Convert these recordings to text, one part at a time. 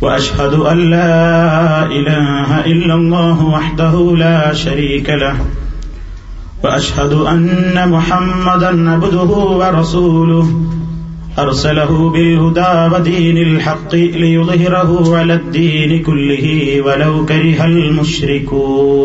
وأشهد أن لا إله إلا الله وحده لا شريك له. وأشهد أن محمدا عبده ورسوله. أرسله بالهدى ودين الحق ليظهره على الدين كله ولو كره المشركون.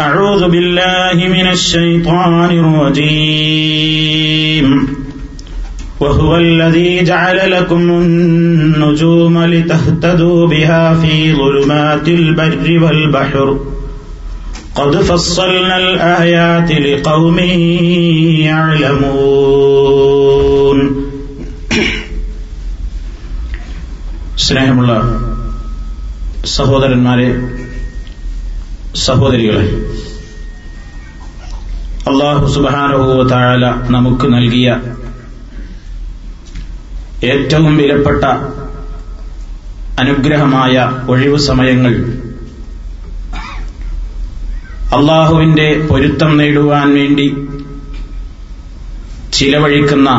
أعوذ بالله من الشيطان الرجيم وهو الذي جعل لكم النجوم لتهتدوا بها في ظلمات البر والبحر قد فصلنا الآيات لقوم يعلمون സ്നേഹമുള്ള സഹോദരന്മാരെ സഹോദരികളെ അള്ളാഹു സുബാനുഭവ താഴല നമുക്ക് നൽകിയ ഏറ്റവും വിലപ്പെട്ട അനുഗ്രഹമായ ഒഴിവു സമയങ്ങൾ അള്ളാഹുവിന്റെ പൊരുത്തം നേടുവാൻ വേണ്ടി ചിലവഴിക്കുന്ന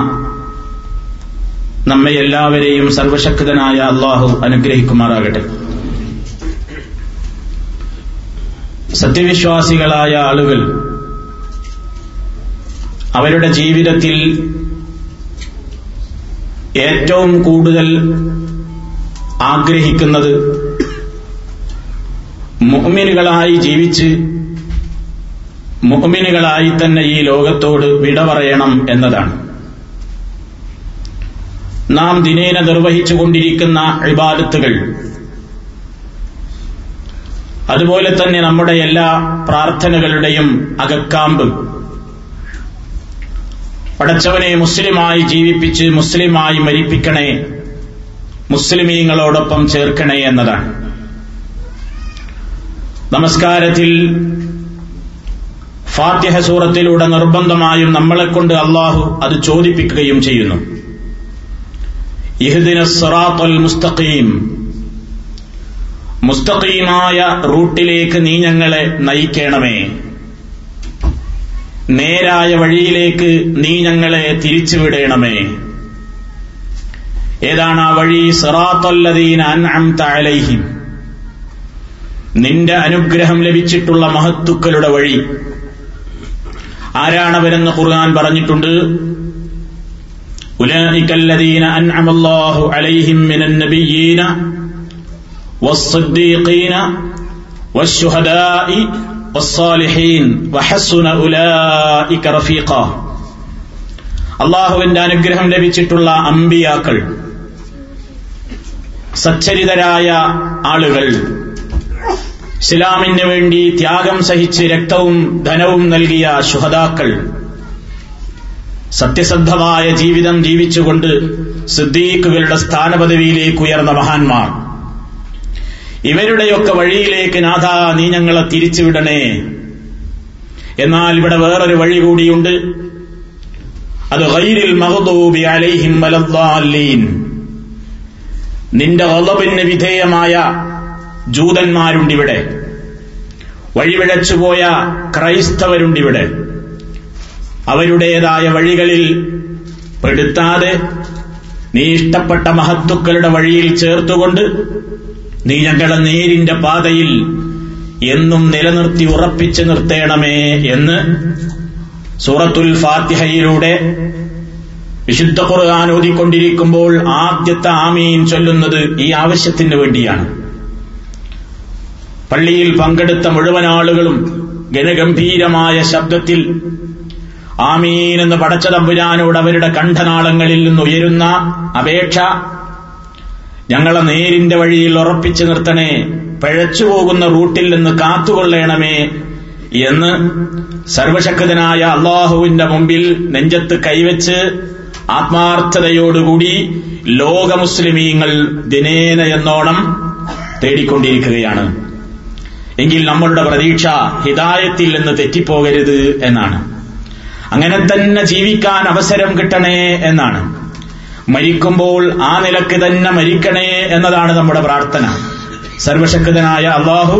നമ്മെ എല്ലാവരെയും സർവശക്തനായ അള്ളാഹു അനുഗ്രഹിക്കുമാറാകട്ടെ. സത്യവിശ്വാസികളായ ആളുകൾ അവരുടെ ജീവിതത്തിൽ ഏറ്റവും കൂടുതൽ ആഗ്രഹിക്കുന്നത് മുഹമ്മിനുകളായി ജീവിച്ച് മുഹമ്മിനുകളായി തന്നെ ഈ ലോകത്തോട് വിട പറയണം എന്നതാണ്. നാം ദിനേന നിർവഹിച്ചുകൊണ്ടിരിക്കുന്ന ഇബാദത്തുകൾ അതുപോലെ തന്നെ നമ്മുടെ എല്ലാ പ്രാർത്ഥനകളുടെയും അകക്കാമ്പ്. പടച്ചവനെ മുസ്ലിമായി ജീവിപ്പിച്ച് മുസ്ലിമായി മരിപ്പിക്കണേ മുസ്ലിമീങ്ങളോടൊപ്പം ചേർക്കണേ എന്നതാണ്. നമസ്കാരത്തിൽ ഫാത്തിഹ സൂറത്തിലൂടെ നിർബന്ധമായും നമ്മളെക്കൊണ്ട് അള്ളാഹു അത് ചോദിപ്പിക്കുകയും ചെയ്യുന്നു. ഇഹ്ദിന സിറാത്തുൽ മുസ്തഖീം. മുസ്തഖീമായ റൂട്ടിലേക്ക് നീ ഞങ്ങളെ നയിക്കണമേ. നേരായ വഴിയിലേക്ക് നീ ഞങ്ങളെ തിരിച്ചുവിടണമേ. ഏതാണ് ആ വഴി? സറാത്തല്ലദീന അൻഅംത അലൈഹി. നിന്റെ അനുഗ്രഹം ലഭിച്ചിട്ടുള്ള മഹത്തുക്കളുടെ വഴി. ആരാണവരെന്ന് ഖുർആൻ പറഞ്ഞിട്ടുണ്ട്? ഉലൈക്കല്ലദീന അൻഅമല്ലാഹു അലൈഹിം മിനൻ നബിയീന والصديقين والشهداء والصالحين وحسن أولئك رفيقا അള്ളാഹുവിന്റെ അനുഗ്രഹം ലഭിച്ചിട്ടുള്ള അമ്പിയാക്കൾ സച്ചരിതരായ ആളുകൾ ഇസ്ലാമിന് വേണ്ടി ത്യാഗം സഹിച്ച് രക്തവും ധനവും നൽകിയ ശുഹതാക്കൾ സത്യസന്ധമായ ജീവിതം ജീവിച്ചുകൊണ്ട് സിദ്ദീഖുകളുടെ സ്ഥാനപദവിയിലേക്ക് ഉയർന്ന മഹാന്മാർ ഇവരുടെയൊക്കെ വഴിയിലേക്ക് നാഥ നീ ഞങ്ങളെ തിരിച്ചുവിടണേ. എന്നാൽ ഇവിടെ വേറൊരു വഴി കൂടിയുണ്ട്. അത് ഗൈരിൽ മഹദൂബി അലൈഹിം വലദ്ദാലീൻ നിന്റെ ഒളവിന് വിധേയമായ ജൂതന്മാരുണ്ടിവിടെ. വഴിവിഴച്ചുപോയ ക്രൈസ്തവരുണ്ടിവിടെ. അവരുടേതായ വഴികളിൽ പെടുത്താതെ നീ ഇഷ്ടപ്പെട്ട മഹത്തുക്കളുടെ വഴിയിൽ ചേർത്തുകൊണ്ട് നീ ഞങ്ങളെ നേരിന്റെ പാതയിൽ എന്നും നിലനിർത്തി ഉറപ്പിച്ചു നിർത്തേണമേ എന്ന് സൂറത്തുൽ ഫാത്തിഹയിലൂടെ വിശുദ്ധ ഖുർആൻ ഓതിക്കൊണ്ടിരിക്കുമ്പോൾ ആദ്യത്തെ ആമീൻ ചൊല്ലുന്നത് ഈ ആവശ്യത്തിന് വേണ്ടിയാണ്. പള്ളിയിൽ പങ്കെടുത്ത മുഴുവൻ ആളുകളും ഗനഗംഭീരമായ ശബ്ദത്തിൽ ആമീൻ എന്ന് പടച്ചതമ്പുരാനോട് അവരുടെ കണ്ഠനാളങ്ങളിൽ നിന്ന് ഉയരുന്ന അപേക്ഷ ഞങ്ങളെ നേരിന്റെ വഴിയിൽ ഉറപ്പിച്ചു നിർത്തണേ. പിഴച്ചു പോകുന്ന റൂട്ടിൽ നിന്ന് കാത്തുകൊള്ളേണമേ എന്ന് സർവശക്തനായ അള്ളാഹുവിന്റെ മുമ്പിൽ നെഞ്ചത്ത് കൈവച്ച് ആത്മാർത്ഥതയോടുകൂടി ലോക മുസ്ലിമീങ്ങൾ ദിനേന എന്നോണം തേടിക്കൊണ്ടിരിക്കുകയാണ്. എങ്കിൽ നമ്മളുടെ പ്രതീക്ഷ ഹിതായത്തിൽ നിന്ന് തെറ്റിപ്പോകരുത് എന്നാണ്. അങ്ങനെ തന്നെ ജീവിക്കാൻ അവസരം കിട്ടണേ എന്നാണ്. മരിക്കുമ്പോൾ ആ നിലയ്ക്ക് തന്നെ മരിക്കണേ എന്നതാണ് നമ്മുടെ പ്രാർത്ഥന. സർവശക്തനായ അള്ളാഹു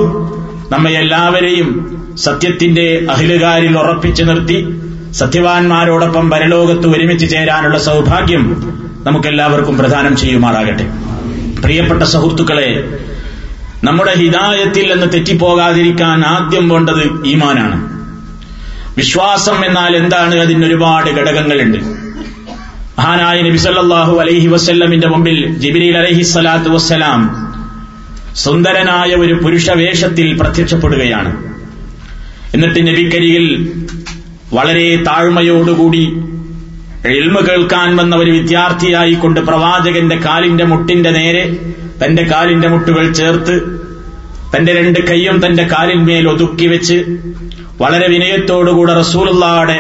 നമ്മെ എല്ലാവരെയും സത്യത്തിന്റെ അഹിലുകാരിൽ ഉറപ്പിച്ചു നിർത്തി സത്യവാൻമാരോടൊപ്പം പരലോകത്ത് ഒരുമിച്ച് ചേരാനുള്ള സൗഭാഗ്യം നമുക്കെല്ലാവർക്കും പ്രദാനം ചെയ്യുമാറാകട്ടെ. പ്രിയപ്പെട്ട സുഹൃത്തുക്കളെ നമ്മുടെ ഹിതായത്തിൽ നിന്ന് തെറ്റിപ്പോകാതിരിക്കാൻ ആദ്യം വേണ്ടത് ഈമാനാണ്. വിശ്വാസം എന്നാൽ എന്താണ് അതിന് ഒരുപാട് ഘടകങ്ങളുണ്ട്. മഹാനായ നബി സല്ലല്ലാഹു അലൈഹി വസ്ല്ലമിന്റെ മുമ്പിൽ ജിബ്രീൽ അലൈഹി സ്വലാത്തു വസ്സലാം സുന്ദരനായ ഒരു പുരുഷവേഷത്തിൽ പ്രത്യക്ഷപ്പെടുകയാണ്. എന്നിട്ട് നബിക്കരികിൽ വളരെ താഴ്മയോടുകൂടി എൽമ കേൾക്കാൻ വന്ന ഒരു വിദ്യാർത്ഥിയായി കൊണ്ട് പ്രവാചകന്റെ കാലിന്റെ മുട്ടിന്റെ നേരെ തന്റെ കാലിന്റെ മുട്ടുകൾ ചേർത്ത് തന്റെ രണ്ട് കൈയും തന്റെ കാലിന്മേൽ ഒതുക്കി വെച്ച് വളരെ വിനയത്തോടുകൂടെ റസൂലുള്ളാടെ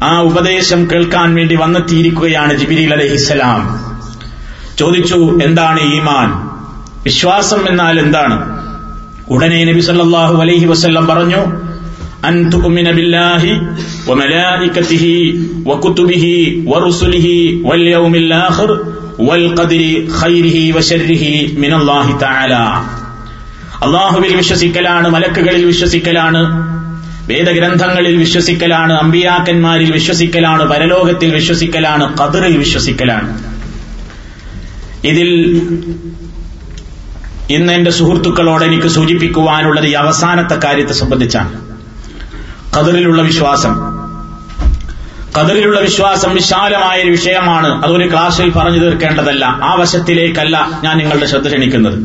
ആ ഉപദേശം കേൾക്കാൻ വേണ്ടി വന്നെത്തിയിരിക്കുകയാണ് ജിബിരിൽ അലഹിസലാം ചോദിച്ചു എന്താണ് ഈമാൻ? വിശ്വാസം എന്നാൽ എന്താണ്? ഉടനെ നബി സല്ലാഹു അലൈഹി വസല്ലം പറഞ്ഞു അൻ തുഅ്മിന ബില്ലാഹി വകുതുബിഹി ആഖിർ വൽ ഖൈരിഹി വശർരിഹി തആല. അള്ളാഹുവിൽ വിശ്വസിക്കലാണ് മലക്കുകളിൽ വിശ്വസിക്കലാണ് വേദഗ്രന്ഥങ്ങളിൽ വിശ്വസിക്കലാണ് അമ്പിയാക്കന്മാരിൽ വിശ്വസിക്കലാണ് പരലോകത്തിൽ വിശ്വസിക്കലാണ് കതിറിൽ വിശ്വസിക്കലാണ്. ഇതിൽ ഇന്ന് എന്റെ സുഹൃത്തുക്കളോട് എനിക്ക് സൂചിപ്പിക്കുവാനുള്ളത് ഈ അവസാനത്തെ കാര്യത്തെ സംബന്ധിച്ചാണ്. കതിറിലുള്ള വിശ്വാസം. കതിറിലുള്ള വിശ്വാസം വിശാലമായ ഒരു വിഷയമാണ്. അതൊരു ക്ലാസ്സിൽ പറഞ്ഞു തീർക്കേണ്ടതല്ല. ആ വശത്തിലേക്കല്ല ഞാൻ നിങ്ങളുടെ ശ്രദ്ധ ക്ഷണിക്കുന്നത്.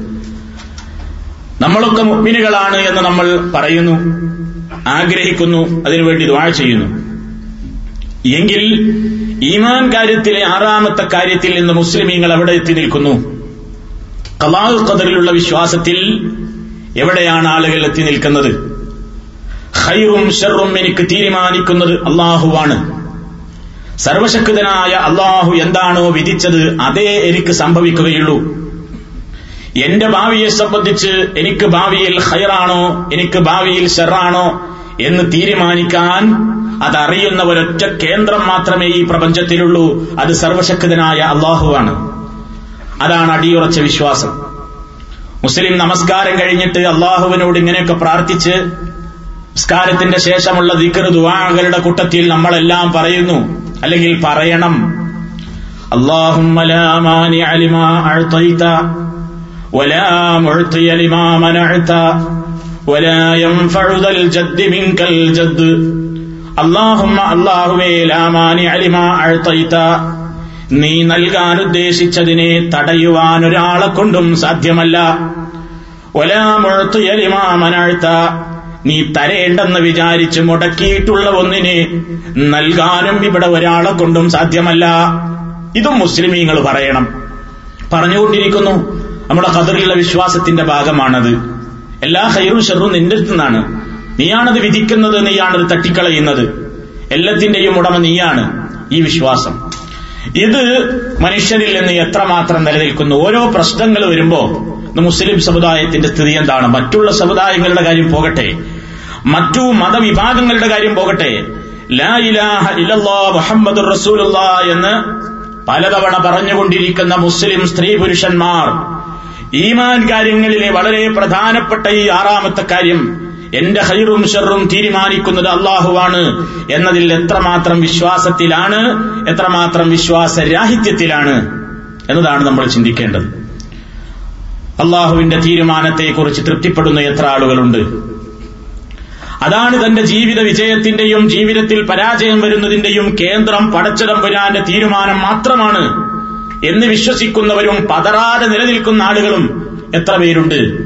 നമ്മളൊക്കെ മുഗ്മിനുകളാണ് എന്ന് നമ്മൾ പറയുന്നു. ആഗ്രഹിക്കുന്നു അതിനുവേണ്ടി ദ്വാഴ ചെയ്യുന്നു. എങ്കിൽ ഈമാൻ കാര്യത്തിലെ ആറാമത്തെ കാര്യത്തിൽ നിന്ന് മുസ്ലിമീങ്ങൾ അവിടെ എത്തി നിൽക്കുന്നു. കലാഹു കദറിലുള്ള വിശ്വാസത്തിൽ എവിടെയാണ് ആളുകൾ എത്തി നിൽക്കുന്നത്? ഹൈറും ഷെറും എനിക്ക് തീരുമാനിക്കുന്നത് അള്ളാഹുവാണ്. സർവശക്തനായ അള്ളാഹു എന്താണോ വിധിച്ചത് അതേ എനിക്ക് സംഭവിക്കുകയുള്ളൂ. എന്റെ ഭാവിയെ സംബന്ധിച്ച് എനിക്ക് ഭാവിയിൽ ഹൈറാണോ എനിക്ക് ഭാവിയിൽ ഷെറാണോ എന്ന് തീരുമാനിക്കാൻ അതറിയുന്ന ഒരൊറ്റ കേന്ദ്രം മാത്രമേ ഈ പ്രപഞ്ചത്തിലുള്ളൂ അത് സർവശക്തനായ അള്ളാഹുവാണ് അതാണ് അടിയുറച്ച വിശ്വാസം മുസ്ലിം നമസ്കാരം കഴിഞ്ഞിട്ട് അള്ളാഹുവിനോട് ഇങ്ങനെയൊക്കെ പ്രാർത്ഥിച്ച് നമസ്കാരത്തിന്റെ ശേഷമുള്ള ദിക്കർ ദുവാകളുടെ കൂട്ടത്തിൽ നമ്മളെല്ലാം പറയുന്നു അല്ലെങ്കിൽ പറയണം اللهم لا مانع لما أعطيت ولا معطي لما منعت നീ നൽകാൻ ഉദ്ദേശിച്ചതിനെ തടയുവാൻ ഒരാളെ കൊണ്ടും സാധ്യമല്ല. ഒലാമുഴത്തുയലിമാമനഴ്ത്ത നീ തരേണ്ടെന്ന് വിചാരിച്ച് മുടക്കിയിട്ടുള്ള ഒന്നിനെ നൽകാനും ഇവിടെ ഒരാളെ കൊണ്ടും സാധ്യമല്ല. ഇതും മുസ്ലിമീങ്ങൾ പറയണം. പറഞ്ഞുകൊണ്ടിരിക്കുന്നു. നമ്മുടെ കതിറിലുള്ള വിശ്വാസത്തിന്റെ ഭാഗമാണത്. എല്ലാ ഹൈറും ഷെറും നിന്റെ അടുത്ത് നിന്നാണ്. നീയാണത് വിധിക്കുന്നത് നീയാണത് തട്ടിക്കളയുന്നത്. എല്ലാത്തിന്റെയും ഉടമ നീയാണ് ഈ വിശ്വാസം. ഇത് മനുഷ്യരിൽ നിന്ന് എത്രമാത്രം നിലനിൽക്കുന്നു? ഓരോ പ്രശ്നങ്ങൾ വരുമ്പോ മുസ്ലിം സമുദായത്തിന്റെ സ്ഥിതി എന്താണ്? മറ്റുള്ള സമുദായങ്ങളുടെ കാര്യം പോകട്ടെ. മറ്റു മതവിഭാഗങ്ങളുടെ കാര്യം പോകട്ടെ. ലാ ഇലാഹ റസൂലുള്ള എന്ന് പലതവണ പറഞ്ഞുകൊണ്ടിരിക്കുന്ന മുസ്ലിം സ്ത്രീ പുരുഷന്മാർ ഈമാൻ കാര്യങ്ങളിലെ വളരെ പ്രധാനപ്പെട്ട ഈ ആറാമത്തെ കാര്യം എന്റെ ഹൈറും ഷെറും തീരുമാനിക്കുന്നത് അള്ളാഹുവാണ് എന്നതിൽ എത്രമാത്രം വിശ്വാസത്തിലാണ് എത്രമാത്രം വിശ്വാസരാഹിത്യത്തിലാണ് എന്നതാണ് നമ്മൾ ചിന്തിക്കേണ്ടത്. അള്ളാഹുവിന്റെ തീരുമാനത്തെക്കുറിച്ച് തൃപ്തിപ്പെടുന്ന എത്ര ആളുകളുണ്ട്? അതാണ് തന്റെ ജീവിത വിജയത്തിന്റെയും ജീവിതത്തിൽ പരാജയം വരുന്നതിന്റെയും കേന്ദ്രം പടച്ചതമ്പുരാന്റെ തീരുമാനം മാത്രമാണ്. എന്ന് വിശ്വസിക്കുന്നവരും പതറാതെ നിലനിൽക്കുന്ന ആളുകളും എത്ര പേരുണ്ട്?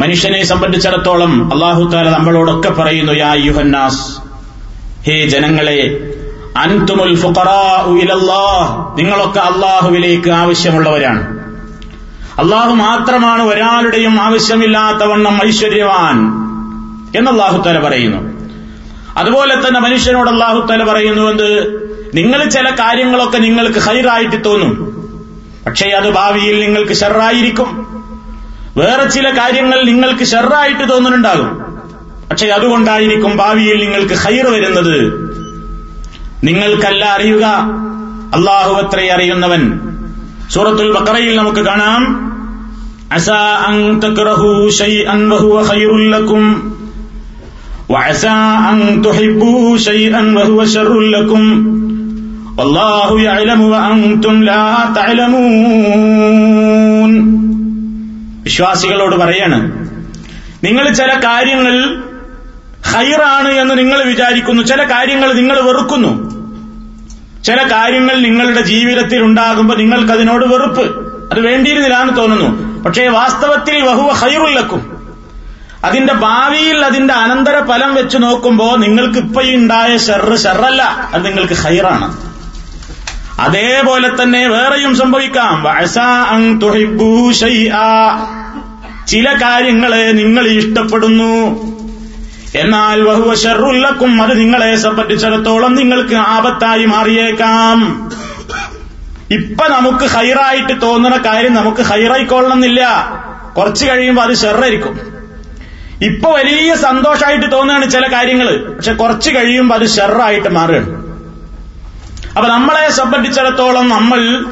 മനുഷ്യനെ സംബന്ധിച്ചിടത്തോളം അള്ളാഹു താല നമ്മളോടൊക്കെ പറയുന്നു യാ യുഹന്നാസ് ഹേ ജനങ്ങളെ അൻതുമുൽ നിങ്ങളൊക്കെ അള്ളാഹുവിലേക്ക് ആവശ്യമുള്ളവരാണ്. അള്ളാഹു മാത്രമാണ് ഒരാളുടെയും ആവശ്യമില്ലാത്തവണ്ണം ഐശ്വര്യവാൻ എന്ന് അള്ളാഹുത്തല പറയുന്നു. അതുപോലെ തന്നെ മനുഷ്യനോട് അള്ളാഹുത്തല പറയുന്നുവെന്ന് നിങ്ങൾ ചില കാര്യങ്ങളൊക്കെ നിങ്ങൾക്ക് ഹൈറായിട്ട് തോന്നും. പക്ഷേ അത് ഭാവിയിൽ നിങ്ങൾക്ക് ഷെറായിരിക്കും വേറെ ചില കാര്യങ്ങൾ നിങ്ങൾക്ക് ഷെറായിട്ട് തോന്നുന്നുണ്ടാകും പക്ഷെ അതുകൊണ്ടായിരിക്കും ഭാവിയിൽ നിങ്ങൾക്ക് ഹൈർ വരുന്നത്. നിങ്ങൾക്കല്ല അറിയുക. അള്ളാഹു അത്ര അറിയുന്നവൻ. സൂറത്തുൽ ബക്കറയിൽ നമുക്ക് കാണാം. അസാ അൻ തക്റഹു ലക്കും. അൻ തുഹിബ്ബു ലക്കും. അള്ളാഹു വിശ്വാസികളോട് പറയാണ് നിങ്ങൾ ചില കാര്യങ്ങൾ ഹൈറാണ് എന്ന് നിങ്ങൾ വിചാരിക്കുന്നു. ചില കാര്യങ്ങൾ നിങ്ങൾ വെറുക്കുന്നു. ചില കാര്യങ്ങൾ നിങ്ങളുടെ ജീവിതത്തിൽ ഉണ്ടാകുമ്പോൾ നിങ്ങൾക്ക് അതിനോട് വെറുപ്പ്. അത് വേണ്ടിയിരുന്നില്ല എന്ന് തോന്നുന്നു. പക്ഷേ വാസ്തവത്തിൽ വഹുവ ഹൈറുള്ളക്കും അതിന്റെ ഭാവിയിൽ അതിന്റെ അനന്തര ഫലം വെച്ച് നോക്കുമ്പോൾ നിങ്ങൾക്ക് ഇപ്പോഴുണ്ടായ ഷെറ് ഷെറല്ല അത് നിങ്ങൾക്ക് ഹൈറാണ് അതേപോലെ തന്നെ വേറെയും സംഭവിക്കാം. ചില കാര്യങ്ങളെ നിങ്ങൾ ഇഷ്ടപ്പെടുന്നു. എന്നാൽ വഹുവ ഷെറുല്ലക്കും അത് നിങ്ങളെ സംബന്ധിച്ചിടത്തോളം നിങ്ങൾക്ക് ആപത്തായി മാറിയേക്കാം. ഇപ്പൊ നമുക്ക് ഹൈറായിട്ട് തോന്നുന്ന കാര്യം നമുക്ക് ഹൈറായിക്കൊള്ളണമെന്നില്ല. കുറച്ച് കഴിയുമ്പോൾ അത് ഷെറായിരിക്കും. ഇപ്പൊ വലിയ സന്തോഷമായിട്ട് തോന്നുകയാണ് ചില കാര്യങ്ങൾ പക്ഷെ കുറച്ച് കഴിയുമ്പോൾ അത് ഷെറായിട്ട് മാറുകയാണ്. അപ്പൊ നമ്മളെ സംബന്ധിച്ചിടത്തോളം നമ്മൾ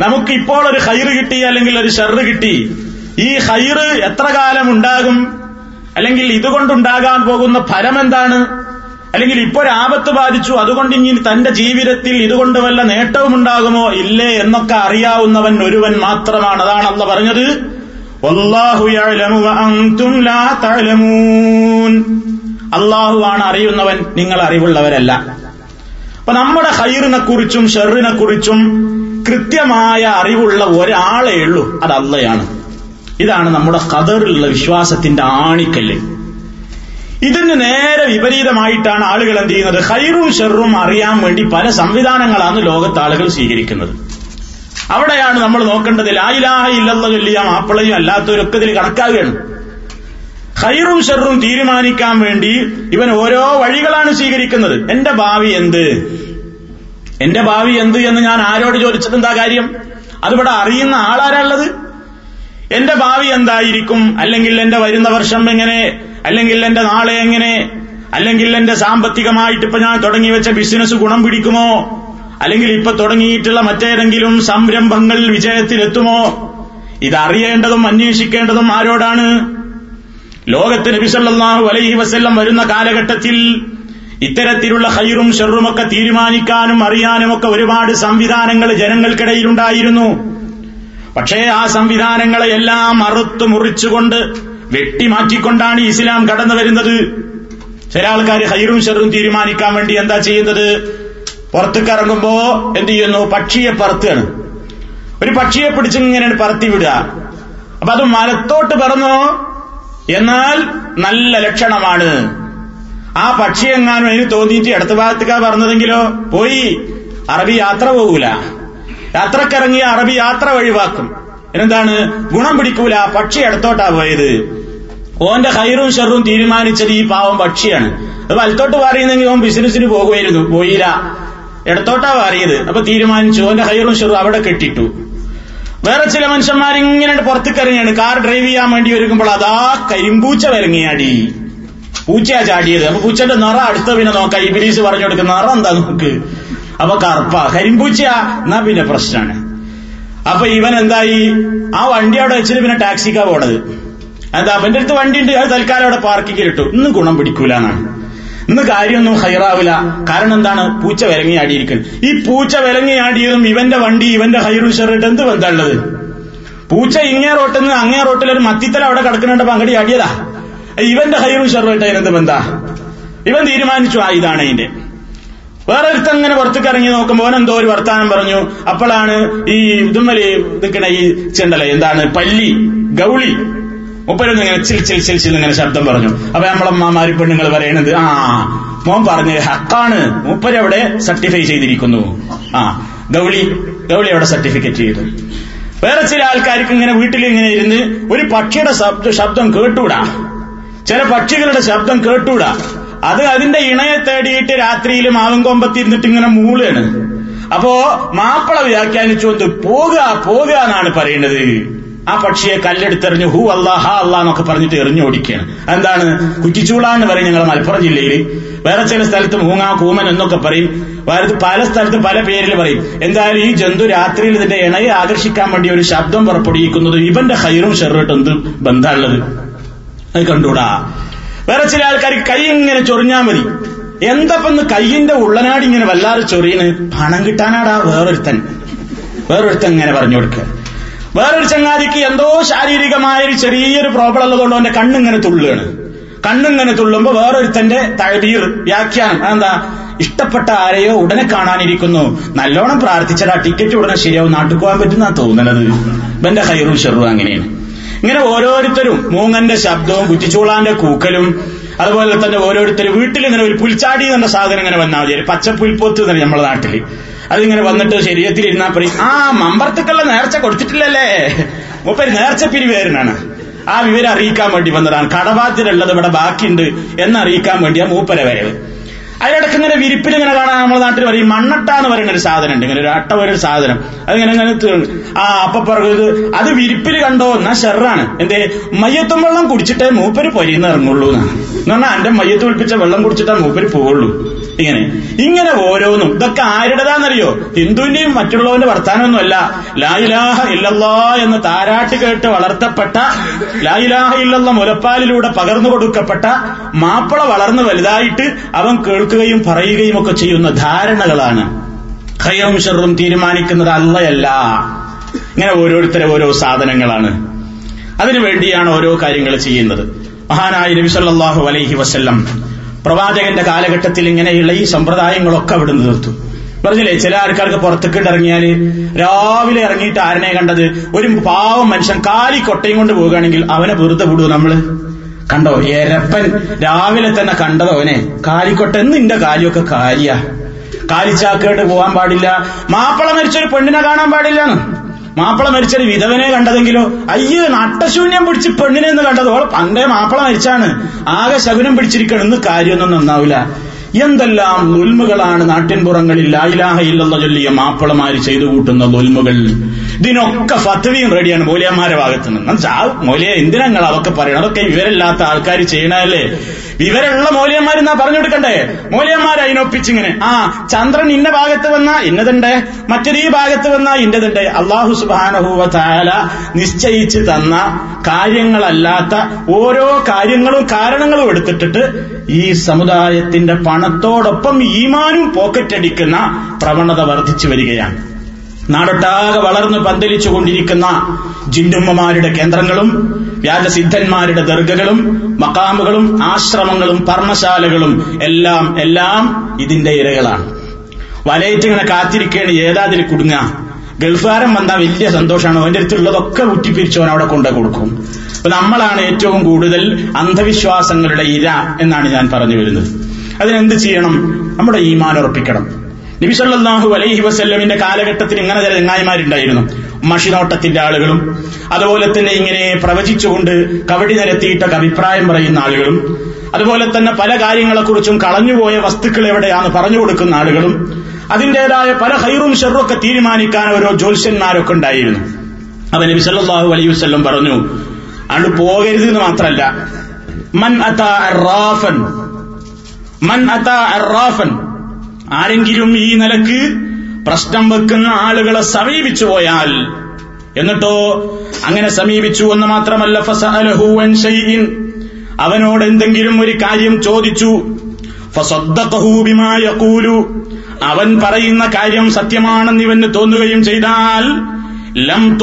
നമുക്ക് ഇപ്പോൾ ഒരു ഹൈറ് കിട്ടി അല്ലെങ്കിൽ ഒരു ഷെറ് കിട്ടി. ഈ ഹൈറ് എത്ര കാലം ഉണ്ടാകും? അല്ലെങ്കിൽ ഇതുകൊണ്ടുണ്ടാകാൻ പോകുന്ന ഫലം എന്താണ്? അല്ലെങ്കിൽ ഇപ്പോൾ ആപത്ത് ബാധിച്ചു അതുകൊണ്ട് ഇനി തന്റെ ജീവിതത്തിൽ ഇതുകൊണ്ട് വല്ല നേട്ടവും ഉണ്ടാകുമോ? ഇല്ലേ എന്നൊക്കെ അറിയാവുന്നവൻ ഒരുവൻ മാത്രമാണ്. അതാണ് അന്ന് പറഞ്ഞത്. വല്ലാഹു യഅലമു വഅൻതും ലാ തഅലമൂൻ. അള്ളാഹു ആണ് അറിയുന്നവൻ നിങ്ങൾ അറിവുള്ളവരല്ല. അപ്പൊ നമ്മുടെ ഹൈറിനെ കുറിച്ചും ഷെറിനെ കുറിച്ചും കൃത്യമായ അറിവുള്ള ഒരാളേ ഉള്ളൂ. അത് അള്ളയാണ്. ഇതാണ് നമ്മുടെ ഖദറിലുള്ള വിശ്വാസത്തിന്റെ ആണിക്കല്ല്. ഇതിന് നേരെ വിപരീതമായിട്ടാണ് ആളുകൾ എന്ത് ചെയ്യുന്നത്? ഹൈറും ഷെറും അറിയാൻ വേണ്ടി പല സംവിധാനങ്ങളാണ് ലോകത്ത് ആളുകൾ സ്വീകരിക്കുന്നത്. അവിടെയാണ് നമ്മൾ നോക്കേണ്ടത് ലായിലാഹ ഇല്ലെന്ന് ചൊല്ലിയ മാപ്പിളയും അല്ലാത്തവരൊക്കെ ഇതിൽ കണക്കാകുകയാണ് ഹൈറും ഷെറും തീരുമാനിക്കാൻ വേണ്ടി ഇവൻ ഓരോ വഴികളാണ് സ്വീകരിക്കുന്നത്. എന്റെ ഭാവി എന്ത്? എന്റെ ഭാവി എന്ത് എന്ന് ഞാൻ ആരോട് ചോദിച്ചത് എന്താ കാര്യം? അതിവിടെ അറിയുന്ന ആളാരാള്ളത് എന്റെ ഭാവി എന്തായിരിക്കും? അല്ലെങ്കിൽ എന്റെ വരുന്ന വർഷം എങ്ങനെ? അല്ലെങ്കിൽ എന്റെ നാളെ എങ്ങനെ? അല്ലെങ്കിൽ എന്റെ സാമ്പത്തികമായിട്ട് ഇപ്പൊ ഞാൻ തുടങ്ങി വെച്ച ബിസിനസ് ഗുണം പിടിക്കുമോ? അല്ലെങ്കിൽ ഇപ്പൊ തുടങ്ങിയിട്ടുള്ള മറ്റേതെങ്കിലും സംരംഭങ്ങൾ വിജയത്തിലെത്തുമോ ഇതറിയേണ്ടതും അന്വേഷിക്കേണ്ടതും ആരോടാണ്? ലോകത്ത് നബിസല്ലാഹു അലൈഹി വസ്ല്ലം വരുന്ന കാലഘട്ടത്തിൽ ഇത്തരത്തിലുള്ള ഹൈറും ഷെറുമൊക്കെ തീരുമാനിക്കാനും അറിയാനും ഒക്കെ ഒരുപാട് സംവിധാനങ്ങൾ ജനങ്ങൾക്കിടയിലുണ്ടായിരുന്നു. പക്ഷേ ആ സംവിധാനങ്ങളെ എല്ലാം അറുത്തു മുറിച്ചുകൊണ്ട് വെട്ടിമാറ്റിക്കൊണ്ടാണ് ഇസ്ലാം കടന്നു വരുന്നത്. ചില ആൾക്കാർ ഹൈറും ഷെറും തീരുമാനിക്കാൻ വേണ്ടി എന്താ ചെയ്യുന്നത്? പുറത്തേക്ക് ഇറങ്ങുമ്പോ എന്ത് ചെയ്യുന്നു? പക്ഷിയെ പറത്തുകയാണ്. ഒരു പക്ഷിയെ പിടിച്ചിങ്ങനെ പറത്തി വിടുക. അപ്പൊ അത് മലത്തോട്ട് പറന്നോ? എന്നാൽ നല്ല ലക്ഷണമാണ്. ആ പക്ഷി എങ്ങാനും അതിന് തോന്നിയിട്ട് അടുത്ത ഭാഗത്തേക്കാ പറഞ്ഞതെങ്കിലോ? പോയി. അറബി യാത്ര പോകൂല. യാത്രക്കിറങ്ങിയ അറബി യാത്ര ഒഴിവാക്കും. എന്താണ് ഗുണം പിടിക്കൂല. പക്ഷി അടുത്തോട്ടാ പോയത്. ഓന്റെ ഹൈറും ഷെറും തീരുമാനിച്ചത് ഈ പാവം പക്ഷിയാണ്. അത് വലത്തോട്ട് പറയുന്നെങ്കിൽ ഓൻ ബിസിനസ്സിന് പോകുമായിരുന്നു. പോയില്ല. ഇടത്തോട്ടാ പറയത് അപ്പൊ തീരുമാനിച്ചു. ഓന്റെ ഹൈറും ഷെറും അവിടെ കെട്ടിട്ടു. വേറെ ചില മനുഷ്യന്മാർ ഇങ്ങനെ പുറത്തേക്ക് ഇറങ്ങിയാണ് കാർ ഡ്രൈവ് ചെയ്യാൻ വേണ്ടി ഒരുക്കുമ്പോൾ അതാ കരിമ്പൂച്ച വരങ്ങിയാടി. പൂച്ചയാ ചാടിയത്. അപ്പൊ പൂച്ചന്റെ നിറ അടുത്ത പിന്നെ നോക്കാം. ഇബിലീസ് പറഞ്ഞു കൊടുക്കുന്ന നിറ എന്താ നോക്ക്? അപ്പൊ കറുപ്പ. കരിമ്പൂച്ചയാ. എന്നാ പിന്നെ പ്രശ്നമാണ് അപ്പൊ ഇവൻ എന്തായി? ആ വണ്ടി അവിടെ വെച്ചിട്ട് പിന്നെ ടാക്സിക്കാ പോണത്. എന്താ? അവന്റെ അടുത്ത് വണ്ടി ഉണ്ട് അത് തൽക്കാലം അവിടെ പാർക്കിങ്ങിൽ ഇട്ടു. ഇന്ന് ഗുണം പിടിക്കൂല എന്നാണ് ഇന്ന് കാര്യമൊന്നും ഹൈറാവില്ല. കാരണം എന്താണ്? പൂച്ച വിലങ്ങി ആടിയിരിക്കുന്നത് ഈ പൂച്ച വിലങ്ങി ആടിയതും ഇവന്റെ വണ്ടി ഇവന്റെ ഹൈറു ഷെറിട്ട് എന്ത് ബന്ധമുള്ളത് പൂച്ച ഇങ്ങേ റോട്ടിൽ നിന്ന് അങ്ങേ റോട്ടിൽ ഒരു മത്തിത്തല അവിടെ കിടക്കുന്നുണ്ട് പങ്കടി ആടിയതാ ഇവന്റെ ഹൈറു ഷെറുമായിട്ട് അതിനെന്ത് ബന്ധാ? ഇവൻ തീരുമാനിച്ചു ആ ഇതാണ് അതിന്റെ. വേറെ ഒരുത്തം ഇങ്ങനെ പുറത്തേക്ക് ഇറങ്ങി നോക്കുമ്പോൾ എന്തോ ഒരു വർത്താനം പറഞ്ഞു. അപ്പോഴാണ് ഈ ഇതുമ്മൽ നിൽക്കണ ഈ ചെണ്ടല എന്താണ്? പല്ലി ഗൗളി. മുപ്പരൊന്നും ഇങ്ങനെ ചിൽ ചിൽ ചിൽ ചിൽ ഇങ്ങനെ ശബ്ദം പറഞ്ഞു. അപ്പൊ നമ്മളമ്മമാര് പെണ്ണുങ്ങൾ പറയണത് ആ മോൻ പറഞ്ഞ് ഹക്കാണ്. മൂപ്പരവിടെ സർട്ടിഫൈ ചെയ്തിരിക്കുന്നു. ആ ഗൗളി ഗൗളി അവിടെ സർട്ടിഫിക്കറ്റ് ചെയ്തു. വേറെ ചില ആൾക്കാർക്ക് ഇങ്ങനെ വീട്ടിൽ ഇങ്ങനെ ഇരുന്ന് ഒരു പക്ഷിയുടെ ശബ്ദം കേട്ടൂടാ. ചില പക്ഷികളുടെ ശബ്ദം കേട്ടൂടാ. അത് അതിന്റെ ഇണയെ തേടിയിട്ട് രാത്രിയിൽ മാവും കൊമ്പത്തിരുന്നിട്ട് ഇങ്ങനെ മൂളാണ്. അപ്പോ മാപ്പിള വ്യാഖ്യാനിച്ചുകൊണ്ട് പോകുക പോകുക എന്നാണ് പറയുന്നത് ആ പക്ഷിയെ കല്ലെടുത്തെറിഞ്ഞ് ഹു ഹാ അല്ലാ എന്നൊക്കെ പറഞ്ഞിട്ട് എറിഞ്ഞു ഓടിക്കുകയാണ്. എന്താണ് കുറ്റിച്ചൂള എന്ന് പറയും ഞങ്ങൾ മലപ്പുറം ജില്ലയിൽ വേറെ ചില സ്ഥലത്ത് മൂങ്ങ കൂമൻ എന്നൊക്കെ പറയും. വേറെ പല സ്ഥലത്തും പല പേരിൽ പറയും. എന്തായാലും ഈ ജന്തു രാത്രിയിൽ ഇതിന്റെ ഇണയെ ആകർഷിക്കാൻ വേണ്ടി ഒരു ശബ്ദം പുറപ്പെടുവിക്കുന്നത് ഇവന്റെ ഹൈറും ഷെറിട്ട് എന്ത് ബന്ധമുള്ളത് അത് കണ്ടൂടാ വേറെ ചില ആൾക്കാർ കൈ ഇങ്ങനെ ചൊറിഞ്ഞാൽ മതി. എന്തപ്പന്ന് കൈയിന്റെ ഉള്ളനാടി ഇങ്ങനെ വല്ലാതെ ചൊറിയണ്? പണം കിട്ടാനാടാ വേറൊരുത്തൻ. വേറൊരുത്തൻ ഇങ്ങനെ പറഞ്ഞു കൊടുക്കുക. വേറൊരു ചങ്ങാതിക്ക് എന്തോ ശാരീരികമായ ഒരു ചെറിയൊരു പ്രോബ്ലം ഉള്ളതുകൊണ്ട് അവന്റെ കണ്ണിങ്ങനെ തുള്ളുകയാണ്. കണ്ണിങ്ങനെ തുള്ളുമ്പോ വേറൊരുത്തന്റെ തഴബീർ വ്യാഖ്യാനം എന്താ ഇഷ്ടപ്പെട്ട ആരെയോ ഉടനെ കാണാനിരിക്കുന്നു. നല്ലോണം പ്രാർത്ഥിച്ചാൽ ആ ടിക്കറ്റ് ഉടനെ ശരിയാവും. നാട്ടിൽ പോകാൻ പറ്റുന്ന തോന്നുന്നത് ഇവന്റെ ഹൈറും ഷെറും അങ്ങനെയാണ്. ഇങ്ങനെ ഓരോരുത്തരും മൂങ്ങന്റെ ശബ്ദവും കുറ്റിച്ചൂളാന്റെ കൂക്കലും അതുപോലെ തന്നെ ഓരോരുത്തരും വീട്ടിൽ ഇങ്ങനെ ഒരു പുൽച്ചാടി എന്ന സാധനം ഇങ്ങനെ വന്നാൽ മതി. ഒരു പച്ച പുൽപ്പൊത്ത് തന്നെ നമ്മുടെ നാട്ടിൽ. അതിങ്ങനെ വന്നിട്ട് ശരീരത്തിൽ ഇരുന്നാ പറയും ആ മമ്പർത്തുക്കുള്ള നേർച്ച കൊടുത്തിട്ടില്ലല്ലേ. മൂപ്പര് നേർച്ച പിരിവേരനാണ് ആ വിവരം അറിയിക്കാൻ വേണ്ടി വന്നതാണ്. കടബാധ്യതയുള്ളത് ഇവിടെ ബാക്കിയുണ്ട് എന്നറിയിക്കാൻ ആ മൂപ്പര വരവ്. അതിനിടയ്ക്ക് ഇങ്ങനെ വിരിപ്പിൽ ഇങ്ങനെ കാണാൻ നമ്മുടെ നാട്ടിൽ പറയും മണ്ണട്ട എന്ന് പറയുന്ന ഒരു സാധനം ഉണ്ട് ഇങ്ങനെ ഒരു അട്ട ഒരു സാധനം. അതിങ്ങനെ ഇങ്ങനെ ആ അപ്പൊ പറഞ്ഞത് അത് വിരിപ്പിൽ കണ്ടോ? എന്നാ ഷെറാണ്. എന്തേ? മയ്യത്തും വെള്ളം കുടിച്ചിട്ടേ മൂപ്പര് പൊരിന്ന് ഇറങ്ങുള്ളൂ എന്നാണ്. എന്ന് പറഞ്ഞാൽ എന്റെ മയ്യത്ത് ഒളിപ്പിച്ച വെള്ളം കുടിച്ചിട്ടാ മൂപ്പര് പോവുള്ളൂ. ഇങ്ങനെ. ഇങ്ങനെ ഓരോന്നും. ഇതൊക്കെ ആരുടേതാണെന്നറിയോ ഹിന്ദുവിന്റെയും മറ്റുള്ളവന്റെ വർത്താനമൊന്നുമല്ല. ലായിലാഹ ഇല്ലല്ലാ എന്ന് താരാട്ട് കേട്ട് വളർത്തപ്പെട്ട ലായിലാഹ ഇല്ലല്ല മുലപ്പാലിലൂടെ പകർന്നു കൊടുക്കപ്പെട്ട മാപ്പിള വളർന്നു വലുതായിട്ട് അവൻ കേൾക്കുകയും പറയുകയും ഒക്കെ ചെയ്യുന്ന ധാരണകളാണ്. ഖൈറും ഷെറും തീരുമാനിക്കുന്നത് അല്ലയല്ല. ഇങ്ങനെ ഓരോരുത്തരെ ഓരോ സാധനങ്ങളാണ്. അതിനുവേണ്ടിയാണ് ഓരോ കാര്യങ്ങൾ ചെയ്യുന്നത്. മഹാനായ നബി സല്ലല്ലാഹു അലൈഹി വസ്ല്ലം പ്രവാചകന്റെ കാലഘട്ടത്തിൽ ഇങ്ങനെയുള്ള ഈ സമ്പ്രദായങ്ങളൊക്കെ അവിടെ നിർത്തും പറഞ്ഞില്ലേ ചില ആൾക്കാർക്ക് പുറത്തേക്കിട്ട് ഇറങ്ങിയാൽ രാവിലെ ഇറങ്ങിയിട്ട് ആരനെ കണ്ടത് ഒരു പാവം മനുഷ്യൻ കാലി കൊട്ടയും കൊണ്ട് പോവുകയാണെങ്കിൽ അവനെ വെറുതെ വിടുവോ നമ്മൾ? കണ്ടോ എരപ്പൻ രാവിലെ തന്നെ കണ്ടതോ അവനെ? നിന്റെ കാര്യമൊക്കെ കാര്യ. കാലിച്ചാക്കേട്ട് പോകാൻ പാടില്ല. മാപ്പിള മരിച്ചൊരു പെണ്ണിനെ കാണാൻ പാടില്ലാണ് മാപ്പിള മരിച്ചൊരു വിധവനെ കണ്ടതെങ്കിലോ അയ്യോ നട്ടശൂന്യം പിടിച്ച് പെണ്ണിനെ എന്ന് കണ്ടത്? പണ്ടേ മാപ്പിള മരിച്ചാണ്. ആകെ ശകുനം പിടിച്ചിരിക്കണം ഇന്ന് കാര്യമൊന്നും നന്നാവില്ല എന്തെല്ലാം നുൽമുകളാണ് നാട്ടിൻപുറങ്ങളിൽ ലായിലാഹ ഇല്ലെന്ന ചൊല്ലിയ മാപ്പിളമാര് ചെയ്തു കൂട്ടുന്ന നുൽമുകൾ. ഇതിനൊക്കെ ഫത്വിയും റെഡിയാണ്. മൂല്യന്മാരെ ഭാഗത്ത് നിന്ന്. ആ എന്തിനാ നിങ്ങൾ പറയണം? അതൊക്കെ വിവരമില്ലാത്ത ആൾക്കാർ ചെയ്യണല്ലേ വിവരമുള്ള മൂല്യന്മാരെന്നാ പറഞ്ഞു കൊടുക്കണ്ടേ മൂല്യന്മാർ അതിനൊപ്പിച്ചിങ്ങനെ ആ ചന്ദ്രൻ ഇന്ന ഭാഗത്ത് വന്നാ ഇന്നതുണ്ട്. മറ്റൊരു ഈ ഭാഗത്ത് വന്നാ ഇന്നതുണ്ട്. അള്ളാഹു സുബാനഹൂവ താല നിശ്ചയിച്ച് തന്ന കാര്യങ്ങളല്ലാത്ത ഓരോ കാര്യങ്ങളും കാരണങ്ങളും എടുത്തിട്ടിട്ട് ഈ സമുദായത്തിന്റെ പണത്തോടൊപ്പം ഈമാനും പോക്കറ്റടിക്കുന്ന പ്രവണത വർദ്ധിച്ചു വരികയാണ്. നാടൊട്ടാകെ വളർന്ന് പന്തലിച്ചുകൊണ്ടിരിക്കുന്ന ജിന്നുമ്മമാരുടെ കേന്ദ്രങ്ങളും വ്യാജസിദ്ധന്മാരുടെ ദർഗകളും മക്കാമുകളും ആശ്രമങ്ങളും പർണശാലകളും എല്ലാം എല്ലാം ഇതിന്റെ ഇരകളാണ്. വലയറ്റിങ്ങനെ കാത്തിരിക്കേണ്ട ഏതാതിൽ കുടുങ്ങ. ഗൾഫുകാരൻ വന്നാൽ വലിയ സന്തോഷമാണ് അവന്റെ അടുത്തുള്ളതൊക്കെ ഊറ്റിപ്പിരിച്ചവൻ അവിടെ കൊണ്ടു കൊടുക്കും. അപ്പൊ നമ്മളാണ് ഏറ്റവും കൂടുതൽ അന്ധവിശ്വാസങ്ങളുടെ ഇര എന്നാണ് ഞാൻ പറഞ്ഞു വരുന്നത്. അതിനെന്ത് ചെയ്യണം? നമ്മുടെ ഈമാൻ ഉറപ്പിക്കണം നബിസല്ലാഹു അലൈഹി വസ്ല്ലമിന്റെ കാലഘട്ടത്തിൽ ഇങ്ങനെ ചില ചങ്ങായിമാരുണ്ടായിരുന്നു. മഷിനോട്ടത്തിന്റെ ആളുകളും അതുപോലെ തന്നെ ഇങ്ങനെ പ്രവചിച്ചുകൊണ്ട് കവടി നിരത്തിയിട്ടൊക്കെ അഭിപ്രായം പറയുന്ന ആളുകളും അതുപോലെ തന്നെ പല കാര്യങ്ങളെക്കുറിച്ചും കളഞ്ഞുപോയ വസ്തുക്കൾ എവിടെയാണ് പറഞ്ഞു കൊടുക്കുന്ന ആളുകളും അതിന്റേതായ പല ഹൈറും ഷെറും ഒക്കെ തീരുമാനിക്കാൻ ഓരോ ജ്യോത്സ്യന്മാരൊക്കെ ഉണ്ടായിരുന്നു. അപ്പൊ നബി അലൈഹി വസ്ല്ലം പറഞ്ഞു അണ്ട് പോകരുത് എന്ന് മാത്രമല്ല മൻ അതാ അറാഫൻ മൻ അതാ അറാഫൻ ആരെങ്കിലും ഈ നിലയ്ക്ക് പ്രശ്നം വെക്കുന്ന ആളുകളെ സമീപിച്ചു പോയാൽ എന്നിട്ടോ അങ്ങനെ സമീപിച്ചു എന്ന് മാത്രമല്ല അവനോട് എന്തെങ്കിലും ഒരു കാര്യം ചോദിച്ചു അവൻ പറയുന്ന കാര്യം സത്യമാണെന്ന് ഇവന് തോന്നുകയും ചെയ്താൽ ലം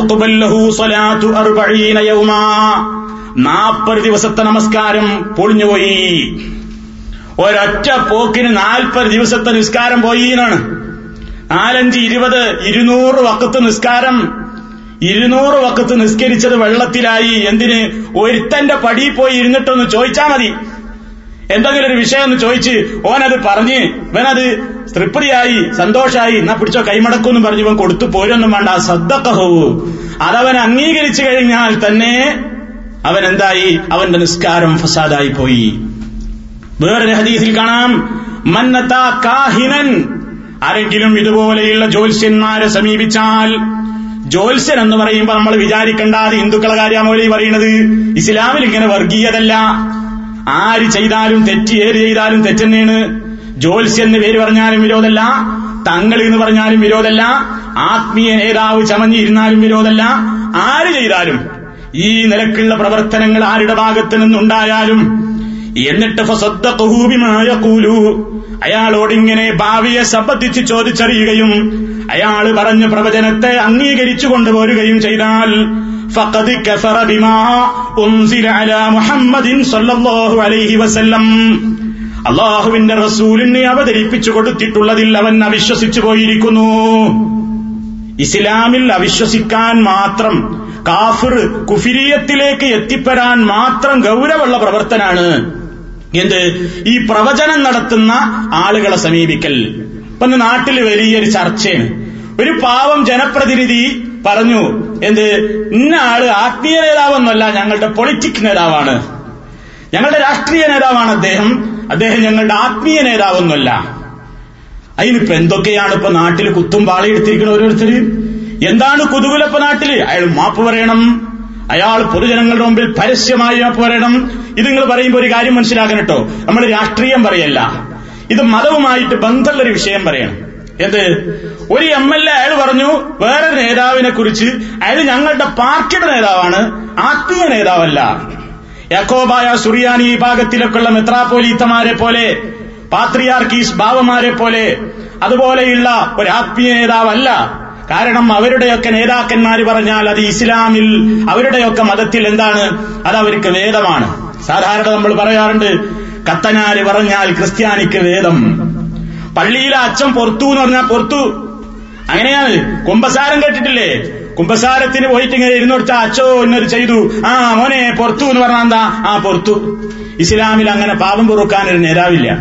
നാൽപ്പത് ദിവസത്തെ നമസ്കാരം പൊളിഞ്ഞുപോയി. ഒരൊറ്റ പോക്കിന് നാൽപ്പത് ദിവസത്തെ നിസ്കാരം പോയി എന്നാണ്. നാലഞ്ച് ഇരുപത് ഇരുന്നൂറ് വക്കത്ത് നിസ്കാരം. ഇരുന്നൂറ് വക്കത്ത് നിസ്കരിച്ചത് വെള്ളത്തിലായി. എന്തിന്? ഒരുത്തന്റെ പടി പോയി ഇരുന്നിട്ടൊന്ന് ചോദിച്ചാ മതി. എന്തെങ്കിലും ഒരു വിഷയം ഒന്ന് ചോദിച്ച് ഓനത് പറഞ്ഞ് ഇവനത് തൃപ്തിയായി സന്തോഷായി എന്നാ പിടിച്ചോ കൈമടക്കൂന്ന് പറഞ്ഞു ഇവൻ കൊടുത്തു പോരൊന്നും വേണ്ട. സദ്ദക്കഹു അതവൻ അംഗീകരിച്ചു കഴിഞ്ഞാൽ തന്നെ അവൻ എന്തായി? അവന്റെ നിസ്കാരം ഫസാദായി പോയി. വേറൊരു ഹദീസിൽ കാണാം. മന്നത്ത കാഹിനൻ. ആരെങ്കിലും ഇതുപോലെയുള്ള ജ്യോത്സ്യന്മാരെ സമീപിച്ചാൽ ജ്യോത്സ്യൻ എന്ന് പറയുമ്പോൾ നമ്മൾ വിചാരിക്കേണ്ട അത് ഹിന്ദുക്കളെ കാര്യമോലി പറയുന്നത്. ഇസ്ലാമിൽ ഇങ്ങനെ വർഗീയതല്ല. ആര് ചെയ്താലും തെറ്റ് ഏത് ചെയ്താലും തെറ്റെന്നെയാണ് ജ്യോത്സ്യൻ എന്ന് പേര് പറഞ്ഞാലും വിരോധമല്ല. തങ്ങൾ എന്ന് പറഞ്ഞാലും വിരോധമല്ല. ആത്മീയ നേതാവ് ചമഞ്ഞിരുന്നാലും വിരോധമല്ല. ആര് ചെയ്താലും ഈ നിലക്കുള്ള പ്രവർത്തനങ്ങൾ ആരുടെ ഭാഗത്ത് നിന്നുണ്ടായാലും എന്നിട്ട് അയാളോട് ഇങ്ങനെ ഭാവിയെ സംബന്ധിച്ച് ചോദിച്ചറിയുകയും അയാൾ പറഞ്ഞ പ്രവചനത്തെ അംഗീകരിച്ചു കൊണ്ടുപോരുകയും ചെയ്താൽ ഫഖദി കഫറ സല്ലല്ലാഹു അലൈഹി വസല്ലം. അള്ളാഹുവിന്റെ റസൂലിനെ അവതരിപ്പിച്ചു കൊടുത്തിട്ടുള്ളതിൽ അവൻ അവിശ്വസിച്ചു പോയിരിക്കുന്നു. ഇസ്ലാമിൽ അവിശ്വസിക്കാൻ മാത്രം കാഫിർ കുഫിരിയത്തിലേക്ക് എത്തിപ്പെടാൻ മാത്രം ഗൗരവമുള്ള പ്രവർത്തനാണ്. എന്ത്? ഈ പ്രവചനം നടത്തുന്ന ആളുകളെ സമീപിക്കൽ. ഇപ്പൊ നാട്ടിൽ വലിയൊരു ചർച്ചയാണ്. ഒരു പാവം ജനപ്രതിനിധി പറഞ്ഞു എന്ത്? ഇന്ന ആൾ ആത്മീയ നേതാവെന്നല്ല ഞങ്ങളുടെ പൊളിറ്റിക് നേതാവാണ്. ഞങ്ങളുടെ രാഷ്ട്രീയ നേതാവാണ് അദ്ദേഹം. അദ്ദേഹം ഞങ്ങളുടെ ആത്മീയ നേതാവൊന്നുമല്ല. അതിനിപ്പോ എന്തൊക്കെയാണ് ഇപ്പൊ നാട്ടിൽ കുത്തും പാളിയെടുത്തിരിക്കുന്ന എന്താണ് കൊതുകുലപ്പ നാട്ടിൽ? അയാൾ മാപ്പ് പറയണം. അയാൾ പൊതുജനങ്ങളുടെ മുമ്പിൽ പരസ്യമായി പോരണം ഇത് നിങ്ങൾ പറയുമ്പോൾ ഒരു കാര്യം മനസ്സിലാക്കണം കേട്ടോ. നമ്മൾ രാഷ്ട്രീയം പറയല്ല. ഇത് മതവുമായിട്ട് ബന്ധമുള്ള ഒരു വിഷയം പറയണം. എന്ത്? ഒരു എം എൽ എ അയാൾ പറഞ്ഞു വേറെ നേതാവിനെ കുറിച്ച് അയാൾ ഞങ്ങളുടെ പാർട്ടിയുടെ നേതാവാണ്. ആത്മീയ നേതാവല്ല. യക്കോബായ സുറിയാനി വിഭാഗത്തിലൊക്കെയുള്ള മെത്രാപോലീത്തമാരെ പോലെ പാത്രിയാർക്കീസ് ബാവമാരെ പോലെ അതുപോലെയുള്ള ഒരു ആത്മീയ നേതാവല്ല. കാരണം അവരുടെയൊക്കെ നേതാക്കന്മാർ പറഞ്ഞാൽ അത് ഇസ്ലാമിൽ അവരുടെയൊക്കെ മതത്തിൽ എന്താണ്? അത് അവർക്ക് വേദമാണ്. സാധാരണ നമ്മൾ പറയാറുണ്ട് കത്തനാര് പറഞ്ഞാൽ ക്രിസ്ത്യാനിക്ക് വേദം. പള്ളിയിലെ അച്ഛൻ പുറത്തു എന്ന് പറഞ്ഞാൽ പുറത്തു. അങ്ങനെയാണ്. കുംഭസാരം കേട്ടിട്ടില്ലേ? കുംഭസാരത്തിന് പോയിട്ട് ഇങ്ങനെ ഇരുന്നൊടുത്ത അച്ഛോ എന്നൊരു ചെയ്തു. ആ മോനെ പുറത്തു എന്ന് പറഞ്ഞാൽ എന്താ? ആ പുറത്തു. ഇസ്ലാമിൽ അങ്ങനെ പാപം പൊറുക്കാൻ ഒരു നേതാവില്ല.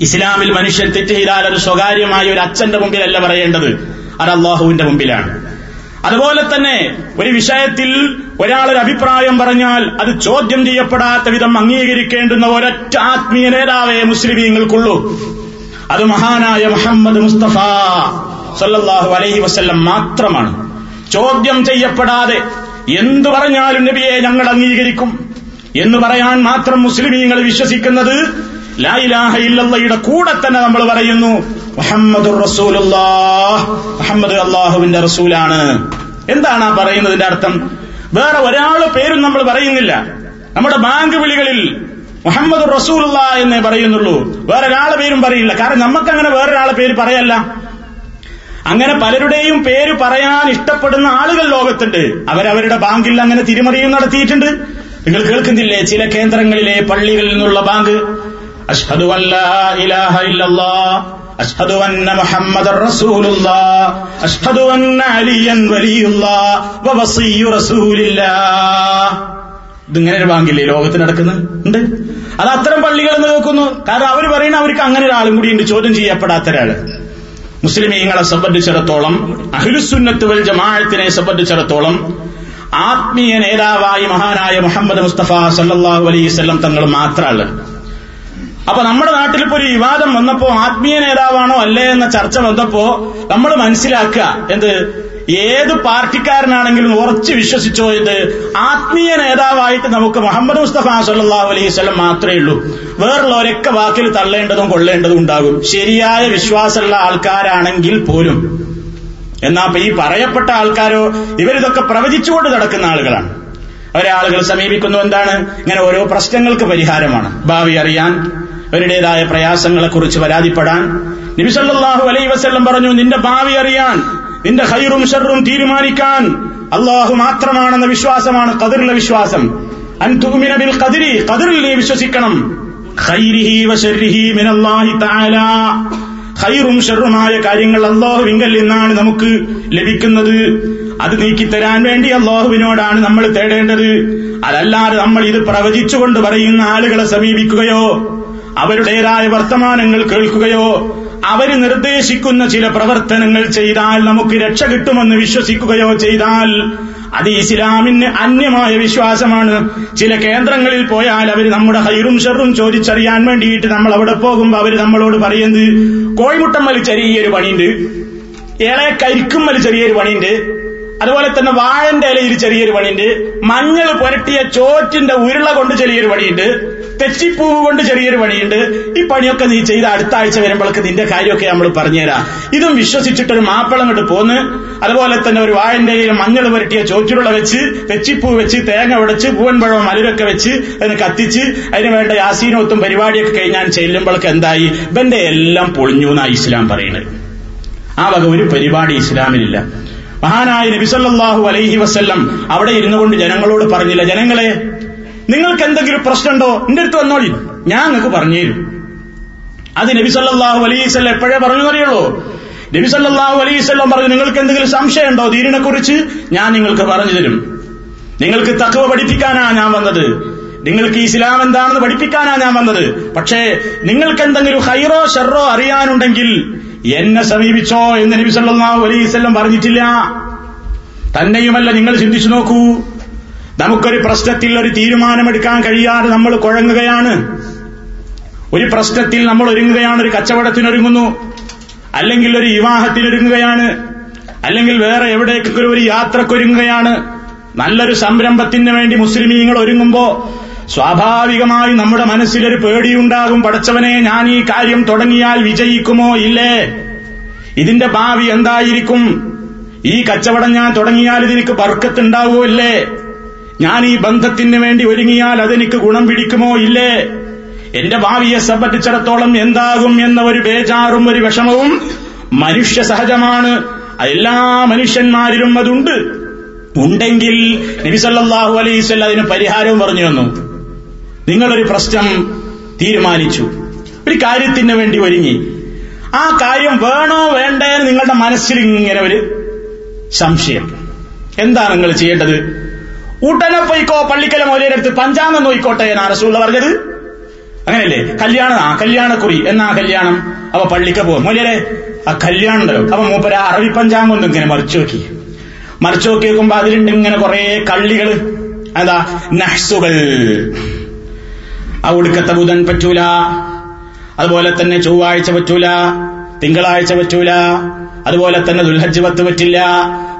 ഇസ്ലാമിൽ മനുഷ്യൻ തെറ്റ് ചെയ്താൽ ഒരു സ്വകാര്യമായ ഒരു അച്ഛന്റെ മുമ്പിലല്ല പറയേണ്ടത്. അത് അള്ളാഹുവിന്റെ മുമ്പിലാണ്. അതുപോലെ തന്നെ ഒരു വിഷയത്തിൽ ഒരാളൊരു അഭിപ്രായം പറഞ്ഞാൽ അത് ചോദ്യം ചെയ്യപ്പെടാത്ത വിധം അംഗീകരിക്കേണ്ടുന്ന ഒരൊറ്റ ആത്മീയ നേതാവേ മുസ്ലിമീങ്ങൾക്കുള്ളൂ. അത് മഹാനായ മുഹമ്മദ് മുസ്തഫ സല്ലാഹു അലൈഹി വസ്ല്ലം മാത്രമാണ്. ചോദ്യം ചെയ്യപ്പെടാതെ എന്തു പറഞ്ഞാലും നബിയെ ഞങ്ങൾ അംഗീകരിക്കും എന്ന് പറയാൻ മാത്രം മുസ്ലിമീങ്ങൾ വിശ്വസിക്കുന്നത് ലായിലാഹ ഇല്ലയുടെ കൂടെ തന്നെ നമ്മൾ പറയുന്നു. മുഹമ്മദ് മുഹമ്മദ് അള്ളാഹുവിന്റെ റസൂലാണ്. എന്താണ് ആ പറയുന്നതിന്റെ അർത്ഥം? വേറെ ഒരാളുടെ പേരും നമ്മൾ പറയുന്നില്ല. നമ്മുടെ ബാങ്ക് വിളികളിൽ മുഹമ്മദ് റസൂലുള്ള എന്നേ പറയുന്നുള്ളൂ. വേറൊരാളെ പേരും പറയില്ല. കാരണം നമുക്ക് അങ്ങനെ വേറൊരാളെ പേര് പറയല്ല. അങ്ങനെ പലരുടെയും പേര് പറയാൻ ഇഷ്ടപ്പെടുന്ന ആളുകൾ ലോകത്തുണ്ട്. അവരവരുടെ ബാങ്കിൽ അങ്ങനെ തിരിമറിയും നടത്തിയിട്ടുണ്ട്. നിങ്ങൾ കേൾക്കുന്നില്ലേ? ചില കേന്ദ്രങ്ങളിലെ പള്ളികളിൽ നിന്നുള്ള ബാങ്ക്. അഷ്ഹദു അല്ലാ ഇലാഹ ഇല്ലല്ലാ. അഷ്ഹദു അന്ന മുഹമ്മദ് റസൂലുള്ളാ അഷ്ഹദു അന്ന അലിയൻ വലിയുള്ളാ വവസിയ്യു റസൂലില്ലാ. ഇതിങ്ങനെ ഒരു ബാങ്കില്ലേ ലോകത്ത് നടക്കുന്നത്? ഉണ്ട്. അത് അത്തരം പള്ളികൾ നോക്കുന്നു കാരണം അവർ പറയുന്ന അവർക്ക് അങ്ങനെ ഒരാളും കൂടി ഉണ്ട് ചോദ്യം ചെയ്യപ്പെടാത്ത ഒരാൾ. മുസ്ലിമീങ്ങളെ സംബന്ധിച്ചിടത്തോളം അഹിലുസുന്നത്ത് വൽ ജമാഅത്തിനെ സംബന്ധിച്ചിടത്തോളം ആത്മീയ നേതാവായി മഹാനായ മുഹമ്മദ് മുസ്തഫ സല്ലാഹു അലൈസ് തങ്ങൾ മാത്രമാണ് അപ്പൊ നമ്മുടെ നാട്ടിൽ ഇപ്പൊ ഒരു വിവാദം വന്നപ്പോ ആത്മീയ നേതാവാണോ അല്ലേ എന്ന ചർച്ച വന്നപ്പോ നമ്മൾ മനസ്സിലാക്കുക എന്ത് ഏത് പാർട്ടിക്കാരനാണെങ്കിലും ഉറച്ച് വിശ്വസിച്ചോ ഇത് ആത്മീയ നേതാവായിട്ട് നമുക്ക് മുഹമ്മദ് മുസ്തഫ സല്ലാഹു അലൈഹി സ്വലം മാത്രമേ ഉള്ളൂ. വേറുള്ള ഒരൊക്കെ വാക്കിൽ തള്ളേണ്ടതും കൊള്ളേണ്ടതും ഉണ്ടാകും. ശരിയായ വിശ്വാസമുള്ള ആൾക്കാരാണെങ്കിൽ പോലും. എന്നാ ഈ പറയപ്പെട്ട ആൾക്കാരോ ഇവരിതൊക്കെ പ്രവചിച്ചുകൊണ്ട് നടക്കുന്ന ആളുകളാണ്. അവരെ ആളുകൾ സമീപിക്കുന്നു എന്താണ്? ഇങ്ങനെ ഓരോ പ്രശ്നങ്ങൾക്ക് പരിഹാരമാണ്. ഭാവി അറിയാൻ അവരുടേതായ പ്രയാസങ്ങളെക്കുറിച്ച് പരാതിപ്പെടാൻ നബിസല്ലാഹു അലൈ വസ്ല്ലം പറഞ്ഞു നിന്റെ ഭാവി അറിയാൻ നിന്റെ ഹൈറും ഷെറും തീരുമാനിക്കാൻ അള്ളാഹു മാത്രമാണെന്ന വിശ്വാസമാണ് കതിറിലെ വിശ്വാസം. അൻതുമിന ബിൽ കതിരി കതിറിൽ നീ വിശ്വസിക്കണം. ഖൈരിഹി തആല. ഹൈറും ഷെറുമായ കാര്യങ്ങൾ അള്ളാഹുവിങ്കൽ നിന്നാണ് നമുക്ക് ലഭിക്കുന്നത്. അത് നീക്കിത്തരാൻ വേണ്ടി അള്ളാഹുവിനോടാണ് നമ്മൾ തേടേണ്ടത്. അതല്ലാതെ നമ്മൾ ഇത് പ്രവചിച്ചുകൊണ്ട് പറയുന്ന ആളുകളെ സമീപിക്കുകയോ അവരുടേതായ വർത്തമാനങ്ങൾ കേൾക്കുകയോ അവർ നിർദ്ദേശിക്കുന്ന ചില പ്രവർത്തനങ്ങൾ ചെയ്താൽ നമുക്ക് രക്ഷ കിട്ടുമെന്ന് വിശ്വസിക്കുകയോ ചെയ്താൽ അത് ഇസ്ലാമിന് അന്യമായ വിശ്വാസമാണ്. ചില കേന്ദ്രങ്ങളിൽ പോയാൽ അവർ നമ്മുടെ ഹൈറും ഷെറും ചോദിച്ചറിയാൻ വേണ്ടിയിട്ട് നമ്മൾ അവിടെ പോകുമ്പോൾ അവർ നമ്മളോട് പറയുന്നത് കോഴിമുട്ടമ്മൽ ചെറിയൊരു പണിയുണ്ട്. ഏളെ കരിക്കുമ്മൽ ചെറിയൊരു പണിയുണ്ട്. അതുപോലെ തന്നെ വാഴന്റെ ഇലയിൽ ചെറിയൊരു പണിയുണ്ട്. മഞ്ഞൾ പുരട്ടിയ ചോറ്റിന്റെ ഉരുള കൊണ്ട് ചെറിയൊരു പണിയുണ്ട്. തെച്ചിപ്പൂവ് കൊണ്ട് ചെറിയൊരു പണിയുണ്ട്. ഈ പണിയൊക്കെ നീ ചെയ്ത അടുത്ത ആഴ്ച വരുമ്പോഴേക്ക് നിന്റെ കാര്യമൊക്കെ നമ്മൾ പറഞ്ഞുതരാം. ഇതും വിശ്വസിച്ചിട്ടൊരു മാപ്പിളം കൊണ്ട് പോന്ന് അതുപോലെ തന്നെ ഒരു വാഴന്റെ മഞ്ഞൾ പുരട്ടിയ ചോറ്റുരുള വെച്ച് തെച്ചിപ്പൂ വെച്ച് തേങ്ങ ഉടച്ച് പൂവൻപഴവും മലരൊക്കെ വെച്ച് അതിന് കത്തിച്ച് അതിന് വേണ്ട യാസീനോത്തും പരിപാടിയൊക്കെ കഴിഞ്ഞാൽ ചെല്ലുമ്പോഴേക്ക് എന്തായി? ഇവന്റെ എല്ലാം പൊളിഞ്ഞു എന്നാ ഇസ്ലാം പറയുന്നത്. ആ വക ഒരു പരിപാടി ഇസ്ലാമിലില്ല. മഹാനായ നബിസല്ലാഹു അലൈഹി വസ്ല്ലം അവിടെ ഇരുന്നു കൊണ്ട് ജനങ്ങളോട് പറഞ്ഞില്ല ജനങ്ങളെ നിങ്ങൾക്ക് എന്തെങ്കിലും പ്രശ്നമുണ്ടോ? എന്റെ അടുത്ത് വന്നോളി. ഞാൻ നിങ്ങൾക്ക് പറഞ്ഞു തരും. അത് നബി നബിസല്ലാഹു അലൈസല്ല എപ്പോഴേ പറഞ്ഞു അറിയുള്ളൂ നബിസല്ലാഹു അലൈവല്ലം പറഞ്ഞു നിങ്ങൾക്ക് എന്തെങ്കിലും സംശയമുണ്ടോ ദീനിനെ കുറിച്ച് ഞാൻ നിങ്ങൾക്ക് പറഞ്ഞു തരും. നിങ്ങൾക്ക് തക്കവ പഠിപ്പിക്കാനാ ഞാൻ വന്നത്. നിങ്ങൾക്ക് ഇസ്ലാം എന്താണെന്ന് പഠിപ്പിക്കാനാ ഞാൻ വന്നത്. പക്ഷേ നിങ്ങൾക്ക് എന്തെങ്കിലും ഹൈറോ ഷെറോ അറിയാനുണ്ടെങ്കിൽ എന്നെ സമീപിച്ചോ എന്ന് നബി വസല്ലം പറഞ്ഞിട്ടില്ല. തന്നെയുമല്ല നിങ്ങൾ ചിന്തിച്ചു നോക്കൂ. നമുക്കൊരു പ്രശ്നത്തിൽ ഒരു തീരുമാനമെടുക്കാൻ കഴിയാതെ നമ്മൾ കുഴങ്ങുകയാണ്. ഒരു പ്രശ്നത്തിൽ നമ്മൾ ഒരുങ്ങുകയാണ് ഒരു കച്ചവടത്തിനൊരുങ്ങുന്നു അല്ലെങ്കിൽ ഒരു വിവാഹത്തിനൊരുങ്ങുകയാണ് അല്ലെങ്കിൽ വേറെ എവിടേക്കെങ്കിലും ഒരു യാത്രക്കൊരുങ്ങുകയാണ്. നല്ലൊരു സംരംഭത്തിന് വേണ്ടി മുസ്ലിമീങ്ങൾ ഒരുങ്ങുമ്പോ സ്വാഭാവികമായി നമ്മുടെ മനസ്സിലൊരു പേടിയുണ്ടാകും. പടച്ചവനെ ഞാൻ ഈ കാര്യം തുടങ്ങിയാൽ വിജയിക്കുമോ? ഇല്ലേ? ഇതിന്റെ ഭാവി എന്തായിരിക്കും? ഈ കച്ചവടം ഞാൻ തുടങ്ങിയാൽ ഇതിനിക്ക് പർക്കത്തുണ്ടാവുമോ ഇല്ലേ? ഞാൻ ഈ ബന്ധത്തിന് വേണ്ടി ഒരുങ്ങിയാൽ അതെനിക്ക് ഗുണം പിടിക്കുമോ? ഇല്ലേ? എന്റെ ഭാവിയെ സംബന്ധിച്ചിടത്തോളം എന്താകും എന്ന ഒരു ബേജാറും ഒരു വിഷമവും മനുഷ്യ സഹജമാണ്. എല്ലാ മനുഷ്യന്മാരിലും അതുണ്ട്. ഉണ്ടെങ്കിൽ നബിസല്ലാഹു അലൈസ് അതിന് പരിഹാരവും പറഞ്ഞു തന്നു. നിങ്ങളൊരു പ്രശ്നം തീരുമാനിച്ചു. ഒരു കാര്യത്തിന് വേണ്ടി ഒരുങ്ങി. ആ കാര്യം വേണോ വേണ്ടേ നിങ്ങളുടെ മനസ്സിൽ ഇങ്ങനെ ഒരു സംശയം. എന്താണ് നിങ്ങൾ ചെയ്യേണ്ടത്? ഉടനെ പോയിക്കോ പള്ളിക്കല മൗലിയരടുത്ത് പഞ്ചാംഗം നോയിക്കോട്ടെ എന്നാണ് റസൂള്ള പറഞ്ഞത്? അങ്ങനെയല്ലേ? കല്യാണം ആ കല്യാണക്കുറി. എന്നാ കല്യാണം? അവ പള്ളിക്ക പോകും മൗലിയരെ ആ കല്യാണം ഉണ്ടല്ലോ അപ്പൊ മൂപ്പര അറബി പഞ്ചാംഗം ഒന്നും ഇങ്ങനെ മറിച്ചു നോക്കി. മറിച്ചു നോക്കി നോക്കുമ്പോ അതിലുണ്ട് ഇങ്ങനെ കുറെ കള്ളികൾ അതാ നഹ്സുകൾ. ആ ഒടുക്കത്തെ ബുധൻ പറ്റൂല. അതുപോലെ തന്നെ ചൊവ്വാഴ്ച പറ്റൂല. തിങ്കളാഴ്ച പറ്റൂല. അതുപോലെ തന്നെ ദുൽഹജ്ജ് പത്ത് പറ്റില്ല.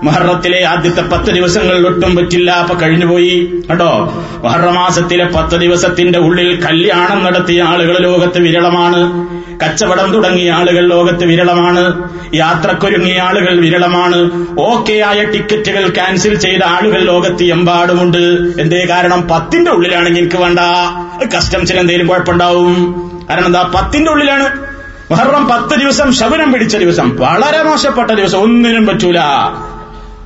മഹറത്തിലെ ആദ്യത്തെ പത്ത് ദിവസങ്ങളിൽ ഒട്ടും പറ്റില്ല. അപ്പൊ കഴിഞ്ഞുപോയി കേട്ടോ മുഹറമാസത്തിലെ പത്ത് ദിവസത്തിന്റെ ഉള്ളിൽ കല്യാണം നടത്തിയ ആളുകൾ ലോകത്ത് വിരളമാണ്. കച്ചവടം തുടങ്ങിയ ആളുകൾ ലോകത്ത് വിരളമാണ്. യാത്രക്കൊരുങ്ങിയ ആളുകൾ വിരളമാണ്. ഓക്കെയായ ടിക്കറ്റുകൾ ക്യാൻസൽ ചെയ്ത ആളുകൾ ലോകത്ത് എമ്പാടുമുണ്ട്. എന്തേ കാരണം? പത്തിന്റെ ഉള്ളിലാണെങ്കിൽ എനിക്ക് വേണ്ട. കസ്റ്റംസിന് എന്തെങ്കിലും കുഴപ്പമുണ്ടാവും. കാരണം എന്താ? പത്തിന്റെ ഉള്ളിലാണ്. മുഹറം പത്ത് ദിവസം ശബനം പിടിച്ച ദിവസം. വളരെ മോശപ്പെട്ട ദിവസം. ഒന്നിനും പറ്റൂല.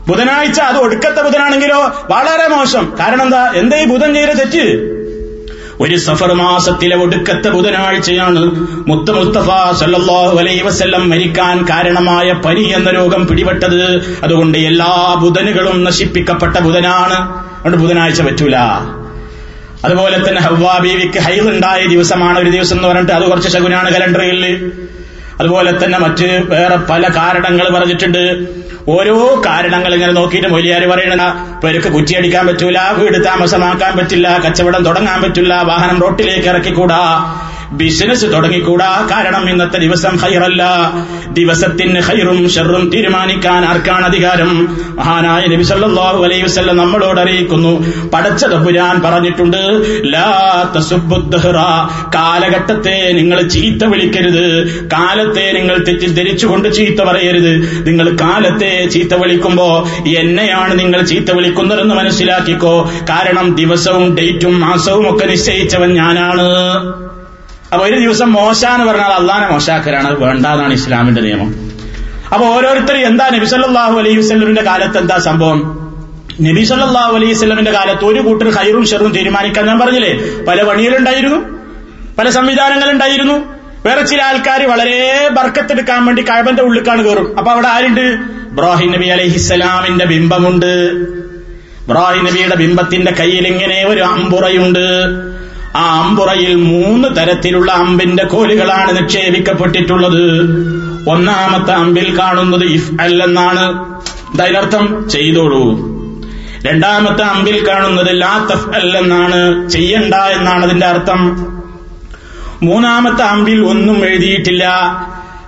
ബുധനാഴ്ച അത് ഒടുക്കത്തെ ബുധനാണെങ്കിലോ വളരെ മോശം. കാരണം എന്താ? എന്താ ഈ ബുധൻ ചെയ്ത തെറ്റ്? ഒരു സഫർ മാസത്തിലെ ഒടുക്കത്തെ ബുധനാഴ്ചയാണ് മുത്ത മുസ്തഫ സല്ലാഹു അലൈഹി വസല്ലം മരിക്കാൻ കാരണമായ പനി എന്ന രോഗം പിടിപെട്ടത്. അതുകൊണ്ട് എല്ലാ ബുധനുകളും നശിപ്പിക്കപ്പെട്ട ബുധനാണ്. അതുകൊണ്ട് ബുധനാഴ്ച പറ്റൂല. അതുപോലെ തന്നെ ഹവ്വാ ബീവിക്ക് ഉണ്ടായ ദിവസമാണ് ഒരു ദിവസം എന്ന് പറഞ്ഞിട്ട് അത് കുറച്ച് ശകുനാണ് കലണ്ടറിൽ. അതുപോലെ തന്നെ മറ്റ് വേറെ പല കാരണങ്ങൾ പറഞ്ഞിട്ടുണ്ട്. ഓരോ കാരണങ്ങൾ ഇങ്ങനെ നോക്കിയിട്ട് മൊലിയാർ പറയണ പേർക്ക് കുറ്റിയടിക്കാൻ പറ്റൂല വീട് താമസമാക്കാൻ പറ്റില്ല കച്ചവടം തുടങ്ങാൻ പറ്റില്ല വാഹനം റോട്ടിലേക്ക് ഇറക്കിക്കൂടാ. ബിസിനസ് തുടങ്ങിക്കൂടാ? കാരണം ഇന്നത്തെ ദിവസം ഹൈറല്ല ദിവസത്തിന് ഹൈറും ഷെറും തീരുമാനിക്കാൻ ആർക്കാണ് അധികാരം? മഹാനായ നബി സല്ലല്ലാഹു അലൈഹി വസല്ലം നമ്മളോട് അറിയിക്കുന്നു. പടച്ചത് പുരാൻ പറഞ്ഞിട്ടുണ്ട്. ലാ കാലഘട്ടത്തെ നിങ്ങൾ ചീത്ത വിളിക്കരുത്. കാലത്തെ നിങ്ങൾ തെറ്റിദ്ധരിച്ചുകൊണ്ട് ചീത്ത പറയരുത്. നിങ്ങൾ കാലത്തെ ചീത്ത വിളിക്കുമ്പോ എന്നെയാണ് നിങ്ങൾ ചീത്ത വിളിക്കുന്നതെന്ന് മനസ്സിലാക്കിക്കോ. കാരണം ദിവസവും ഡേറ്റും മാസവും ഒക്കെ നിശ്ചയിച്ചവൻ ഞാനാണ്. അപ്പൊ ഒരു ദിവസം മോശ എന്ന് പറഞ്ഞാൽ അള്ളാനെ മോശാക്കരാണ് അത് വേണ്ടാന്നാണ് ഇസ്ലാമിന്റെ നിയമം. അപ്പൊ ഓരോരുത്തരും എന്താ നബി സല്ലല്ലാഹു അലൈഹി വസ്ലമിന്റെ കാലത്ത് എന്താ സംഭവം? നബി സല്ലല്ലാഹു അലൈഹി വസ്ലമിന്റെ കാലത്ത് ഒരു കൂട്ടർ ഹൈറും ഷെറും തീരുമാനിക്കാൻ ഞാൻ പറഞ്ഞില്ലേ? പല പണികളുണ്ടായിരുന്നു പല സംവിധാനങ്ങളുണ്ടായിരുന്നു വേറെ ചില ആൾക്കാർ വളരെ ബർക്കത്തെടുക്കാൻ വേണ്ടി കഴബന്റെ ഉള്ളിക്കാണ് കയറും അപ്പൊ അവിടെ ആരുണ്ട്? ഇബ്രാഹിം നബി അലഹിസ്സലാമിന്റെ ബിംബമുണ്ട്. ഇബ്രാഹിം നബിയുടെ ബിംബത്തിന്റെ കയ്യിൽ ഇങ്ങനെ ഒരു അമ്പുറയുണ്ട്. ആ അമ്പുറയിൽ മൂന്ന് തരത്തിലുള്ള അമ്പിന്റെ കോലുകളാണ് നിക്ഷേപിക്കപ്പെട്ടിട്ടുള്ളത്. ഒന്നാമത്തെ അമ്പിൽ കാണുന്നത് ഇഫ് അല്ലെന്നാണ് ദൈനർത്ഥം ചെയ്തോളൂ. രണ്ടാമത്തെ അമ്പിൽ കാണുന്നത് ലാത്തഫ് അല്ലെന്നാണ് ചെയ്യണ്ട എന്നാണ് അതിന്റെ അർത്ഥം. മൂന്നാമത്തെ അമ്പിൽ ഒന്നും എഴുതിയിട്ടില്ല.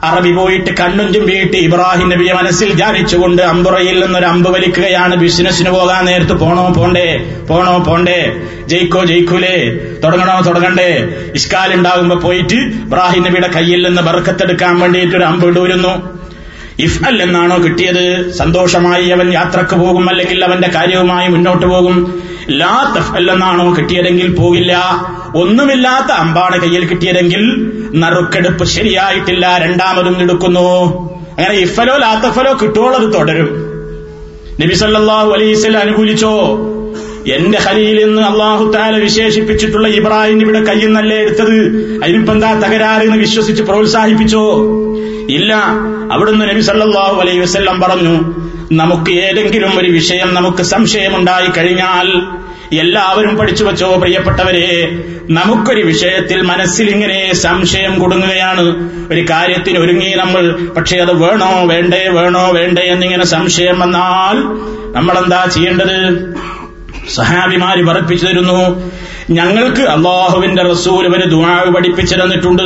അറബി പോയിട്ട് കണ്ണും ചുമ്പിയിട്ട് ഇബ്രാഹിം നബിയെ മനസ്സിൽ ധ്യാനിച്ചുകൊണ്ട് അമ്പുറയിൽ നിന്നൊരു അമ്പ് വലിക്കുകയാണ് ബിസിനസ്സിന് പോകാൻ നേരത്ത് പോണോ പോണ്ടേ? പോണോ പോണ്ടേ? ജയിക്കോ ജയിക്കൂലേ? തുടങ്ങണോ തുടങ്ങണ്ടേ? ഇഷ്കാൽ ഉണ്ടാകുമ്പോ പോയിട്ട് ഇബ്രാഹിം നബിയുടെ കയ്യിൽ നിന്ന് ബർക്കത്തെടുക്കാൻ വേണ്ടിയിട്ട് ഒരു അമ്പ് ഇടൂരുന്നു ഇഫ് അൽ എന്നാണോ കിട്ടിയത്? സന്തോഷമായി അവൻ യാത്രയ്ക്ക് പോകും അല്ലെങ്കിൽ അവന്റെ കാര്യവുമായി മുന്നോട്ട് പോകും. ലാ തഫ് അൽ എന്നാണോ കിട്ടിയതെങ്കിൽ പോകില്ല. ഒന്നുമില്ലാത്ത അമ്പാണ് കയ്യിൽ കിട്ടിയതെങ്കിൽ നറുക്കെടുപ്പ് ശരിയായിട്ടില്ല രണ്ടാമതും എടുക്കുന്നു. അങ്ങനെ ഇഫലോ ലാത്തഫലോ കിട്ടുവോളം അത് തുടരും. നബി അലൈസ് അനുകൂലിച്ചോ? എന്റെ ഖലീൽ എന്ന് അള്ളാഹു താല വിശേഷിപ്പിച്ചിട്ടുള്ള ഇബ്രാഹിം ഇവിടെ കയ്യിൽ നല്ലേ എടുത്തത്? അതിനിപ്പെന്താ തകരാറ് എന്ന് വിശ്വസിച്ച് പ്രോത്സാഹിപ്പിച്ചോ? ഇല്ല. അവിടുന്ന് നബി സല്ലാഹു അലൈഹി വസല്ലം പറഞ്ഞു നമുക്ക് ഏതെങ്കിലും ഒരു വിഷയം നമുക്ക് സംശയമുണ്ടായി കഴിഞ്ഞാൽ എല്ലാവരും പഠിച്ചു വച്ചോ പ്രിയപ്പെട്ടവരെ? നമുക്കൊരു വിഷയത്തിൽ മനസ്സിൽ ഇങ്ങനെ സംശയം കൊടുങ്ങുകയാണ്. ഒരു കാര്യത്തിന് ഒരുങ്ങി നമ്മൾ പക്ഷേ അത് വേണോ വേണ്ടേ വേണോ വേണ്ടേ എന്നിങ്ങനെ സംശയം വന്നാൽ നമ്മളെന്താ ചെയ്യേണ്ടത്? സഹാബിമാര് പറപ്പിച്ചു തരുന്നു ഞങ്ങൾക്ക് അള്ളാഹുവിന്റെ റസൂൽ ഒരു ദുആ പഠിപ്പിച്ചു തന്നിട്ടുണ്ട്.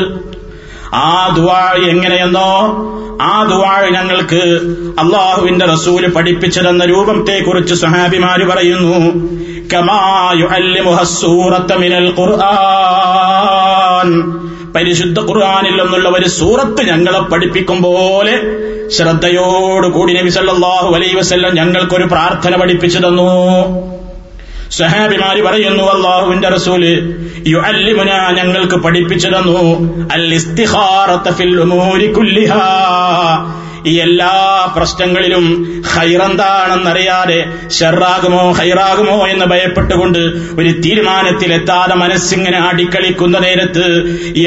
ആ ദുആ എങ്ങനെയെന്നോ ആ ദുആ ഞങ്ങൾക്ക് അള്ളാഹുവിന്റെ റസൂൽ പഠിപ്പിച്ചു തന്ന രൂപത്തെ കുറിച്ച് സഹാബിമാര് പറയുന്നു. പരിശുദ്ധ ഖുർആാനിൽ നിന്നുള്ള ഒരു സൂറത്ത് ഞങ്ങളെ പഠിപ്പിക്കും പോലെ ശ്രദ്ധയോടുകൂടി നബി വസല്ലം ഞങ്ങൾക്കൊരു പ്രാർത്ഥന പഠിപ്പിച്ചു തന്നു. സഹാബിമാര് പറയുന്നു അള്ളാഹുവിന്റെ റസൂൽ യുഅല്ലിമുന ഞങ്ങൾക്ക് പഠിപ്പിച്ചു തന്നു അൽ ഇസ്തിഖാറത ഫിൽ ഉമൂരി കുല്ലിഹാ. ഈ എല്ലാ പ്രശ്നങ്ങളിലും ഹൈറെന്താണെന്നറിയാതെ ഷെറാകുമോ ഹൈറാകുമോ എന്ന് ഭയപ്പെട്ടുകൊണ്ട് ഒരു തീരുമാനത്തിലെത്താതെ മനസ്സിങ്ങനെ ആടിക്കളിക്കുന്ന നേരത്ത്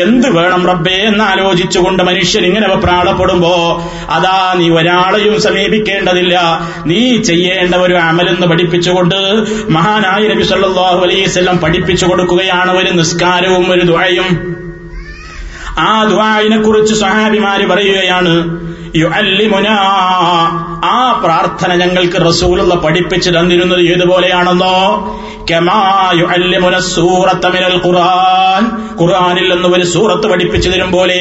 എന്ത് വേണം റബ്ബേ എന്ന് ആലോചിച്ചുകൊണ്ട് മനുഷ്യൻ ഇങ്ങനെ പ്രാണപ്പെടുമ്പോ അതാ നീ ഒരാളെയും സമീപിക്കേണ്ടതില്ല. നീ ചെയ്യേണ്ട ഒരു അമലെന്ന് പഠിപ്പിച്ചുകൊണ്ട് മഹാനായ നബി സല്ലാഹു വസല്ലം പഠിപ്പിച്ചു കൊടുക്കുകയാണ് ഒരു നിസ്കാരവും ഒരു ദുആയും. ആ ദ്വായിനെ കുറിച്ച് സഹാബിമാര് പറയുകയാണ് ആ പ്രാർത്ഥന ഞങ്ങൾക്ക് റസൂലുള്ള പഠിപ്പിച്ചു തന്നിരുന്നത് ഏതുപോലെയാണെന്നോ? മിനൽ ഖുർആൻ. ഖുർആനിൽ നിന്ന് ഒരു സൂറത്ത് പഠിപ്പിച്ചു തരും പോലെ.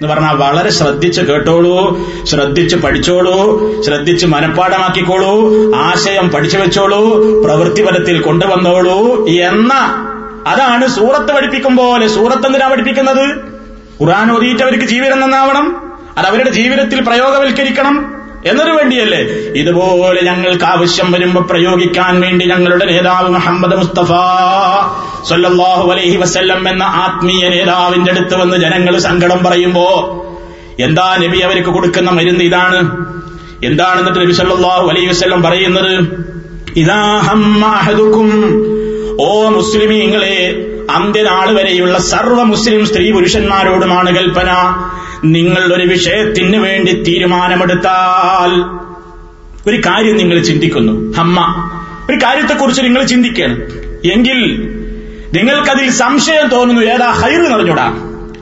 എന്ന് പറഞ്ഞാൽ വളരെ ശ്രദ്ധിച്ച് കേട്ടോളൂ ശ്രദ്ധിച്ച് പഠിച്ചോളൂ ശ്രദ്ധിച്ച് മനഃപ്പാടമാക്കിക്കോളൂ ആശയം പഠിച്ചു വെച്ചോളൂ പ്രവൃത്തിപരത്തിൽ കൊണ്ടുവന്നോളൂ എന്ന അതാണ് സൂറത്ത് പഠിപ്പിക്കും പോലെ. സൂറത്ത് എന്തിനാ പഠിപ്പിക്കുന്നത്? ഖുർആൻ ഓതിയിട്ടവർക്ക് ജീവിതം നന്നാവണം. അത് അവരുടെ ജീവിതത്തിൽ പ്രയോഗവൽക്കരിക്കണം എന്നതിനു വേണ്ടിയല്ലേ? ഇതുപോലെ ഞങ്ങൾക്ക് ആവശ്യം വരുമ്പോ പ്രയോഗിക്കാൻ വേണ്ടി ഞങ്ങളുടെ നേതാവ് മുഹമ്മദ് മുസ്തഫ സല്ലല്ലാഹു അലൈഹി വസ്ല്ലം എന്ന ആത്മീയ നേതാവിന്റെ അടുത്ത് വന്ന് ജനങ്ങൾ സങ്കടം പറയുമ്പോ എന്താ നബി അവർക്ക് കൊടുക്കുന്ന മരുന്ന് ഇതാണ്? എന്താണെന്നിട്ട് നബി സല്ലല്ലാഹു അലൈഹി വസ്ല്ലം പറയുന്നത്? ഇതാഹം ഓ മുസ്ലിമീങ്ങളെ അന്ത്യനാൾ വരെയുള്ള സർവ മുസ്ലിം സ്ത്രീ പുരുഷന്മാരോടുമാണ് കൽപ്പന. നിങ്ങൾ ഒരു വിഷയത്തിന് വേണ്ടി തീരുമാനമെടുത്താൽ ഒരു കാര്യം നിങ്ങൾ ചിന്തിക്കുന്നു. അമ്മ ഒരു കാര്യത്തെക്കുറിച്ച് നിങ്ങൾ ചിന്തിക്കണം എങ്കിൽ നിങ്ങൾക്കതിൽ സംശയം തോന്നുന്നു ഏതാ ഹൈറ് നിറഞ്ഞൂടാ